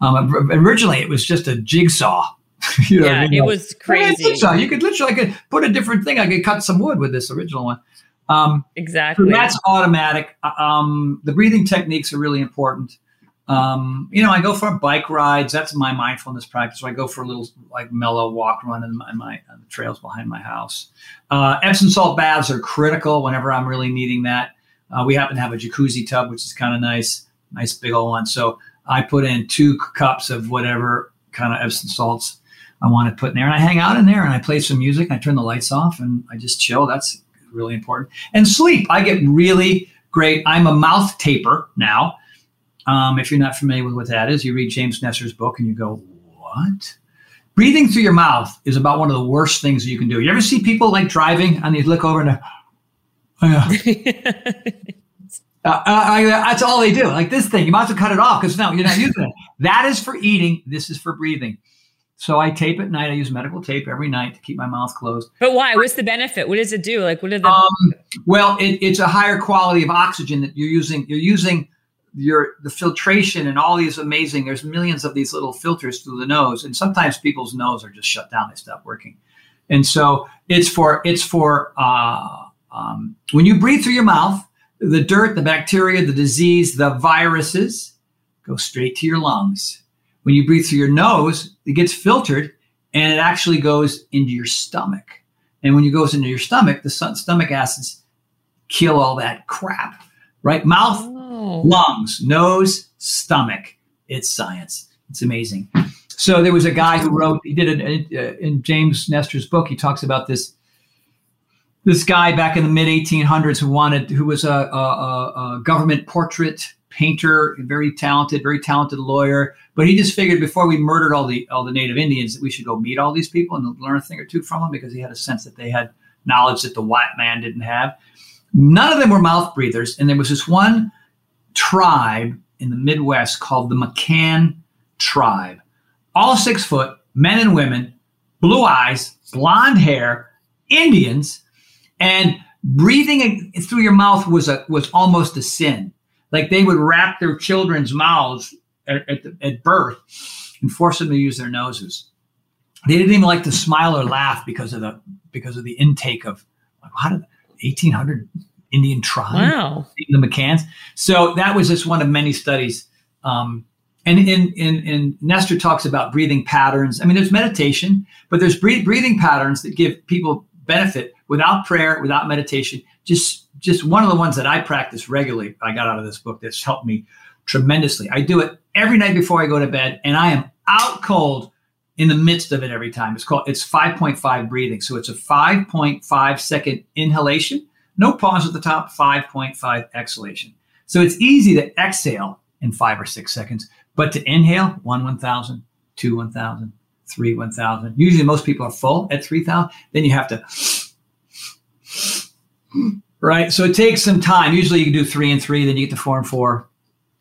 um, originally it was just a jigsaw you know yeah, I mean? it was crazy. So you could literally, I could put a different thing. I could cut some wood with this original one. Um, exactly. So that's automatic. Uh, um, the breathing techniques are really important. Um, you know, I go for bike rides. That's my mindfulness practice. So I go for a little like mellow walk run in my, in my on the trails behind my house. Uh, Epsom salt baths are critical whenever I'm really needing that. Uh, we happen to have a jacuzzi tub, which is kind of nice, nice big old one. So I put in two cups of whatever kind of Epsom salts I want to put in there. And I hang out in there and I play some music. I turn the lights off and I just chill. That's really important. And sleep. I get really great. I'm a mouth taper now. Um, if you're not familiar with what that is, you read James Nestor's book and you go, "What?" Breathing through your mouth is about one of the worst things that you can do. You ever see people like driving and they look over and, uh, oh, yeah. Uh, I, uh, that's all they do. Like this thing, you might as well cut it off because no, you're not using it. That is for eating. This is for breathing. So I tape at night. I use medical tape every night to keep my mouth closed. But why? What's the benefit? What does it do? Like, what are the? Um, well, it, it's a higher quality of oxygen that you're using. You're using your the filtration and all these amazing. There's millions of these little filters through the nose, and sometimes people's nose are just shut down. They stop working, and so it's for it's for uh, um, when you breathe through your mouth, the dirt, the bacteria, the disease, the viruses go straight to your lungs. When you breathe through your nose, it gets filtered and it actually goes into your stomach. And when it goes into your stomach, the stomach acids kill all that crap, right? Mouth, oh. lungs, nose, stomach. It's science. It's amazing. So there was a guy who wrote, he did it uh, in James Nestor's book. He talks about this this guy back in the mid 1800s who wanted, who was a, a, a, government portrait painter, very talented, very talented lawyer. But he just figured before we murdered all the all the native Indians that we should go meet all these people and learn a thing or two from them because he had a sense that they had knowledge that the white man didn't have. None of them were mouth breathers, and there was this one tribe in the Midwest called the McCann tribe. All six foot, men and women, blue eyes, blonde hair, Indians and breathing through your mouth was a was almost a sin. Like they would wrap their children's mouths at, at, the, at birth and force them to use their noses. They didn't even like to smile or laugh because of the because of the intake of like, how did 1800 Indian tribe wow. the McCanns. So that was just one of many studies. Um, and in, in, in Nestor talks about breathing patterns. I mean, there's meditation, but there's breathing patterns that give people benefit without prayer, without meditation. Just just one of the ones that I practice regularly. I got out of this book that's helped me tremendously. I do it every night before I go to bed, and I am out cold in the midst of it every time. It's called it's 5.5 breathing. So it's a 5.5 second inhalation, no pause at the top, 5.5 exhalation. So it's easy to exhale in five or six seconds, but to inhale, one 1,000, two 1,000, three 1,000. Usually most people are full at 3,000. Then you have to right? So it takes some time. Usually you can do three and three, then you get to four and four.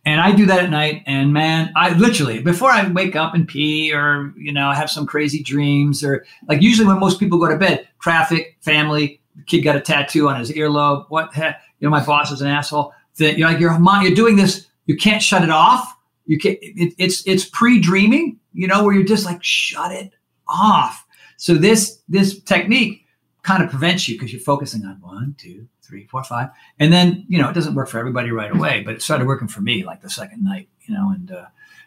And I do that at night. And man, I literally, before I wake up and pee or, you know, have some crazy dreams or like usually when most people go to bed, traffic, family, kid got a tattoo on his earlobe. What, you know, my boss is an asshole. That you're like, you're, you're doing this. You can't shut it off. You can it, it's, it's pre-dreaming, you know, where you're just like, shut it off. So this, this technique kind of prevents you because you're focusing on one, two, three, four, five, and then you know it doesn't work for everybody right away, but it started working for me like the second night, you know, and uh,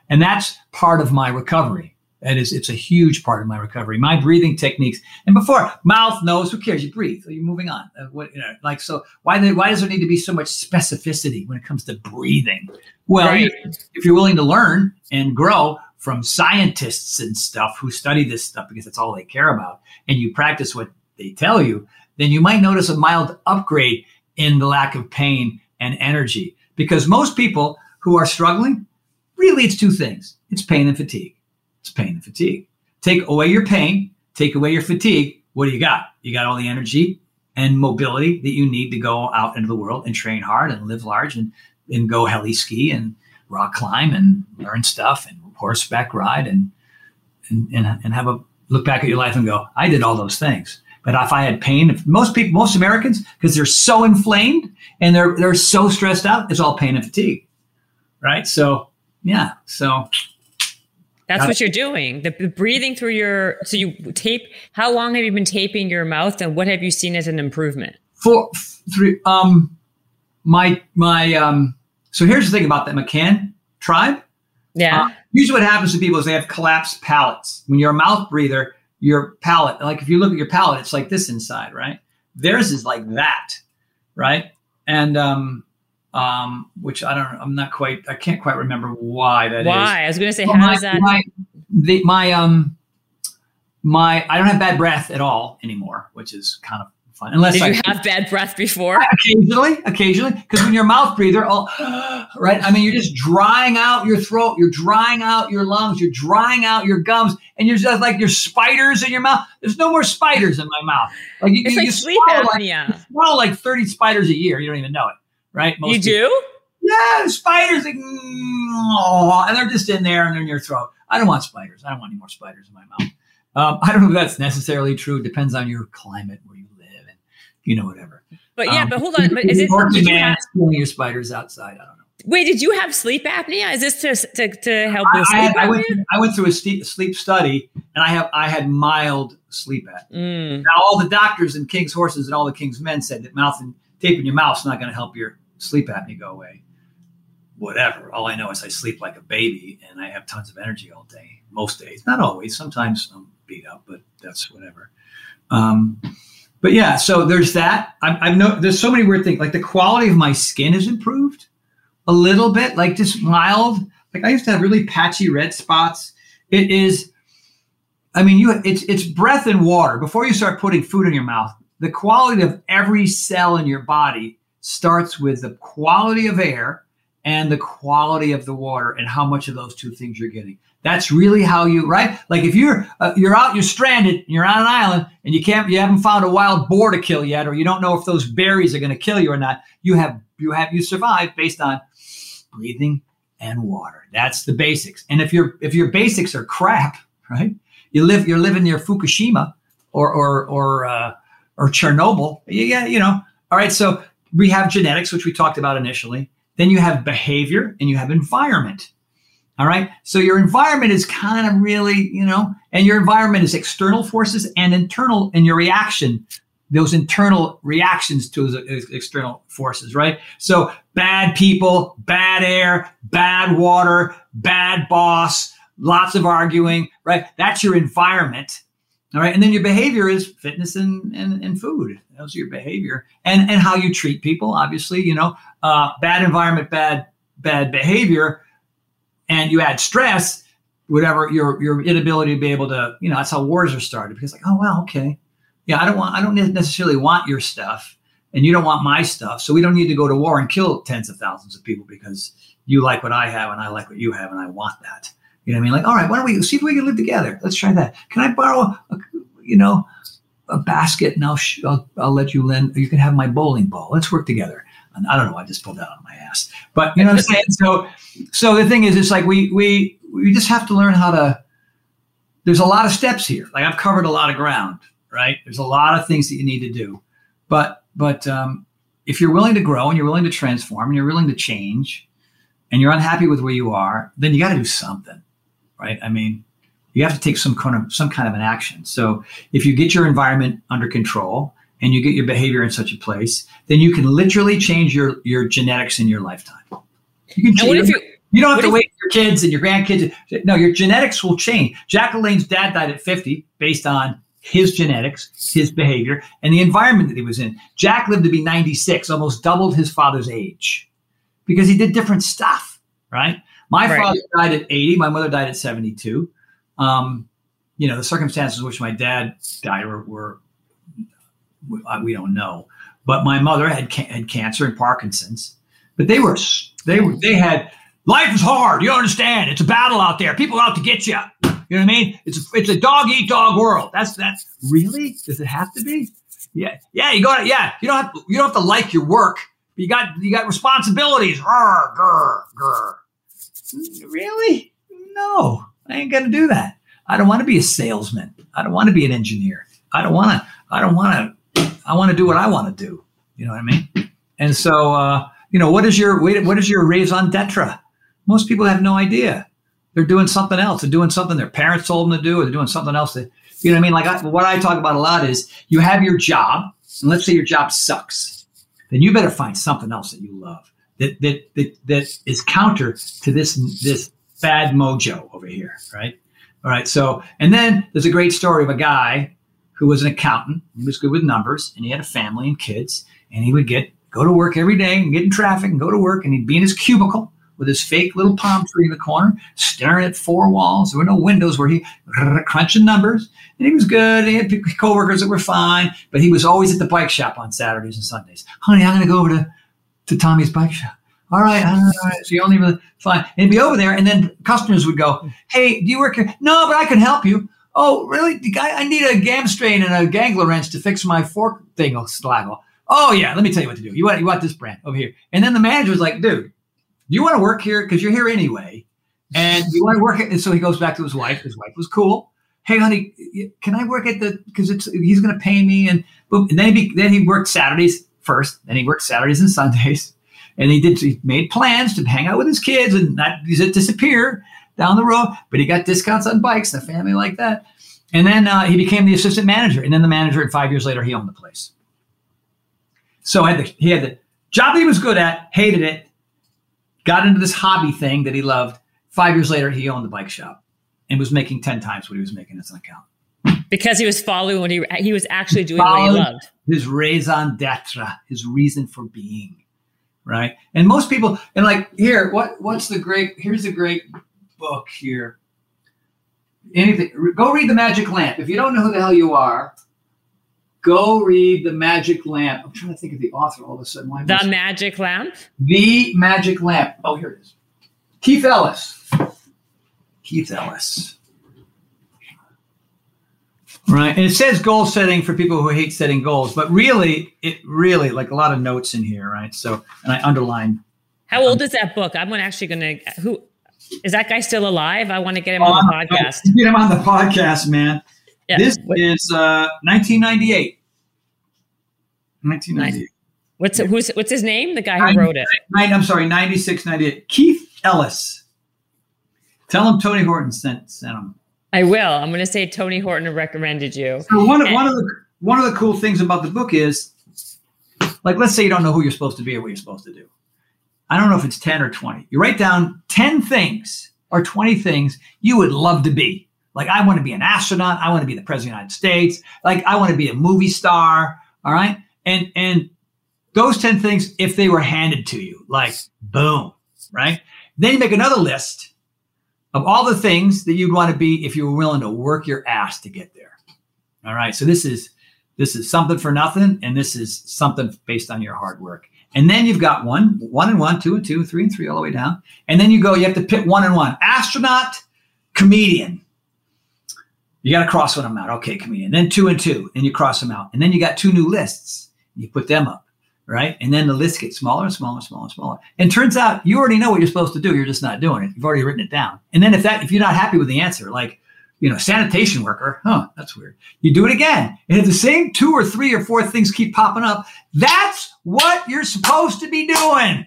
and that's part of my recovery. That is, it's a huge part of my recovery. My breathing techniques, and before mouth, nose, who cares? You breathe. You're moving on. Uh, what you know, like so. Why why does there need to be so much specificity when it comes to breathing? Well, right. if you're willing to learn and grow from scientists and stuff who study this stuff because that's all they care about, and you practice what they tell you, then you might notice a mild upgrade in the lack of pain and energy. Because most people who are struggling, really it's two things it's pain and fatigue. It's pain and fatigue. Take away your pain, take away your fatigue. What do you got? You got all the energy and mobility that you need to go out into the world and train hard and live large and, and go heli ski and rock climb and learn stuff and horseback ride and, and, and, and have a look back at your life and go, I did all those things. But if I had pain, if most people, most Americans, because they're so inflamed and they're they're so stressed out, it's all pain and fatigue, right? So yeah, so that's what you're doing. The, the, breathing through your so you tape. How long have you been taping your mouth, and what have you seen as an improvement? Four, three, um, my my um. So here's the thing about that McCann tribe. Yeah. Uh, usually, what happens to people is they have collapsed palates. When you're a mouth breather, your palate, like if you look at your palate, it's like this inside, right? Theirs is like that, right? And um, um, which I don't, I'm not quite, I can't quite remember why that why? is. why? I was going to say, well, how my, is that? My, the, my, um, my, I don't have bad breath at all anymore, which is kind of fun. Unless Did I, you have bad breath before? occasionally, occasionally, because when your mouth breather, all right. I mean, you're just drying out your throat, you're drying out your lungs, you're drying out your gums, and you're just like your spiders in your mouth. There's no more spiders in my mouth. Like you, It's you, like you sleep swallow like, apnea. you swallow like 30 spiders a year. You don't even know it, right? Most You people. do? Yeah, spiders, like, and they're just in there and they're in your throat. I don't want spiders. I don't want any more spiders in my mouth. Um, I don't know if that's necessarily true. It depends on your climate, you live, and you know whatever. But yeah, Um, but hold on. But is it? Or Did you have, your spiders outside? I don't know. wait, did you have sleep apnea? Is this to to, to help I, with I, sleep had- I went. Through, I went through a sleep study, and I have. I had mild sleep apnea. Mm. Now, all the doctors and King's horses and all the King's men said that mouth and taping your mouth's not going to help your sleep apnea go away. Whatever. All I know is I sleep like a baby, and I have tons of energy all day. Most days, not always. Sometimes I'm beat up, but that's whatever. Um, but yeah, so there's that. I've, I've no. There's so many weird things. Like the quality of my skin has improved a little bit, like just mild. Like I used to have really patchy red spots. It is. I mean, you. It's it's breath and water. Before you start putting food in your mouth, the quality of every cell in your body starts with the quality of air and the quality of the water and how much of those two things you're getting. That's really how you right. Like if you're uh, you're out, you're stranded, you're on an island, and you can't, you haven't found a wild boar to kill yet, or you don't know if those berries are going to kill you or not. You have you have you survive based on breathing and water. That's the basics. And if your if your basics are crap, right? You live you're living near Fukushima or or or uh, or Chernobyl. Yeah, you know. All right, so we have genetics, which we talked about initially. Then you have behavior and you have environment. All right. So your environment is kind of really, you know, and your environment is external forces and internal in your reaction, those internal reactions to those external forces, right? So bad people, bad air, bad water, bad boss, lots of arguing, right? That's your environment. All right. And then your behavior is fitness and, and, and food. Those are your behavior and, and how you treat people. Obviously, you know, uh, bad environment, bad, bad behavior and you add stress, whatever your your inability to be able to, you know, that's how wars are started. Because like, oh well, okay, yeah, I don't want, I don't necessarily want your stuff, and you don't want my stuff, so we don't need to go to war and kill tens of thousands of people because you like what I have and I like what you have and I want that. You know what I mean? Like, all right, why don't we see if we can live together? Let's try that. Can I borrow, a, you know, a basket and I'll, sh- I'll I'll let you lend. You can have my bowling ball. Let's work together. I don't know. I just pulled that out of my ass. But you know what I'm saying? So, so the thing is, it's like we we we just have to learn how to. There's a lot of steps here. Like I've covered a lot of ground, right? There's a lot of things that you need to do, but but um, if you're willing to grow and you're willing to transform and you're willing to change, and you're unhappy with where you are, then you got to do something, right? I mean, you have to take some kind of some kind of an action. So if you get your environment under control and you get your behavior in such a place, then you can literally change your your genetics in your lifetime. You can change. if you? You don't have to wait for your kids and your grandkids. No, your genetics will change. Jack LaLanne's dad died at 50 based on his genetics, his behavior, and the environment that he was in. Jack lived to be 96, almost doubled his father's age because he did different stuff, right? My Right. father died at 80. My mother died at 72. Um, you know, the circumstances in which my dad died were, were we don't know. But my mother had ca- had cancer and Parkinson's. But they were they were they had life is hard. You understand. It's a battle out there. People out to get you. You know what I mean? It's a, it's a dog eat dog world. That's that's really does it have to be? Yeah, yeah. You got yeah. You don't have to, you don't have to like your work. You got you got responsibilities. Grr, grr. Really? No, I ain't gonna do that. I don't want to be a salesman. I don't want to be an engineer. I don't want to. I don't want to. I want to do what I want to do. You know what I mean? And so, uh, you know, what is your what is your raison d'etre? Most people have no idea. They're doing something else. They're doing something their parents told them to do, or they're doing something else. That you know what I mean? Like I, what I talk about a lot is you have your job, and let's say your job sucks, then you better find something else that you love that that that, that is counter to this this bad mojo over here, right? All right. So, and then there's a great story of a guy who was an accountant. He was good with numbers, and he had a family and kids, and he would get go to work every day and get in traffic and go to work, and he'd be in his cubicle with his fake little palm tree in the corner, staring at four walls. There were no windows where he crunching numbers. And he was good. He had coworkers that were fine, but he was always at the bike shop on Saturdays and Sundays. Honey, I'm going to go over to, to Tommy's bike shop. All right, all right. So you only really fine. And he'd be over there, and then customers would go, "Hey, do you work here? No, but I can help you. Oh, really? I, I need a gam strain and a gangler wrench to fix my fork thing, oh, slaggle. Oh yeah, let me tell you what to do. You want you want this brand over here. And then the manager was like, dude, you want to work here? Because you're here anyway. And you want to work it. And so he goes back to his wife. His wife was cool. Hey, honey, can I work at the because it's he's gonna pay me and boom. And then he then he worked Saturdays first, then he worked Saturdays and Sundays. And he did he made plans to hang out with his kids and not disappear down the road, but he got discounts on bikes and a family like that. And then uh, he became the assistant manager. And then the manager, and five years later, he owned the place. So had the, he had the job that he was good at, hated it, got into this hobby thing that he loved. Five years later, he owned the bike shop and was making 10 times what he was making as an accountant. Because he was following what he, he was actually doing what he loved. His raison d'etre, his reason for being. Right. And most people, and like here, what what's the great, here's a great book here. Anything, go read The Magic Lamp. If you don't know who the hell you are, Go read The Magic Lamp. I'm trying to think of the author all of a sudden. Why the Magic Lamp? The Magic Lamp. Oh, here it is. Keith Ellis. Keith Ellis. Right. And it says goal setting for people who hate setting goals, but really, it really, like a lot of notes in here, right? So, and I underline. How old um, is that book? I'm actually going to, who, is that guy still alive? I want to get him on the oh, podcast. Get him on the podcast, man. Yeah. This is uh, 1998. 1998. What's who's what's his name? The guy who wrote it. Nine, I'm sorry, 96, 98. Keith Ellis. Tell him Tony Horton sent sent him. I will. I'm going to say Tony Horton recommended you. So one of, and, one of the one of the cool things about the book is, like, let's say you don't know who you're supposed to be or what you're supposed to do. I don't know if it's 10 or 20. You write down 10 things or 20 things you would love to be. Like, I want to be an astronaut. I want to be the president of the United States. Like, I want to be a movie star. All right. And, and those 10 things, if they were handed to you, like, boom, right? Then you make another list of all the things that you'd want to be if you were willing to work your ass to get there. All right. So this is, this is something for nothing. And this is something based on your hard work. And then you've got one, one and one, two and two, three and three, all the way down. And then you go, you have to pick one and one astronaut, comedian, you got to cross one of them out. Okay, comedian. Then two and two, and you cross them out. And then you got two new lists. You put them up, right? And then the list gets smaller and smaller and smaller and smaller. And turns out you already know what you're supposed to do. You're just not doing it. You've already written it down. And then if that if you're not happy with the answer, like you know, sanitation worker, huh? That's weird. You do it again, and if the same two or three or four things keep popping up, that's what you're supposed to be doing.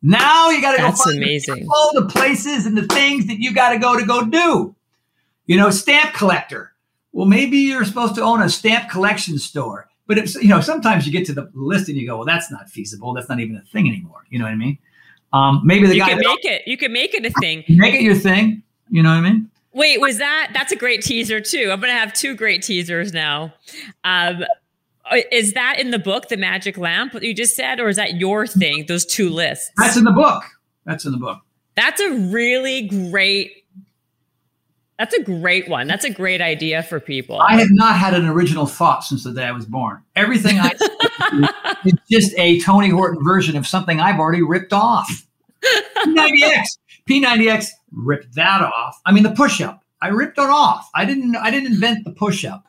Now you got to go find amazing. all the places and the things that you got to go to go do. You know, stamp collector. Well, maybe you're supposed to own a stamp collection store. But it's, you know, sometimes you get to the list and you go, well, that's not feasible. That's not even a thing anymore. You know what I mean? Um, maybe the you guy can make it. You can make it a thing. Make it your thing. You know what I mean? Wait, was that? That's a great teaser too. I'm going to have two great teasers now. Um, Uh, is that in the book, the magic lamp you just said, or is that your thing? Those two lists. That's in the book. That's in the book. That's a really great that's a great one. That's a great idea for people. I have not had an original thought since the day I was born. Everything I is just a Tony Horton version of something I've already ripped off. P90X. P90X ripped that off. I mean the push-up. I ripped it off. I didn't I didn't invent the push-up.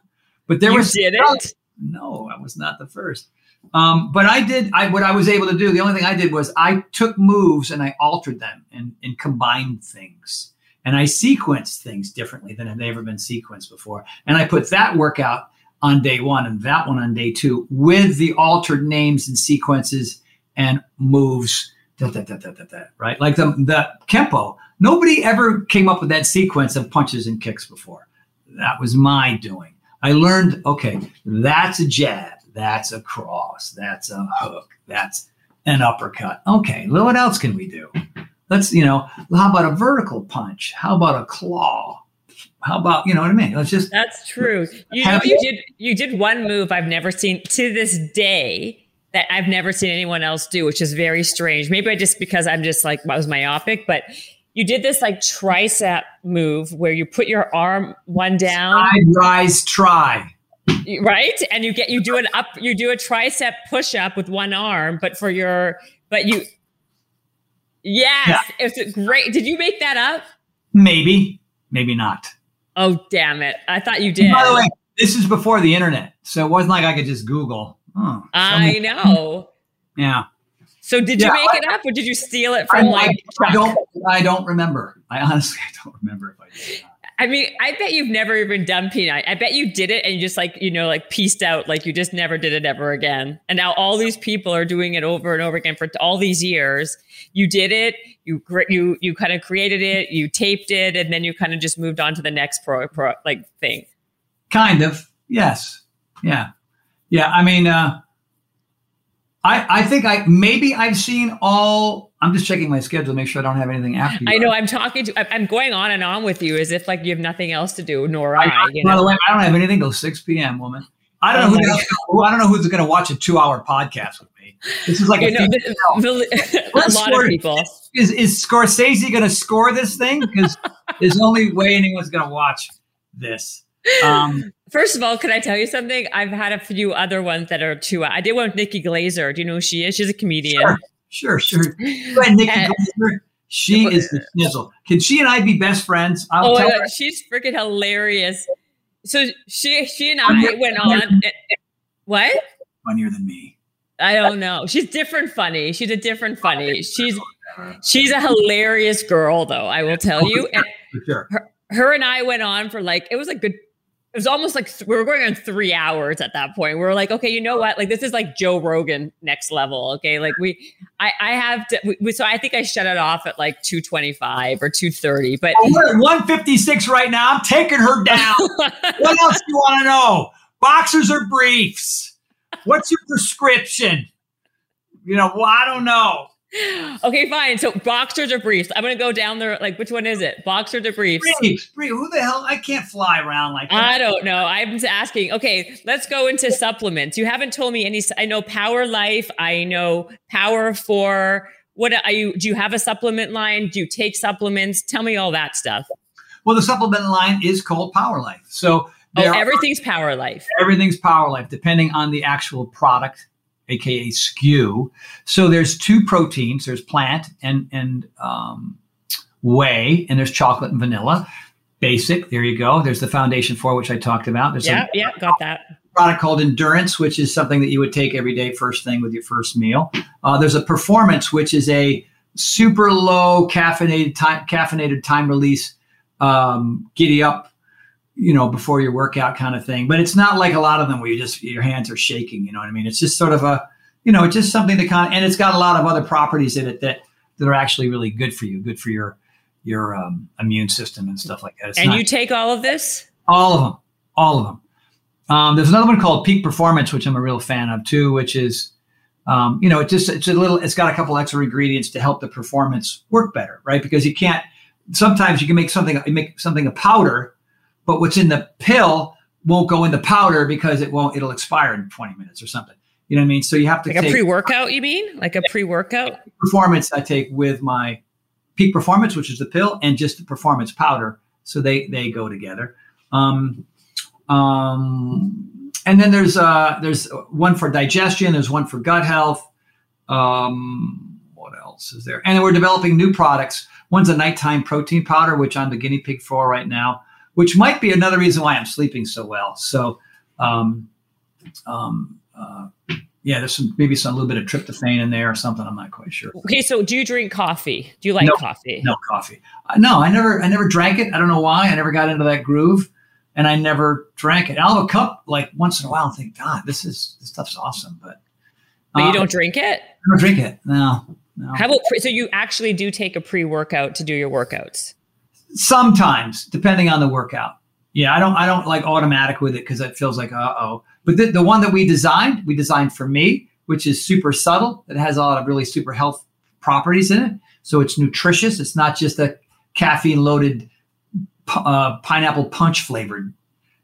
But there you was did it? No, I was not the first. Um, but I did I what I was able to do. The only thing I did was I took moves and I altered them and, and combined things and I sequenced things differently than had ever been sequenced before. And I put that workout on day one and that one on day two with the altered names and sequences and moves. Da, da, da, right? Like the, the Kenpo, nobody ever came up with that sequence of punches and kicks before. That was my doing. I learned, okay, that's a jab, that's a cross, that's a hook, that's an uppercut. Okay, what else can we do? Let's, you know, how about a vertical punch? How about a claw? How about, you know what I mean? Let's just That's true. You know, you did you did one move I've never seen to this day that I've never seen anyone else do, which is very strange. Maybe I just because I'm just like I was myopic, but you did this like tricep move where you put your arm one down, Side rise, try. right? And you get you do an up, you do a tricep push up with one arm, but for your but you Yes, Yeah. it's great. Did you make that up? Maybe, maybe not. Oh damn it! I thought you did. By the way, this is before the internet, so it wasn't like I could just Google. Oh, I know. Yeah, So did you Yeah, make I- it up, or did you steal it from I- like? I don't. I don't remember. I honestly I don't remember if I did. I mean, I bet you've never even done peanut. I bet you did it and you just like, you know, like pieced out, like you just never did it ever again. And now all these people are doing it over and over again for all these years. You did it, you you you kind of created it, you taped it, and then you kind of just moved on to the next pro, pro like thing. Kind of. Yes. Yeah. Yeah. I mean, uh, I I think I maybe I've seen all. I'm just checking my schedule to make sure I don't have anything after. you. I know I'm talking to, I'm going on and on with you as if like you have nothing else to do, nor I. I, you by know? the way, I don't have anything till 6 p.m. Woman. I don't Oh know who my I don't know who's going to watch a two-hour podcast with me. This is like a know, the- the- a lot of people. is is Scorsese going to score this thing? Because there's the only way anyone's going to watch this. Um, First of all, can I tell you something? I've had a few other ones that are too. I did one with Nikki Glaser. Do you know who she is? She's a comedian. Sure, sure, sure. Go ahead, Nikki And- Glaser. She is the snizzle. Can she and I be best friends? I'll Oh tell god, her. she's freaking hilarious. So she she and I'm I not- went on. What? Funnier than me. I don't know. She's different funny. She's a different funny. She's she's a hilarious girl though, I will tell you. And For sure. her and I went on for like it was a good it was almost like we were going on three hours at that point. We were like, okay, you know what? Like this is like Joe Rogan next level. Okay, like we, I, I have to. We, so I think I shut it off at like two twenty five or two thirty. But we're at 156 right now. I'm taking her down. what else do you want to know? Boxers or briefs? What's your prescription? You know, well, I don't know. Okay, fine. So boxers or briefs? I'm gonna go down there. Like, which one is it? Boxers or briefs? Briefs, briefs. Who the hell? I can't fly around like that. I don't know. I'm just asking. Okay, let's go into supplements. You haven't told me any. I know Power Life. I know Power for. What are you? Do you have a supplement line? Do you take supplements? Tell me all that stuff. Well, the supplement line is called Power Life. So Oh, there are- everything's Power Life. everything's Power Life, depending on the actual product, aka SKU. So there's two proteins. There's plant and and um, whey, and there's chocolate and vanilla. Basic. There you go. There's the Foundation Four which I talked about. There's Yeah, a yeah, got that. product called Endurance, which is something that you would take every day, first thing with your first meal. Uh, there's a Performance, which is a super low caffeinated time, caffeinated time release, um, giddy up, you know, before your workout kind of thing. But it's not like a lot of them where you just your hands are shaking. You know what I mean? It's just sort of a, you know, it's just something that kind of, and it's got a lot of other properties in it that that are actually really good for you, good for your your um, immune system and stuff like that. It's And not- you take all of this? all of them. All of them. Um, there's another one called Peak Performance, which I'm a real fan of too, which is, um, you know, it just it's a little, it's got a couple extra ingredients to help the performance work better, right? Because you can't. Sometimes you can make something, you make something a powder, but what's in the pill won't go in the powder because it won't. It'll expire in 20 minutes or something. You know what I mean? So you have to Like a pre-workout, you mean? Like a pre-workout? performance I take with my peak performance, which is the pill, and just the performance powder. So they they go together. Um, um, and then there's uh, there's one for digestion. There's one for gut health. Um, what else is there? And then we're developing new products. One's a nighttime protein powder, which I'm the guinea pig for right now, which might be another reason why I'm sleeping so well. So, um, um, uh, yeah, there's some maybe some a little bit of tryptophan in there or something. I'm not quite sure. Okay, so do you drink coffee? Do you like No. coffee? No coffee. Uh, no, I never, I never drank it. I don't know why. I never got into that groove, and I never drank it. I'll have a cup like once in a while and think, God, this is this stuff's awesome, but But uh, you don't drink it? I don't drink it. No, no. How about pre- so you actually do take a pre-workout to do your workouts? Sometimes, depending on the workout. Yeah, I don't, I don't like automatic with it because it feels like uh oh. But the, the one that we designed, we designed for me, which is super subtle. It has a lot of really super health properties in it. So it's nutritious. It's not just a caffeine loaded uh, pineapple punch flavored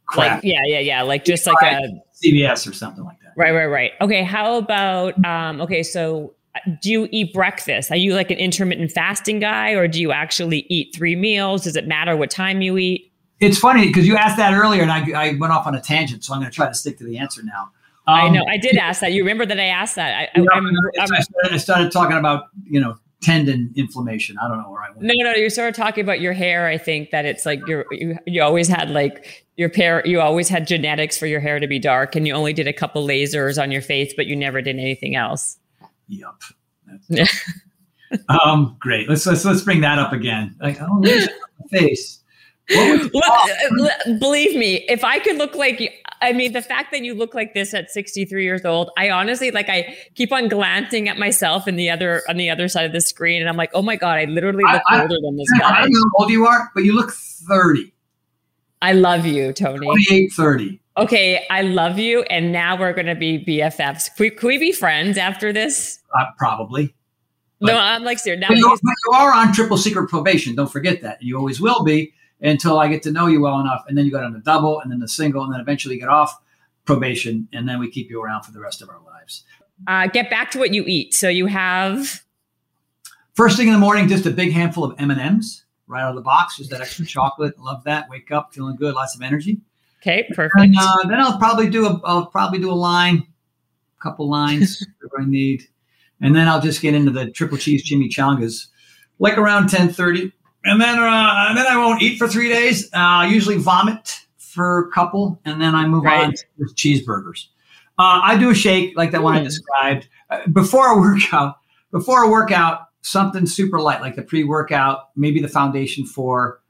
crap. Like yeah, yeah, yeah. Like just like a CVS or something like that. Right, right, right. Okay, how about um, okay, so do you eat breakfast? Are you like an intermittent fasting guy or do you actually eat three meals? Does it matter what time you eat? It's funny because you asked that earlier and I, I went off on a tangent, so I'm going to try to stick to the answer now. Um, I know I did ask that. You remember that I asked that. I, I, I'm, I, started, I started talking about you know tendon inflammation. I don't know where I went. No, no, you started talking about your hair. I think that it's like you're, you you always had like your pair. You always had genetics for your hair to be dark, and you only did a couple lasers on your face, but you never did anything else. Yep. um, great. Let's let's let's bring that up again. Like, oh, there's face. Look, believe me, if I could look like I mean, the fact that you look like this at 63 years old, I honestly like I keep on glancing at myself in the other on the other side of the screen, and I'm like, oh my god, I literally look I, older I, than this guy. I don't know how old you are, but you look 30. I love you, Tony. 28, 30. Okay, I love you, and now we're going to be BFFs. Can we, can we be friends after this? Uh, probably. no, I'm like serious. Now you, you are on triple secret probation. Don't forget that. You always will be until I get to know you well enough. And then you go on the double and then the single, and then eventually get off probation. And then we keep you around for the rest of our lives. Uh, get back to what you eat. So you have. First thing in the morning, just a big handful of M&Ms right out of the box. Just that extra chocolate. Love that. Wake up feeling good, lots of energy. Okay, perfect. And uh, then I'll probably do a I'll probably do a line, a couple lines if I need, and then I'll just get into the triple cheese chimichangas, like around ten thirty and then uh, and then I won't eat for three days. Uh, I usually vomit for a couple, and then I move right. on with cheeseburgers. Uh, I do a shake like that one I hmm. described uh, before a workout. Before a workout, something super light like the pre-workout, maybe the Foundation Four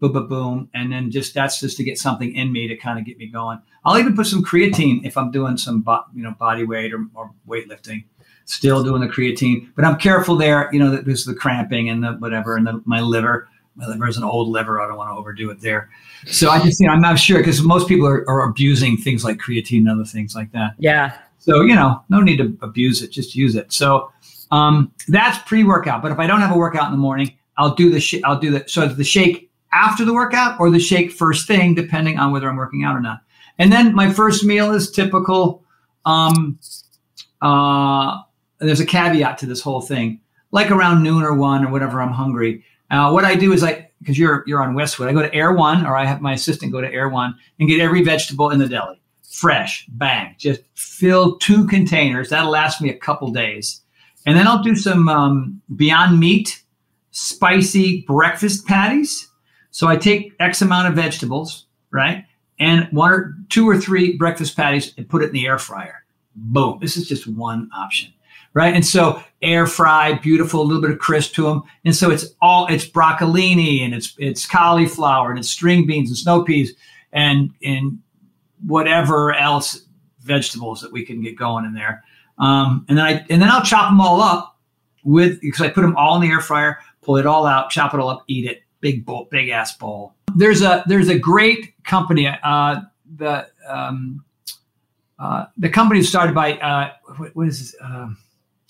boom, boom, boom, and then just that's just to get something in me to kind of get me going. I'll even put some creatine if I'm doing some you know body weight or, or weightlifting still doing the creatine, but I'm careful there. You know, that there's the cramping and the whatever, and the, my liver. My liver is an old liver. I don't want to overdo it there. So I just, you know, I'm not sure because most people are, are abusing things like creatine and other things like that. Yeah. So you know, no need to abuse it. Just use it. So um, that's pre-workout. But if I don't have a workout in the morning, I'll do the sh- I'll do the so the shake after the workout or the shake first thing, depending on whether I'm working out or not. And then my first meal is typical. Um, uh, there's a caveat to this whole thing. Like around noon or one or whatever, I'm hungry. Uh, what I do is I, because you're you're on Westwood, I go to Erewhon or I have my assistant go to Erewhon and get every vegetable in the deli, fresh, bang, just fill two containers. That'll last me a couple days, and then I'll do some um, Beyond Meat spicy breakfast patties. So I take X amount of vegetables, right, and one or two or three breakfast patties and put it in the air fryer. Boom! This is just one option right? And so air fried, beautiful, a little bit of crisp to them. And so it's all it's broccolini and it's it's cauliflower and it's string beans and snow peas and and whatever else vegetables that we can get going in there. Um, and then I and then I'll chop them all up with because I put them all in the air fryer, pull it all out, chop it all up, eat it. Big bowl, big ass bowl. There's a there's a great company. Uh, the um, uh, the company started by uh, what, what is this? Um,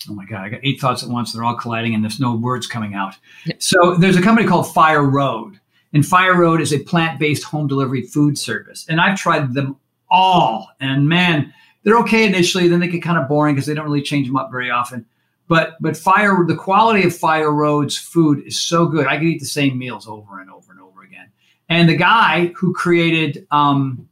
oh my god, I got eight thoughts at once. They're all colliding, and there's no words coming out. So there's a company called Fire Road, and Fire Road is a plant-based home delivery food service, and I've tried them all, and man, they're okay initially. Then they get kind of boring because they don't really change them up very often. But but Fire, the quality of Fire Road's food is so good. I could eat the same meals over and over and over again. And the guy who created um,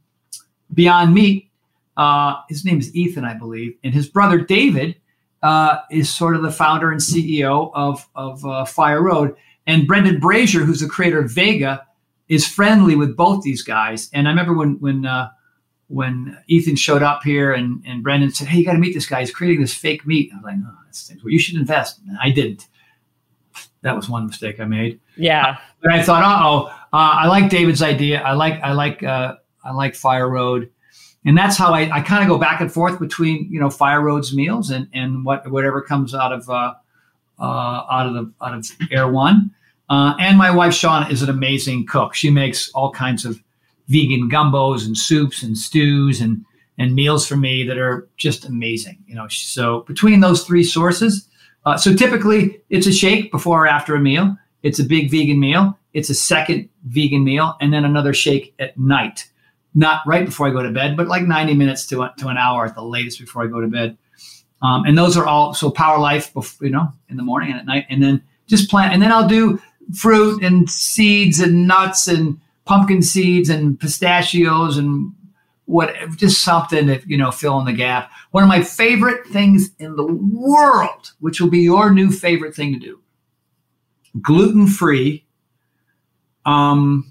Beyond Meat, uh, his name is Ethan, I believe, and his brother David uh, is sort of the founder and CEO of, of uh, Fire Road. And Brendan Brazier, who's the creator of Vega, is friendly with both these guys. And I remember when when uh, when Ethan showed up here and, and Brendan said, Hey, you got to meet this guy. He's creating this fake meat. I was like, Oh, that's well, you should invest. And I didn't. That was one mistake I made. Yeah. But I thought, uh oh, I like David's idea. I like I like uh, I like Fire Road and that's how I, I kind of go back and forth between you know Fire Road's meals and and what whatever comes out of uh, uh, out of the out of Erewhon. Uh, and my wife Shawna is an amazing cook. She makes all kinds of vegan gumbos and soups and stews and and meals for me that are just amazing. You know, so between those three sources, uh, so typically it's a shake before or after a meal. It's a big vegan meal. It's a second vegan meal, and then another shake at night not right before I go to bed, but like 90 minutes to, to an hour at the latest before I go to bed. Um, and those are all so power life, before, you know, in the morning and at night, and then just plant. And then I'll do fruit and seeds and nuts and pumpkin seeds and pistachios and what just something that you know fill in the gap. One of my favorite things in the world, which will be your new favorite thing to do, gluten free um,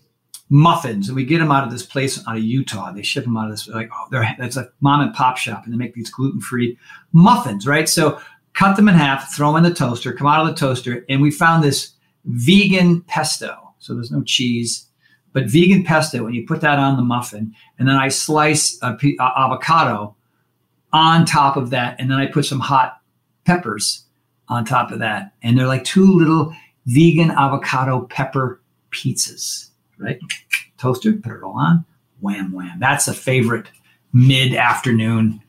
muffins, and we get them out of this place out of Utah. They ship them out of this like oh, they're that's a mom and pop shop, and they make these gluten free muffins, right? So cut them in half, throw them in the toaster, come out of the toaster, and we found this vegan pesto. So there's no cheese, but vegan pesto. When you put that on the muffin, and then I slice a, a avocado on top of that, and then I put some hot peppers on top of that, and they're like two little vegan avocado pepper pizzas right? Toaster, put it all on, wham, wham. That's a favorite mid afternoon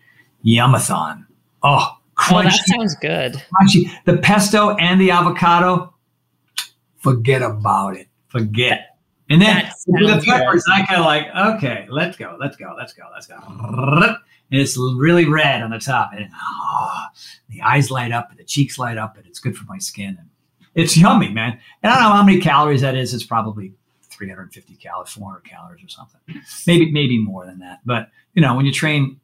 yumathon. Oh, crunchy. Oh, that sounds good. Crunchy. The pesto and the avocado, forget about it. Forget. And then the peppers. I kind of like, okay, let's go, let's go, let's go, let's go. And it's really red on the top. And oh, the eyes light up and the cheeks light up, and it's good for my skin. And it's yummy, man. And I don't know how many calories that is. It's probably 350 calories, 400 calories or something. Maybe maybe more than that. But you know, when you train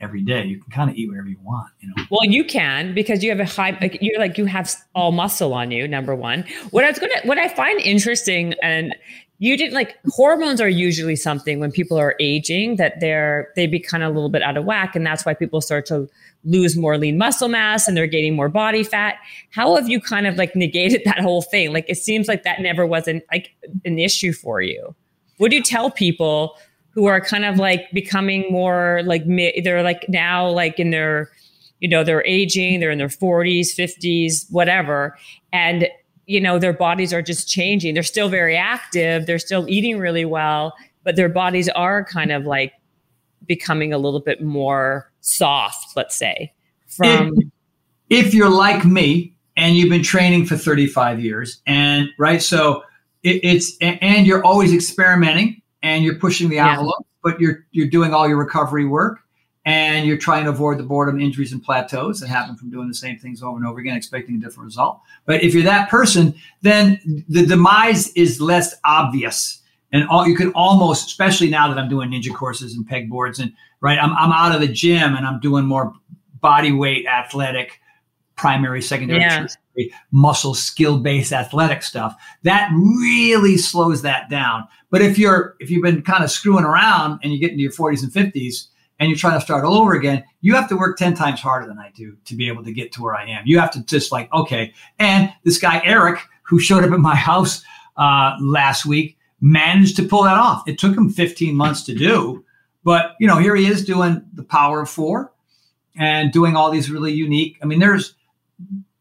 every day, you can kind of eat whatever you want. You know. Well, you can because you have a high. Like, you're like you have all muscle on you. Number one. What I was gonna, what I find interesting, and you didn't like hormones are usually something when people are aging that they're they become a little bit out of whack, and that's why people start to lose more lean muscle mass and they're gaining more body fat. How have you kind of like negated that whole thing? Like it seems like that never was an like an issue for you. What do you tell people who are kind of like becoming more like they're like now like in their you know they're aging, they're in their 40s, 50s, whatever, and you know their bodies are just changing. They're still very active, they're still eating really well, but their bodies are kind of like becoming a little bit more soft, let's say. From if, if you're like me and you've been training for 35 years, and right, so it, it's and you're always experimenting and you're pushing the envelope, yeah. but you're you're doing all your recovery work and you're trying to avoid the boredom, injuries, and plateaus that happen from doing the same things over and over again, expecting a different result. But if you're that person, then the demise is less obvious. And all you can almost, especially now that I'm doing ninja courses and pegboards, and right? I'm, I'm out of the gym and I'm doing more body weight athletic, primary, secondary, yeah. muscle skill based athletic stuff. That really slows that down. But if you're if you've been kind of screwing around and you get into your 40s and 50s and you're trying to start all over again, you have to work 10 times harder than I do to be able to get to where I am. You have to just like, okay. And this guy, Eric, who showed up at my house uh, last week, managed to pull that off. It took him 15 months to do, but you know, here he is doing the power of four and doing all these really unique. I mean, there's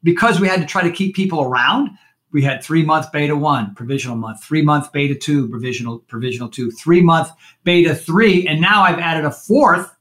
because we had to try to keep people around. We had three month beta one provisional month, three month beta two provisional provisional two, three month beta three, and now I've added a fourth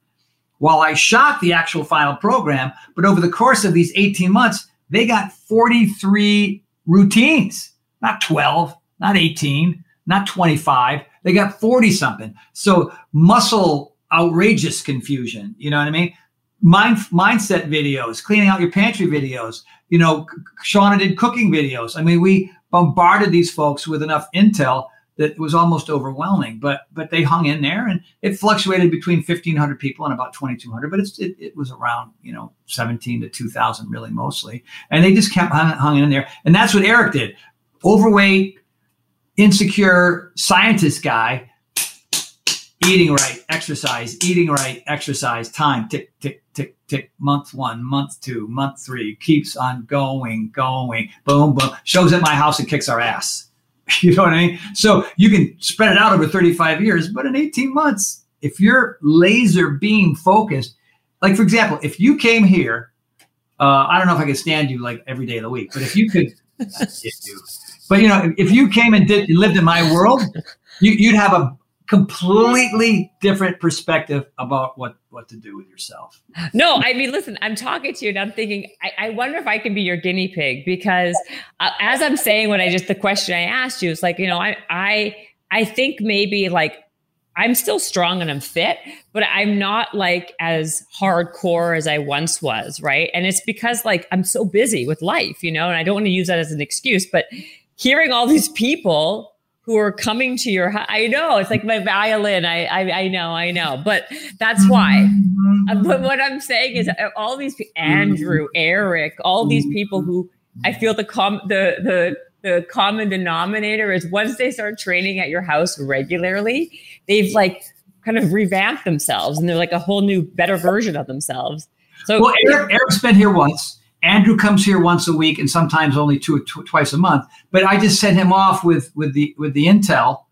while I shot the actual final program. But over the course of these 18 months, they got 43 routines, not 12, not 18, not 25. They got 40 something. So muscle outrageous confusion. You know what I mean? Mind, mindset videos, cleaning out your pantry videos. You know, Shawna did cooking videos. I mean, we bombarded these folks with enough intel that was almost overwhelming. But but they hung in there, and it fluctuated between 1,500 people and about 2,200. But it's, it, it was around you know 17 to 2,000 really mostly, and they just kept hung, hung in there. And that's what Eric did. Overweight, insecure scientist guy eating right, exercise, eating right, exercise, time, tick, tick, tick, tick, month one, month two, month three, keeps on going, going, boom, boom, shows at my house and kicks our ass. You know what I mean? So you can spread it out over 35 years, but in 18 months, if you're laser beam focused, like for example, if you came here, uh, I don't know if I could stand you like every day of the week, but if you could, but you know, if you came and did lived in my world, you, would have a completely different perspective about what what to do with yourself. No, I mean, listen, I'm talking to you and I'm thinking, I, I wonder if I can be your guinea pig because uh, as I'm saying, when I just the question I asked you, it's like, you know, I I I think maybe like I'm still strong and I'm fit, but I'm not like as hardcore as I once was, right? And it's because like I'm so busy with life, you know, and I don't want to use that as an excuse, but hearing all these people who are coming to your I know it's like my violin. I I, I know, I know, but that's why. Uh, but what I'm saying is uh, all these Andrew, Eric, all these people who I feel the com the the the common denominator is once they start training at your house regularly, they've like kind of revamped themselves and they're like a whole new, better version of themselves. So, well, Eric, Eric's been here once. Andrew comes here once a week and sometimes only two tw- twice a month. But I just sent him off with with the with the intel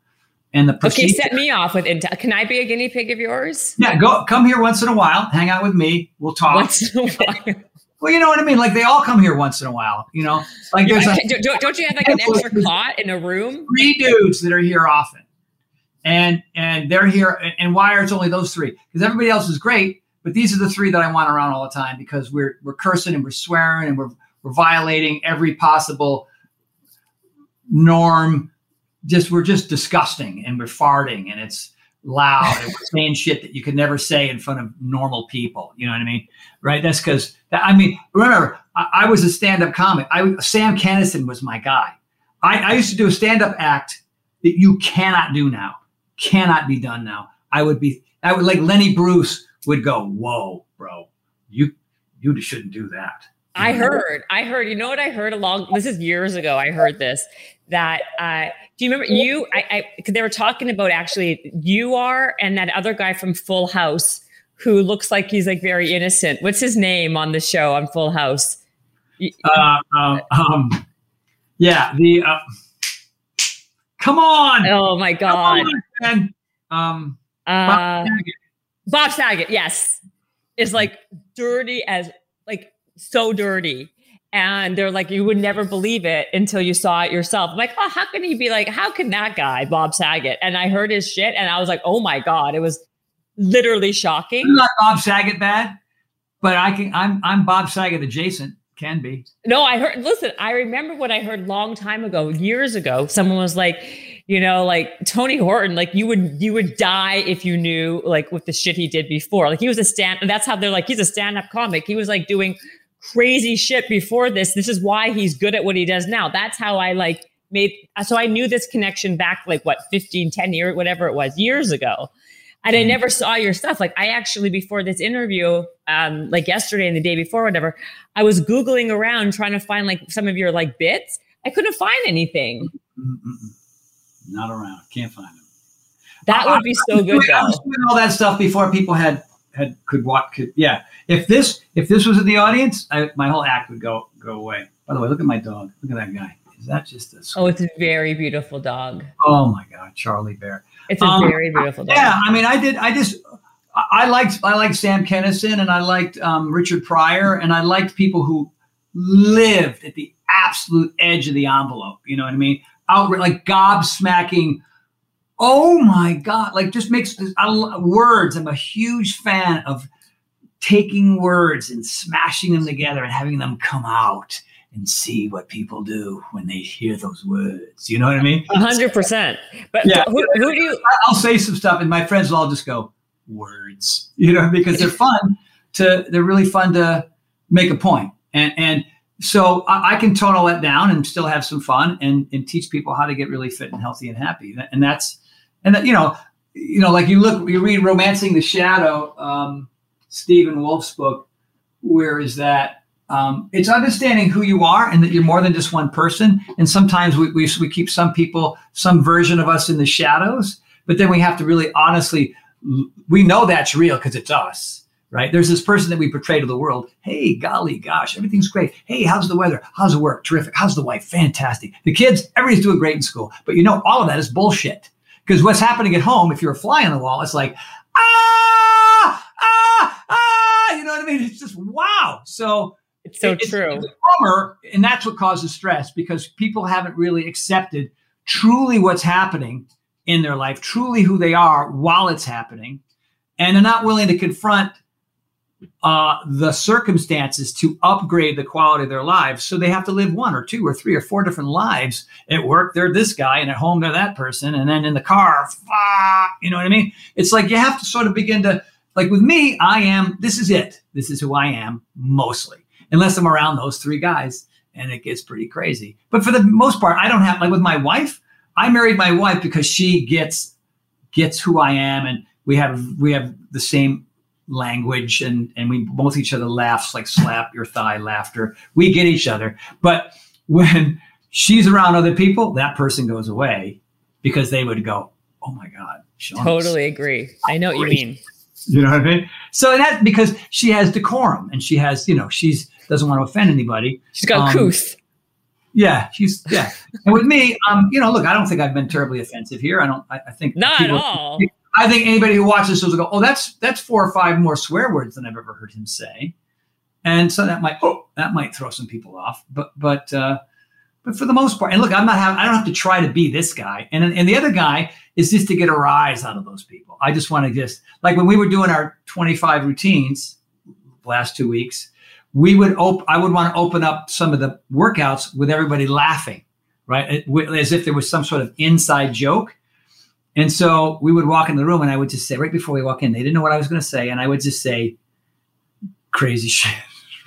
and the procedure. Okay, set me off with intel. Can I be a guinea pig of yours? Yeah, go come here once in a while, hang out with me. We'll talk. Once in a while. Well, you know what I mean. Like they all come here once in a while. You know, like there's a, don't, don't you have like an extra cot in a room? Three dudes that are here often, and and they're here. And, and why are it's only those three? Because everybody else is great, but these are the three that I want around all the time because we're we're cursing and we're swearing and we're we're violating every possible norm. Just we're just disgusting and we're farting and it's loud and we're saying shit that you could never say in front of normal people. You know what I mean? Right? That's because I mean, remember, I, I was a stand-up comic. I Sam Kinison was my guy. I, I used to do a stand-up act that you cannot do now, cannot be done now. I would be, I would like Lenny Bruce would go, "Whoa, bro, you you shouldn't do that." I heard, I heard. You know what I heard along? This is years ago. I heard this that. Uh, do you remember you? I, I they were talking about actually you are and that other guy from Full House who looks like he's like very innocent. What's his name on the show on Full House? Uh, uh, um, yeah, the uh, come on. Oh my god. On, um, uh, Bob Saget. Yes, is like dirty as like so dirty. And they're like, you would never believe it until you saw it yourself. I'm like, oh, how can he be like, how can that guy, Bob Saget? And I heard his shit and I was like, oh my God, it was literally shocking. I'm not Bob Saget bad, but I can I'm I'm Bob Saget adjacent. Can be. No, I heard listen, I remember what I heard long time ago, years ago. Someone was like, you know, like Tony Horton, like you would you would die if you knew like what the shit he did before. Like he was a stand and that's how they're like, he's a stand-up comic. He was like doing crazy shit before this. This is why he's good at what he does now. That's how I like made so I knew this connection back like what 15, 10 years, whatever it was, years ago and I mm-hmm. never saw your stuff. Like I actually before this interview, um, like yesterday and the day before, whatever, I was googling around trying to find like some of your like bits. I couldn't find anything. Mm-mm. Not around. Can't find them. That would be so good. I was doing all that stuff before people had had could watch. Could yeah. If this if this was in the audience, I, my whole act would go go away. By the way, look at my dog. Look at that guy. Is that just a? Oh, it's a very beautiful dog. Oh my God, Charlie Bear. It's a um, very beautiful dog. Yeah, I mean, I did. I just I liked I liked Sam Kinison and I liked um, Richard Pryor and I liked people who lived at the absolute edge of the envelope. You know what I mean? Out like gobsmacking. Oh my God! Like just makes I, words. I'm a huge fan of taking words and smashing them together and having them come out and see what people do when they hear those words. You know what I mean? hundred percent. But yeah, who, who, do you? I'll say some stuff, and my friends will all just go words. You know, because they're fun to. They're really fun to make a point, and and so I, can tone all that down and still have some fun and and teach people how to get really fit and healthy and happy. And that's and that, you know you know like you look you read Romancing the Shadow, um, Stephen Wolf's book. Where is that? Um, it's understanding who you are and that you're more than just one person. And sometimes we, we, we keep some people, some version of us in the shadows, but then we have to really honestly, we know that's real because it's us, right? There's this person that we portray to the world. Hey, golly gosh, everything's great. Hey, how's the weather? How's the work? Terrific. How's the wife? Fantastic. The kids, everybody's doing great in school. But you know, all of that is bullshit. Because what's happening at home, if you're a fly on the wall, it's like, ah, ah, ah, you know what I mean? It's just wow. So it's so true. It's bummer, and that's what causes stress because people haven't really accepted truly what's happening in their life, truly who they are while it's happening, and they're not willing to confront uh, the circumstances to upgrade the quality of their lives. So they have to live one or two or three or four different lives. At work, they're this guy, and at home, they're that person. And then in the car, ah, you know what I mean? It's like you have to sort of begin to, like with me, I am, this is it. This is who I am mostly, unless I'm around those three guys and it gets pretty crazy. But for the most part, I don't have, like with my wife, I married my wife because she gets, gets who I am and we have, we have the same language and and we both each other laughs like slap your thigh laughter. We get each other. But when she's around other people that person goes away because they would go oh my god Sean totally agree. I know what you mean. You know what i mean? So that because she has decorum and she has you know she's doesn't want to offend anybody. She's got um, couth. Yeah she's yeah. And with me um you know look i don't think i've been terribly offensive here. I don't i, I think not people, at all I think anybody who watches this will go, oh, that's that's four or five more swear words than I've ever heard him say, and so that might oh that might throw some people off. But but uh, but for the most part, and look, I'm not having I don't have to try to be this guy, and and the other guy is just to get a rise out of those people. I just want to just like when we were doing our 25 routines last two weeks, we would op- I would want to open up some of the workouts with everybody laughing, right, as if there was some sort of inside joke and so we would walk in the room and I would just say, right before we walk in, they didn't know what I was going to say. And I would just say, crazy shit.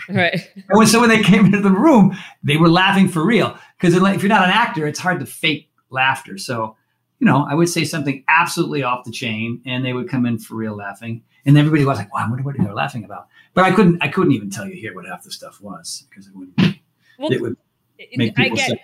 Right. And when, so when they came into the room, they were laughing for real. Because if you're not an actor, it's hard to fake laughter. So, you know, I would say something absolutely off the chain and they would come in for real laughing. And everybody was like, wow, I wonder what they're laughing about. But I couldn't, I couldn't even tell you here what half the stuff was because it would, well, it would make people I get, say,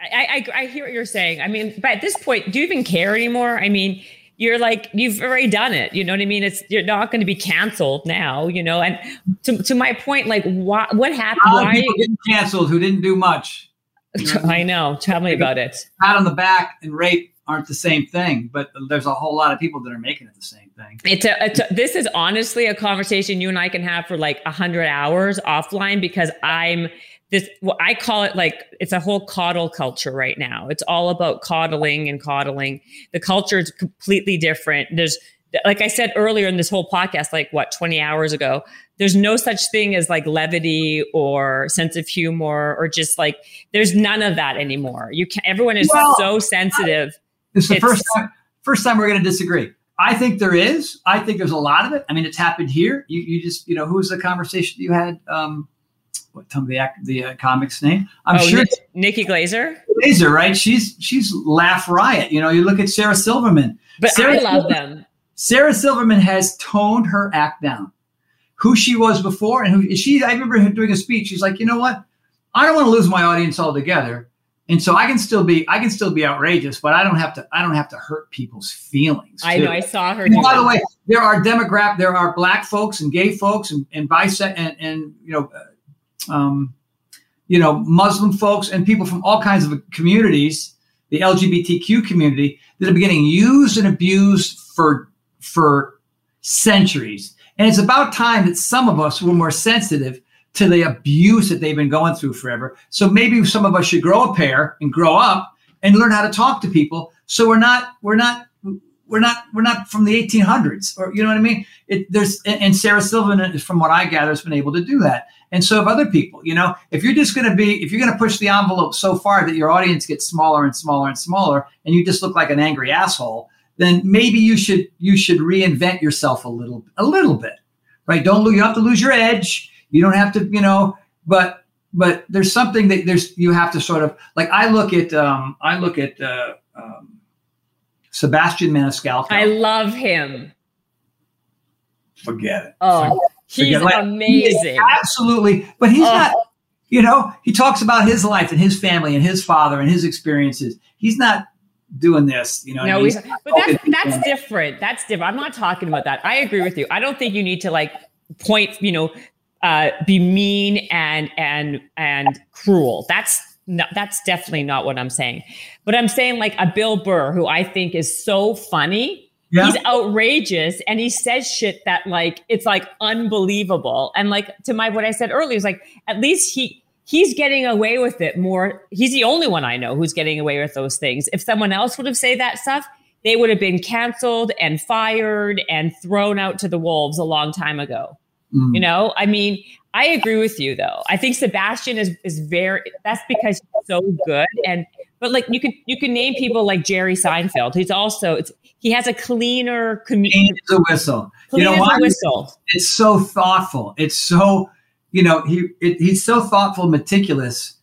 I, I, I hear what you're saying. I mean, but at this point, do you even care anymore? I mean, you're like you've already done it. You know what I mean? It's you're not going to be canceled now. You know, and to to my point, like what what happened? Why people getting canceled who didn't do much? You know? I know. Tell me about it. Pat on the back and rape aren't the same thing, but there's a whole lot of people that are making it the same thing. It's a, it's a this is honestly a conversation you and I can have for like a hundred hours offline because I'm this well, I call it like it's a whole coddle culture right now. It's all about coddling and coddling. The culture is completely different. There's like I said earlier in this whole podcast, like what, 20 hours ago, there's no such thing as like levity or sense of humor or just like there's none of that anymore. You can everyone is well, so sensitive. It's the it's, first time first time we're gonna disagree. I think there is. I think there's a lot of it. I mean, it's happened here. You, you just, you know, who was the conversation you had um, what tell me the act, the uh, comic's name? I'm oh, sure Nikki Glaser. Glaser, right? She's she's laugh riot. You know, you look at Sarah Silverman. But Sarah I love Silverman, them. Sarah Silverman has toned her act down. Who she was before and who she. I remember her doing a speech. She's like, you know what? I don't want to lose my audience altogether. And so I can still be I can still be outrageous, but I don't have to I don't have to hurt people's feelings. Too. I know I saw her. by the way, there are demographic there are black folks and gay folks and, and and, and you know uh, um, you know, Muslim folks and people from all kinds of communities, the LGBTQ community, that have been getting used and abused for for centuries. And it's about time that some of us were more sensitive to the abuse that they've been going through forever. So maybe some of us should grow a pair and grow up and learn how to talk to people. So we're not we're not we're not we're not from the 1800s or you know what I mean. It, there's and Sarah Silverman, from what I gather, has been able to do that and so have other people. You know, if you're just going to be, if you're going to push the envelope so far that your audience gets smaller and smaller and smaller, and you just look like an angry asshole, then maybe you should you should reinvent yourself a little a little bit, right? Don't you have to lose your edge. You don't have to, you know, but but there's something that there's you have to sort of like I look at um I look at uh, um, Sebastian Maniscalco. I love him. Forget it. Oh. Forget He's like, amazing. He absolutely. But he's oh. not, you know, he talks about his life and his family and his father and his experiences. He's not doing this, you know. No, he's, but that's that's different. That's different. I'm not talking about that. I agree with you. I don't think you need to like point, you know, uh, be mean and and and cruel. That's no, that's definitely not what I'm saying. But I'm saying like a Bill Burr, who I think is so funny yeah. He's outrageous and he says shit that like it's like unbelievable. And like to my what I said earlier is like at least he he's getting away with it more. He's the only one I know who's getting away with those things. If someone else would have said that stuff, they would have been canceled and fired and thrown out to the wolves a long time ago. Mm. You know, I mean, I agree with you though. I think Sebastian is is very. That's because he's so good. And but like you could you could name people like Jerry Seinfeld. He's also it's he has a cleaner community. Clean as a whistle. Clean you know why? whistle. It's so thoughtful. It's so you know he it, he's so thoughtful, meticulous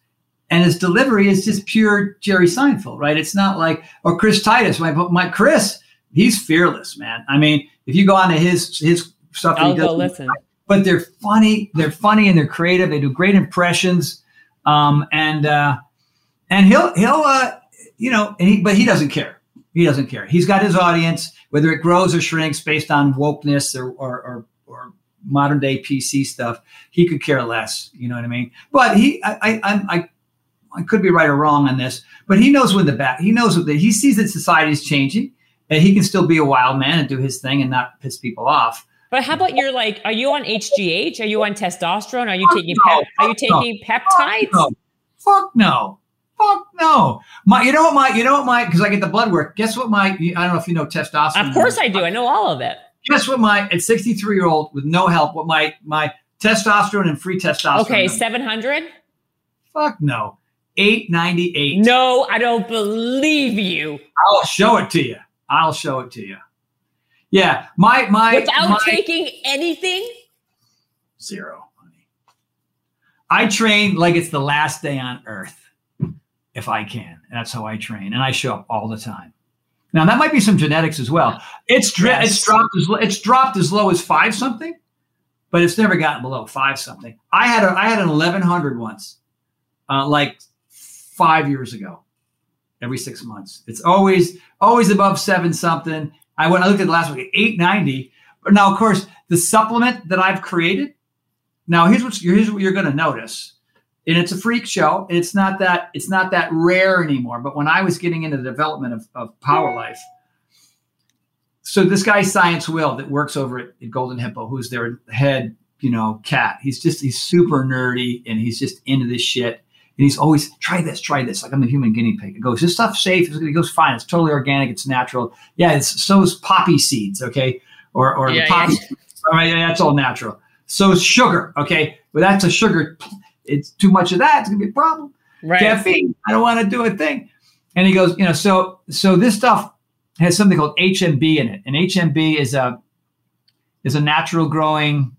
and his delivery is just pure Jerry Seinfeld, right? It's not like or Chris Titus. My my Chris, he's fearless, man. I mean, if you go on to his his stuff, I'll go listen. But they're funny. They're funny and they're creative. They do great impressions, um, and uh, and he'll he'll uh, you know, he, but he doesn't care. He doesn't care. He's got his audience, whether it grows or shrinks based on wokeness or or, or, or modern day PC stuff. He could care less. You know what I mean? But he, I, I, I I could be right or wrong on this, but he knows when the back. He knows what the, he sees that society is changing, and he can still be a wild man and do his thing and not piss people off. But how about you're like, are you on HGH? Are you on testosterone? Are you Fuck taking no. pep, are you taking no. peptides? Fuck no. Fuck no. Fuck no. My, you know what my, you know what my, because I get the blood work. Guess what my, I don't know if you know testosterone. Of course I do. I know all of it. Guess what my, at 63 year old with no help, what my my testosterone and free testosterone. Okay, 700. Fuck no. 898. No, I don't believe you. I'll show it to you. I'll show it to you. Yeah, my my without my, taking anything. Zero, honey. I train like it's the last day on earth, if I can. That's how I train, and I show up all the time. Now that might be some genetics as well. It's dri- yes. it's dropped as it's dropped as low as five something, but it's never gotten below five something. I had a I had an eleven hundred once, uh, like five years ago, every six months. It's always always above seven something. I went I looked at the last week, 890. But now, of course, the supplement that I've created. Now, here's what here's what you're going to notice, and it's a freak show. And it's not that it's not that rare anymore. But when I was getting into the development of, of Power Life, so this guy Science Will that works over at, at Golden Hippo, who's their head, you know, cat. He's just he's super nerdy and he's just into this shit. And he's always try this, try this. Like I'm a human guinea pig. It goes, this stuff safe. it goes, fine. It's totally organic. It's natural. Yeah, it's so is poppy seeds. Okay, or or yeah, the poppy. Yeah. All right, yeah, that's all natural. So sugar. Okay, but that's a sugar. It's too much of that. It's gonna be a problem. Right. Caffeine. I don't want to do a thing. And he goes, you know, so so this stuff has something called HMB in it, and HMB is a is a natural growing.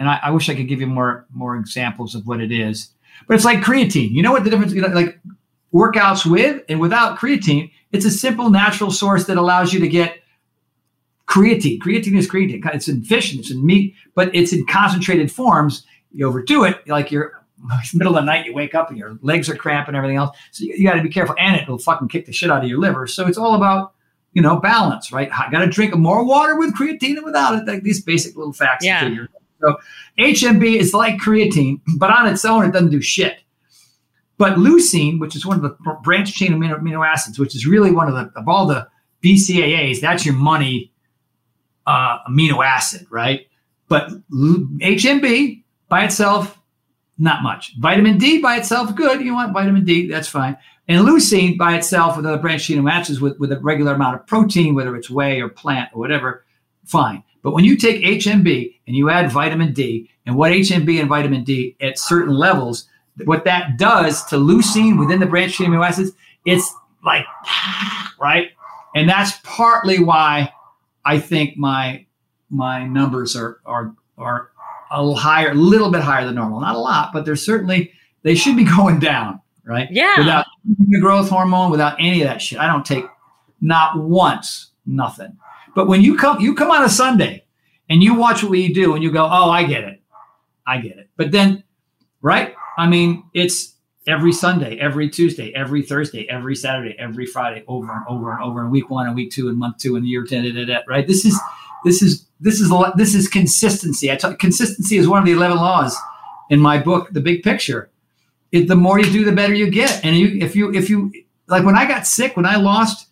And I, I wish I could give you more more examples of what it is but it's like creatine. You know what the difference? You know, like workouts with and without creatine. It's a simple natural source that allows you to get creatine. Creatine is creatine. It's in fish and it's in meat, but it's in concentrated forms. You overdo it, like you're middle of the night, you wake up and your legs are cramping and everything else. So you, you got to be careful, and it will fucking kick the shit out of your liver. So it's all about you know balance, right? I got to drink more water with creatine and without it. Like these basic little facts. Yeah. So HMB is like creatine, but on its own, it doesn't do shit. But leucine, which is one of the branch chain amino, amino acids, which is really one of the of all the BCAAs, that's your money uh, amino acid, right? But HMB by itself, not much. Vitamin D by itself, good. You want vitamin D, that's fine. And leucine by itself with other branched chain amino acids with, with a regular amount of protein, whether it's whey or plant or whatever, fine. But when you take HMB and you add vitamin D, and what HMB and vitamin D at certain levels, what that does to leucine within the branched chain amino acids, it's like, right? And that's partly why I think my my numbers are are are a little higher, a little bit higher than normal. Not a lot, but they're certainly they should be going down, right? Yeah. Without the growth hormone, without any of that shit. I don't take not once, nothing. But when you come, you come on a Sunday and you watch what we do and you go, oh, I get it. I get it. But then, right? I mean, it's every Sunday, every Tuesday, every Thursday, every Saturday, every Friday, over and over and over in week one and week two and month two and year 10, da, da, da, right? This is, this is, this is, this is consistency. Consistency is one of the 11 laws in my book, The Big Picture. It, the more you do, the better you get. And you, if you, if you, like when I got sick, when I lost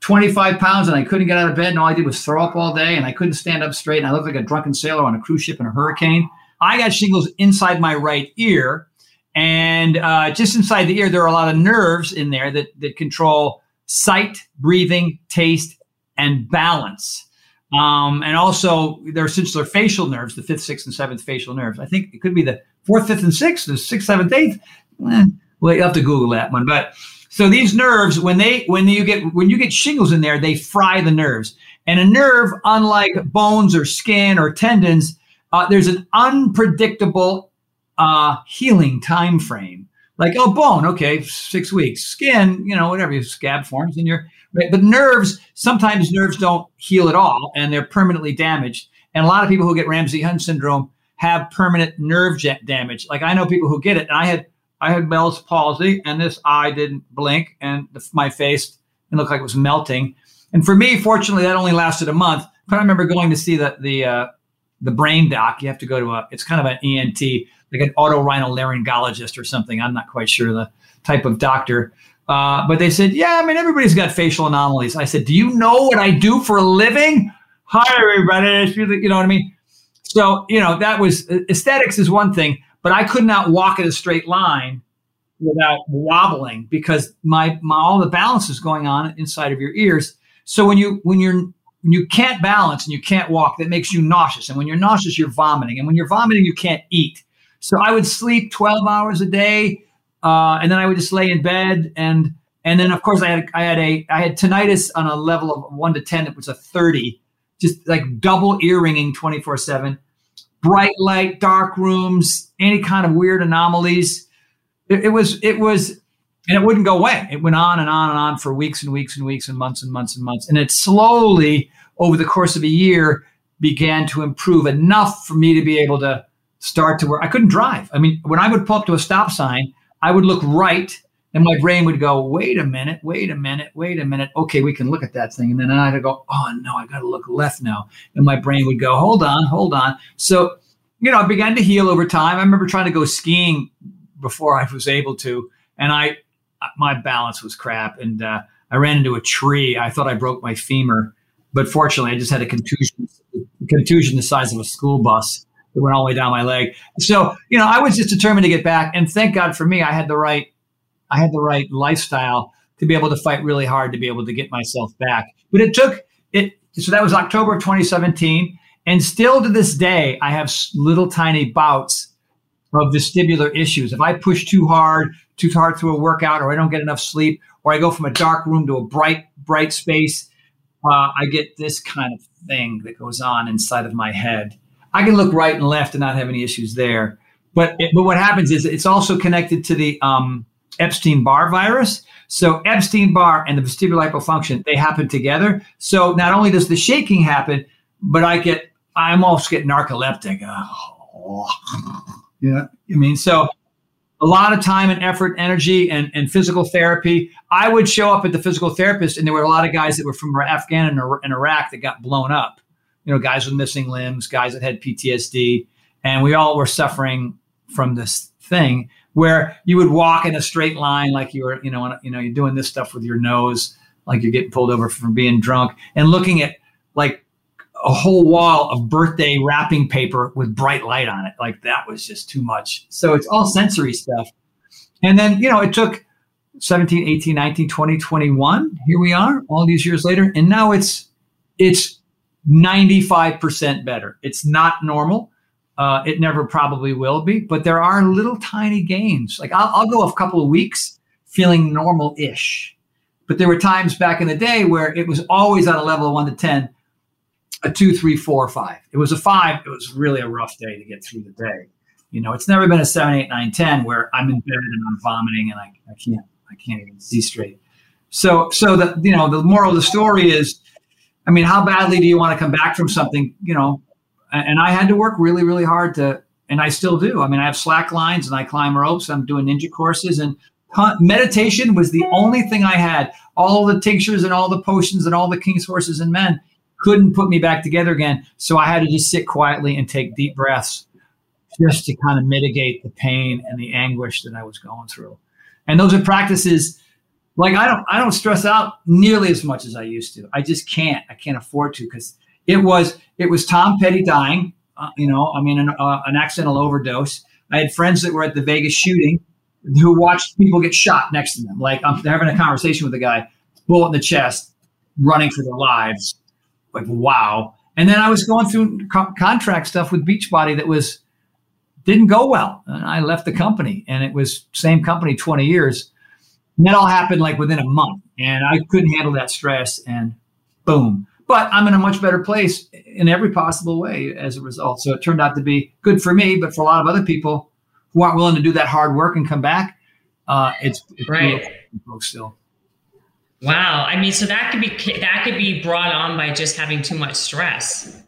25 pounds and I couldn't get out of bed and all I did was throw up all day and I couldn't stand up straight and I looked like a drunken sailor on a cruise ship in a hurricane. I got shingles inside my right ear. And uh, just inside the ear, there are a lot of nerves in there that, that control sight, breathing, taste, and balance. Um, and also their essentially facial nerves, the fifth, sixth, and seventh facial nerves. I think it could be the fourth, fifth, and sixth, the sixth, seventh, eighth. Eh, well, you have to Google that one. But so these nerves, when they when you get when you get shingles in there, they fry the nerves. And a nerve, unlike bones or skin or tendons, uh, there's an unpredictable uh, healing time frame. Like oh, bone, okay, six weeks. Skin, you know, whatever, you scab forms, and you're. But nerves, sometimes nerves don't heal at all, and they're permanently damaged. And a lot of people who get Ramsay Hunt syndrome have permanent nerve damage. Like I know people who get it, and I had I had Bell's palsy, and this eye didn't blink, and the, my face it looked like it was melting. And for me, fortunately, that only lasted a month. But I remember going to see the the uh, the brain doc. You have to go to a it's kind of an ENT, like an otorhinolaryngologist or something. I'm not quite sure the type of doctor. Uh, but they said, yeah, I mean, everybody's got facial anomalies. I said, do you know what I do for a living? Hi, everybody. You know what I mean? So, you know, that was aesthetics is one thing, but I could not walk in a straight line without wobbling because my, my all the balance is going on inside of your ears. So when you when you're when you can't balance and you can't walk, that makes you nauseous. And when you're nauseous, you're vomiting. And when you're vomiting, you can't eat. So I would sleep 12 hours a day, uh, and then I would just lay in bed and and then of course I had I had a I had tinnitus on a level of one to ten. It was a 30, just like double ear ringing 24 seven bright light, dark rooms, any kind of weird anomalies. It, it, was, it was, and it wouldn't go away. It went on and on and on for weeks and weeks and weeks and months and months and months. And it slowly, over the course of a year, began to improve enough for me to be able to start to work. I couldn't drive. I mean, when I would pull up to a stop sign, I would look right and my brain would go, wait a minute, wait a minute, wait a minute. Okay, we can look at that thing. And then I'd go, oh no, I got to look left now. And my brain would go, hold on, hold on. So, you know, I began to heal over time. I remember trying to go skiing before I was able to, and I, my balance was crap. And uh, I ran into a tree. I thought I broke my femur, but fortunately, I just had a contusion, contusion the size of a school bus that went all the way down my leg. So, you know, I was just determined to get back. And thank God for me, I had the right I had the right lifestyle to be able to fight really hard to be able to get myself back. But it took it. So that was October of 2017. And still to this day, I have little tiny bouts of vestibular issues. If I push too hard, too hard through a workout, or I don't get enough sleep, or I go from a dark room to a bright, bright space, uh, I get this kind of thing that goes on inside of my head. I can look right and left and not have any issues there. But it, but what happens is it's also connected to the um, Epstein Barr virus. So Epstein Barr and the vestibular hypofunction, they happen together. So not only does the shaking happen, but I get, I'm almost get narcoleptic. Oh, you know, I mean, so a lot of time and effort, energy, and, and physical therapy. I would show up at the physical therapist, and there were a lot of guys that were from Afghan and Iraq that got blown up. You know, guys with missing limbs, guys that had PTSD, and we all were suffering from this thing where you would walk in a straight line like you were, you know, you know, you're doing this stuff with your nose, like you're getting pulled over from being drunk, and looking at like a whole wall of birthday wrapping paper with bright light on it. Like that was just too much. So it's all sensory stuff. And then, you know, it took 17, 18, 19, 20, 21. Here we are all these years later. And now it's it's 95% better. It's not normal. Uh, it never probably will be, but there are little tiny gains. Like I'll, I'll go a couple of weeks feeling normal ish. But there were times back in the day where it was always on a level of one to 10, a two, three, four, five. It was a five. It was really a rough day to get through the day. You know, it's never been a seven, eight, nine, 10 where I'm in bed and I'm vomiting and I, I can't, I can't even see straight. So, so the, you know, the moral of the story is, I mean, how badly do you want to come back from something, you know, and I had to work really, really hard to, and I still do. I mean, I have slack lines and I climb ropes. I'm doing ninja courses and meditation was the only thing I had. All the tinctures and all the potions and all the king's horses and men couldn't put me back together again. So I had to just sit quietly and take deep breaths just to kind of mitigate the pain and the anguish that I was going through. And those are practices like I don't I don't stress out nearly as much as I used to. I just can't. I can't afford to because it was it was Tom Petty dying. Uh, you know, I mean, an, uh, an accidental overdose. I had friends that were at the Vegas shooting who watched people get shot next to them. Like I'm having a conversation with a guy, bullet in the chest, running for their lives. Like wow. And then I was going through co- contract stuff with Beachbody that was didn't go well, and I left the company. And it was same company 20 years. And that all happened like within a month, and I couldn't handle that stress. And boom. But I'm in a much better place in every possible way as a result. So it turned out to be good for me, but for a lot of other people who aren't willing to do that hard work and come back, uh, it's, it's right. Still. Wow. I mean, so that could be that could be brought on by just having too much stress.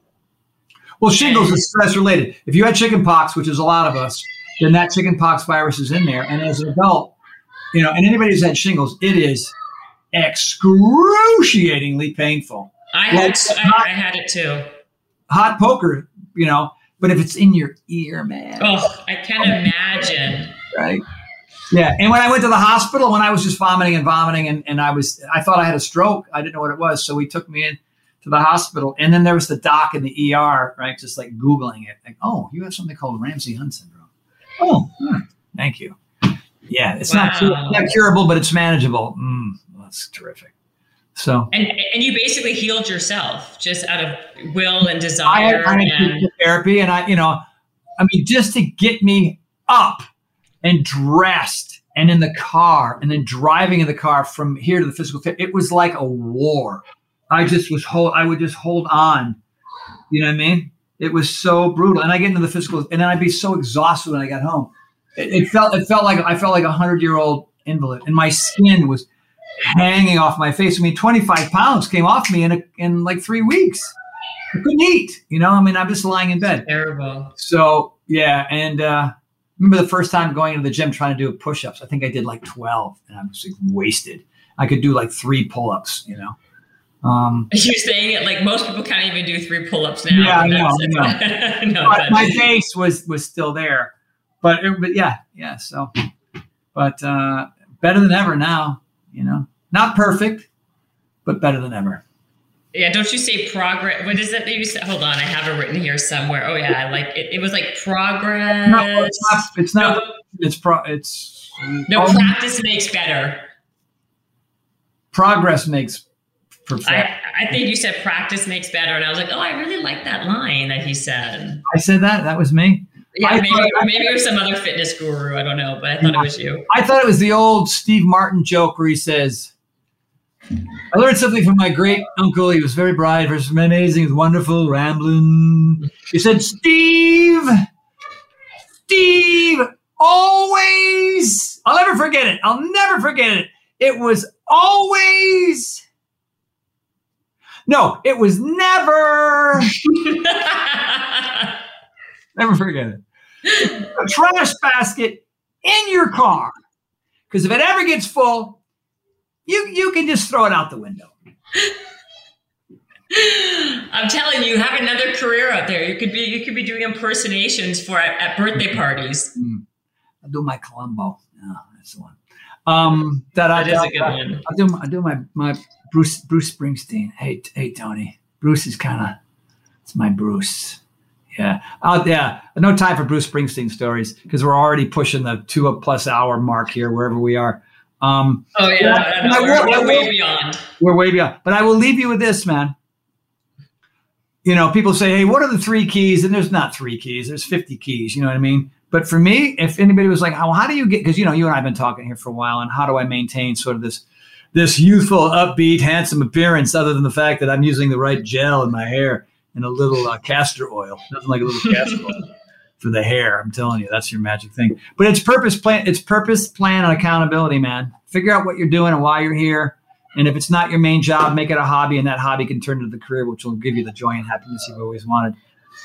Well, shingles is stress related. If you had chicken pox, which is a lot of us, then that chicken pox virus is in there. And as an adult, you know, and anybody who's had shingles, it is excruciatingly painful. I like, had hot, I, had it too. Hot poker, you know, but if it's in your ear, man. Oh, I can't imagine. Right. Yeah. And when I went to the hospital, when I was just vomiting and vomiting, and, and I was, I thought I had a stroke. I didn't know what it was. So we took me in to the hospital. And then there was the doc in the ER, right? Just like Googling it. Like, oh, you have something called Ramsay Hunt syndrome. Oh, hmm, thank you. Yeah. It's wow. not, not curable, but it's manageable. Mm, that's terrific. So and and you basically healed yourself just out of will and desire. I, I and therapy, and I, you know, I mean, just to get me up and dressed and in the car and then driving in the car from here to the physical therapy, it was like a war. I just was hold. I would just hold on. You know what I mean? It was so brutal, and I get into the physical, and then I'd be so exhausted when I got home. It, it felt it felt like I felt like a hundred year old invalid, and my skin was hanging off my face. I mean, 25 pounds came off me in a, in like three weeks. I couldn't eat, you know. I mean, I'm just lying in bed. Terrible. So yeah, and uh, remember the first time going to the gym trying to do push-ups. I think I did like 12, and I was like wasted. I could do like three pull-ups, you know. Um, You're saying it like most people can't even do three pull-ups now. Yeah, I know. I know. no, my face was was still there, but but yeah, yeah. So, but uh, better than ever now you know, not perfect, but better than ever. Yeah, don't you say progress? What is it that you said? Hold on, I have it written here somewhere. Oh yeah, like it, it was like progress. No, it's not. It's not. No, it's pro. It's no practice makes better. Progress makes perfect. I, I think you said practice makes better, and I was like, oh, I really like that line that he said. I said that. That was me. Yeah, maybe, thought, maybe it was some other fitness guru. I don't know, but I thought yeah, it was you. I thought it was the old Steve Martin joke where he says, I learned something from my great uncle. He was very bright, very amazing, wonderful, rambling. He said, Steve, Steve, always, I'll never forget it. I'll never forget it. It was always, no, it was never. Never forget it. a trash basket in your car. Because if it ever gets full, you you can just throw it out the window. I'm telling you, have another career out there. You could be you could be doing impersonations for at, at birthday parties. Mm. I do my Columbo. That's the one. Um, that, that I, is I, a good I, one. I do I do my my Bruce Bruce Springsteen. Hey hey Tony, Bruce is kind of it's my Bruce. Yeah. Out yeah. No time for Bruce Springsteen stories because we're already pushing the two plus hour mark here, wherever we are. Um, oh, yeah. No, we're, we're way beyond. We're way beyond. But I will leave you with this, man. You know, people say, hey, what are the three keys? And there's not three keys, there's 50 keys. You know what I mean? But for me, if anybody was like, how, how do you get, because, you know, you and I have been talking here for a while, and how do I maintain sort of this this youthful, upbeat, handsome appearance other than the fact that I'm using the right gel in my hair? And a little uh, castor oil. Nothing like a little castor oil for the hair. I'm telling you, that's your magic thing. But it's purpose plan. It's purpose, plan, and accountability, man. Figure out what you're doing and why you're here. And if it's not your main job, make it a hobby, and that hobby can turn into the career, which will give you the joy and happiness you've always wanted.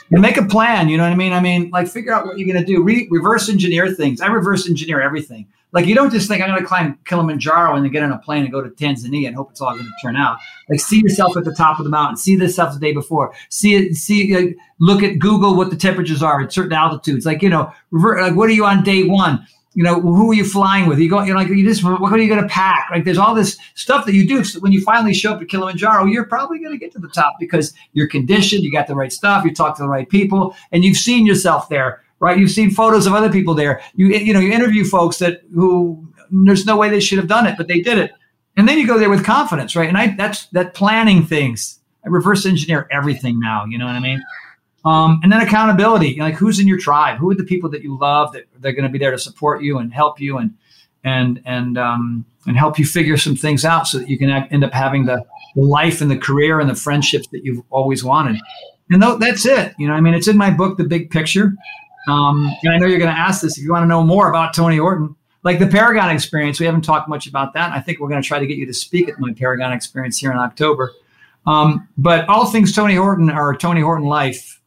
And make a plan. You know what I mean? I mean, like figure out what you're going to do. Re- reverse engineer things. I reverse engineer everything. Like you don't just think I'm going to climb Kilimanjaro and then get on a plane and go to Tanzania and hope it's all going to turn out. Like see yourself at the top of the mountain. See this stuff the day before. See it. See. Look at Google what the temperatures are at certain altitudes. Like you know, revert, like what are you on day one? You know, who are you flying with? You go. You're like you just. What are you going to pack? Like there's all this stuff that you do. So when you finally show up at Kilimanjaro, you're probably going to get to the top because you're conditioned. You got the right stuff. You talk to the right people, and you've seen yourself there right? You've seen photos of other people there. You you know you interview folks that who there's no way they should have done it, but they did it. And then you go there with confidence, right? And I that's that planning things. I reverse engineer everything now. You know what I mean? Um, and then accountability, like who's in your tribe? Who are the people that you love that they're going to be there to support you and help you and and and um, and help you figure some things out so that you can end up having the, the life and the career and the friendships that you've always wanted. And th- that's it. You know, I mean, it's in my book, The Big Picture. Um, and I know you're going to ask this if you want to know more about Tony Horton, like the Paragon experience. We haven't talked much about that. I think we're going to try to get you to speak at my Paragon experience here in October. Um, but all things Tony Horton are Tony Horton Life,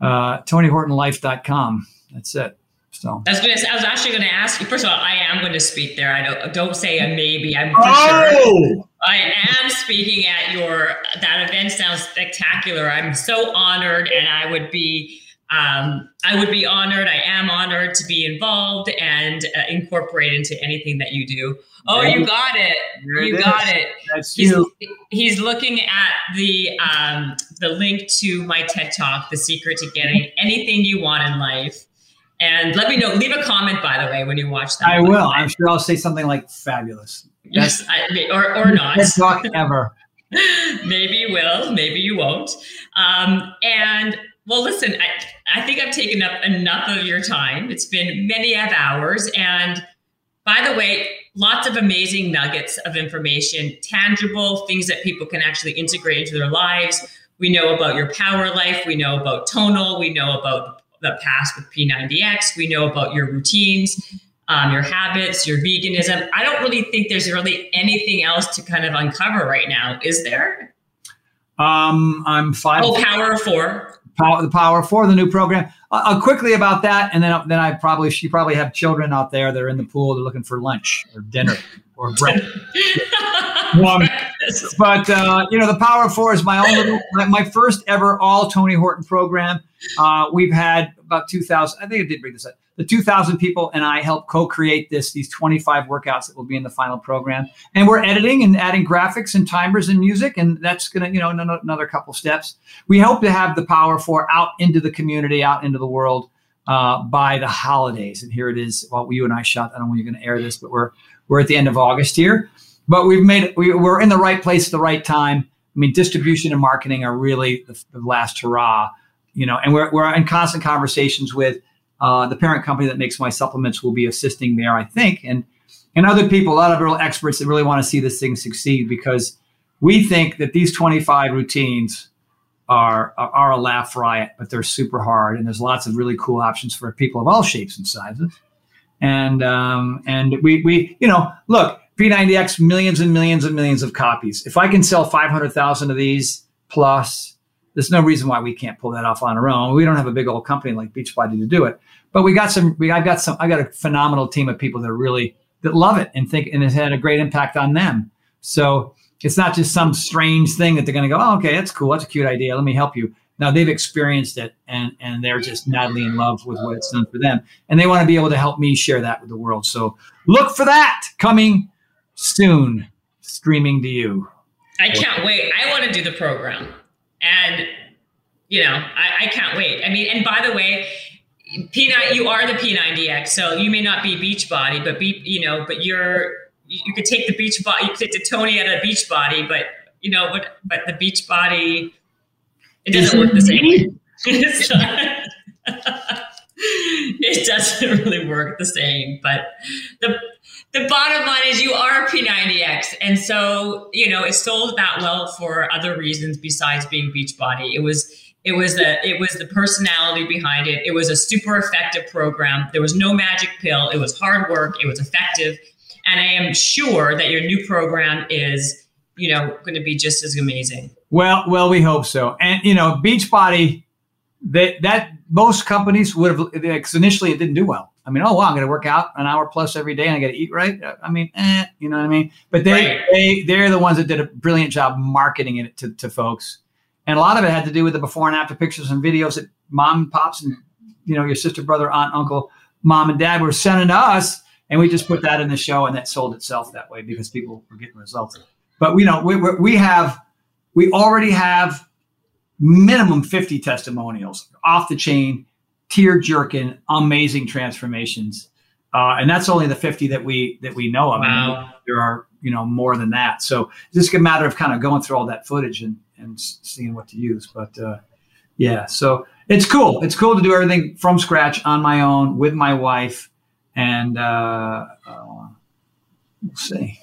uh, TonyHortonLife.com. That's it. So I was, gonna, I was actually going to ask you. First of all, I am going to speak there. I don't don't say a maybe. I'm for oh! sure. I am speaking at your. That event sounds spectacular. I'm so honored, and I would be. Um, I would be honored. I am honored to be involved and uh, incorporate into anything that you do. Oh, you got it. There you it got is. it. That's He's, you. he's looking at the um, the link to my TED Talk, The Secret to Getting Anything You Want in Life. And let me know. Leave a comment, by the way, when you watch that. I will. I'm sure I'll say something like fabulous. Yes, I, or or not. Best talk ever. maybe you will. Maybe you won't. Um, and well, listen. I I think I've taken up enough of your time. It's been many of hours. And by the way, lots of amazing nuggets of information, tangible things that people can actually integrate into their lives. We know about your power life. We know about Tonal. We know about the past with P90X. We know about your routines, um, your habits, your veganism. I don't really think there's really anything else to kind of uncover right now, is there? Um, I'm five. Oh, Power Four. Power, the Power for the new program. Uh, uh, quickly about that, and then then I probably you probably have children out there that are in the pool. They're looking for lunch or dinner or breakfast. Um, but uh, you know, the Power of Four is my own little, my, my first ever all Tony Horton program. Uh, we've had about two thousand. I think I did bring this up. The two thousand people and I helped co-create this. These twenty-five workouts that will be in the final program, and we're editing and adding graphics and timers and music, and that's gonna you know another, couple steps. We hope to have the Power of Four out into the community, out into the world uh, by the holidays. And here it is. Well, you and I shot. I don't know when you're going to air this, but we're we're at the end of August here but we've made we, we're in the right place at the right time. I mean, distribution and marketing are really the, the last hurrah, you know, and we're, we're in constant conversations with uh, the parent company that makes my supplements will be assisting there, I think, and and other people, a lot of real experts that really want to see this thing succeed because we think that these 25 routines are, are a laugh riot, but they're super hard, and there's lots of really cool options for people of all shapes and sizes. And um, and we we you know look P90X millions and millions and millions of copies. If I can sell 500,000 of these plus, there's no reason why we can't pull that off on our own. We don't have a big old company like Beachbody to do it, but we got some. We I've got some. I got a phenomenal team of people that are really that love it and think and has had a great impact on them. So it's not just some strange thing that they're going to go, oh, okay, that's cool. That's a cute idea. Let me help you. Now they've experienced it and and they're just madly in love with what it's done for them, and they want to be able to help me share that with the world. So look for that coming soon streaming to you. I can't wait. I want to do the program. And, you know, I, I can't wait. I mean, and by the way, P9, you are the P90X, so you may not be Beachbody, but be, you know, but you're, you could take the beach body, you could take the Tony out of Beachbody, but you know, but, but the Beachbody, it doesn't work the same. it doesn't really work the same, but the, the bottom line is you are P90X. And so, you know, it sold that well for other reasons besides being Beachbody. It was it was the it was the personality behind it. It was a super effective program. There was no magic pill. It was hard work. It was effective. And I am sure that your new program is, you know, going to be just as amazing. Well, well, we hope so. And you know, Beachbody, that that most companies would have because initially it didn't do well. I mean, oh wow, I'm going to work out an hour plus every day, and I got to eat right. I mean, eh, you know what I mean? But they Right. they they're the ones that did a brilliant job marketing it to, to folks, and a lot of it had to do with the before and after pictures and videos that mom and pops and you know your sister, brother, aunt, uncle, mom and dad were sending to us, and we just put that in the show, and that sold itself that way because people were getting results. But you know, we we we have we already have minimum 50 testimonials off the chain tear jerking amazing transformations uh, and that's only the 50 that we that we know of I mean, there are you know more than that. So it's just a matter of kind of going through all that footage and and seeing what to use. But uh, yeah, so it's cool. It's cool to do everything from scratch on my own with my wife, and uh, uh, we'll see.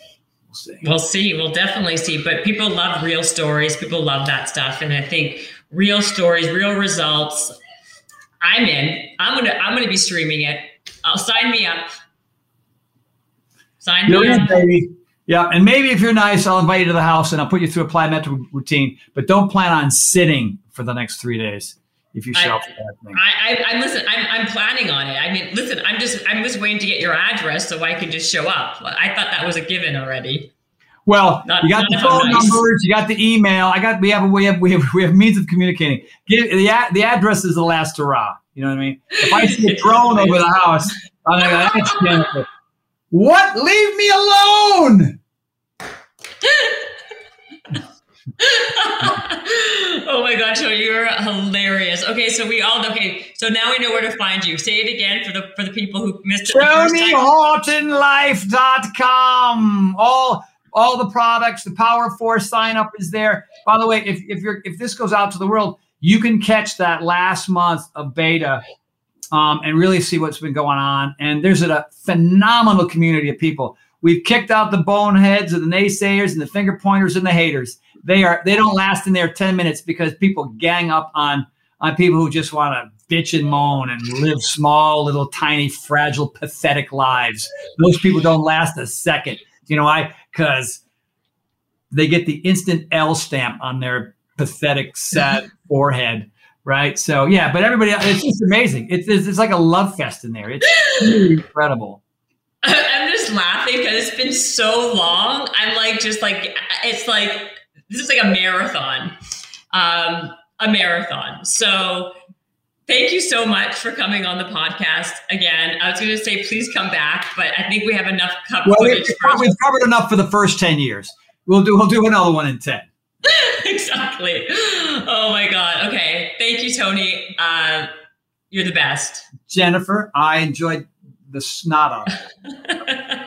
We'll see. We'll see. We'll definitely see. But people love real stories. People love that stuff, and I think real stories, real results. I'm in. I'm gonna. I'm gonna be streaming it. I'll sign me up. Sign You're me in, up. baby. Yeah, and maybe if you're nice, I'll invite you to the house and I'll put you through a plyometric routine. But don't plan on sitting for the next three days if you show up that thing. I, I, I listen. I'm, I'm planning on it. I mean, listen. I'm just I'm just waiting to get your address so I can just show up. I thought that was a given already. Well, not, you got the phone nice. numbers, you got the email. I got we have we have we have we have means of communicating. Get, the the address is the last hurrah. You know what I mean? If I see a drone over the house, I'm like, that's Jennifer. What? Leave me alone. oh my gosh, so you're hilarious. Okay, so we all okay. So now we know where to find you. Say it again for the for the people who missed it. TonyHortonLife.com. All all the products, the Power Force sign up is there. By the way, if if you're if this goes out to the world, you can catch that last month of beta um, and really see what's been going on. And there's a phenomenal community of people. We've kicked out the boneheads of the naysayers and the finger pointers and the haters. They are they don't last in there 10 minutes because people gang up on on people who just want to bitch and moan and live small, little, tiny, fragile, pathetic lives. Those people don't last a second. You know why? Because they get the instant L stamp on their pathetic, sad forehead right? So yeah, but everybody, it's just amazing. It's, it's, it's like a love fest in there. It's really incredible. I'm just laughing because it's been so long. I'm like, just like, it's like this is like a marathon, um, a marathon. So thank you so much for coming on the podcast again. I was going to say please come back, but I think we have enough well. We've, we've covered enough for the first ten years. We'll do we'll do another one in ten. exactly. Oh my God. Okay. Thank you, Tony. Uh, you're the best. Jennifer, I enjoyed the snot off.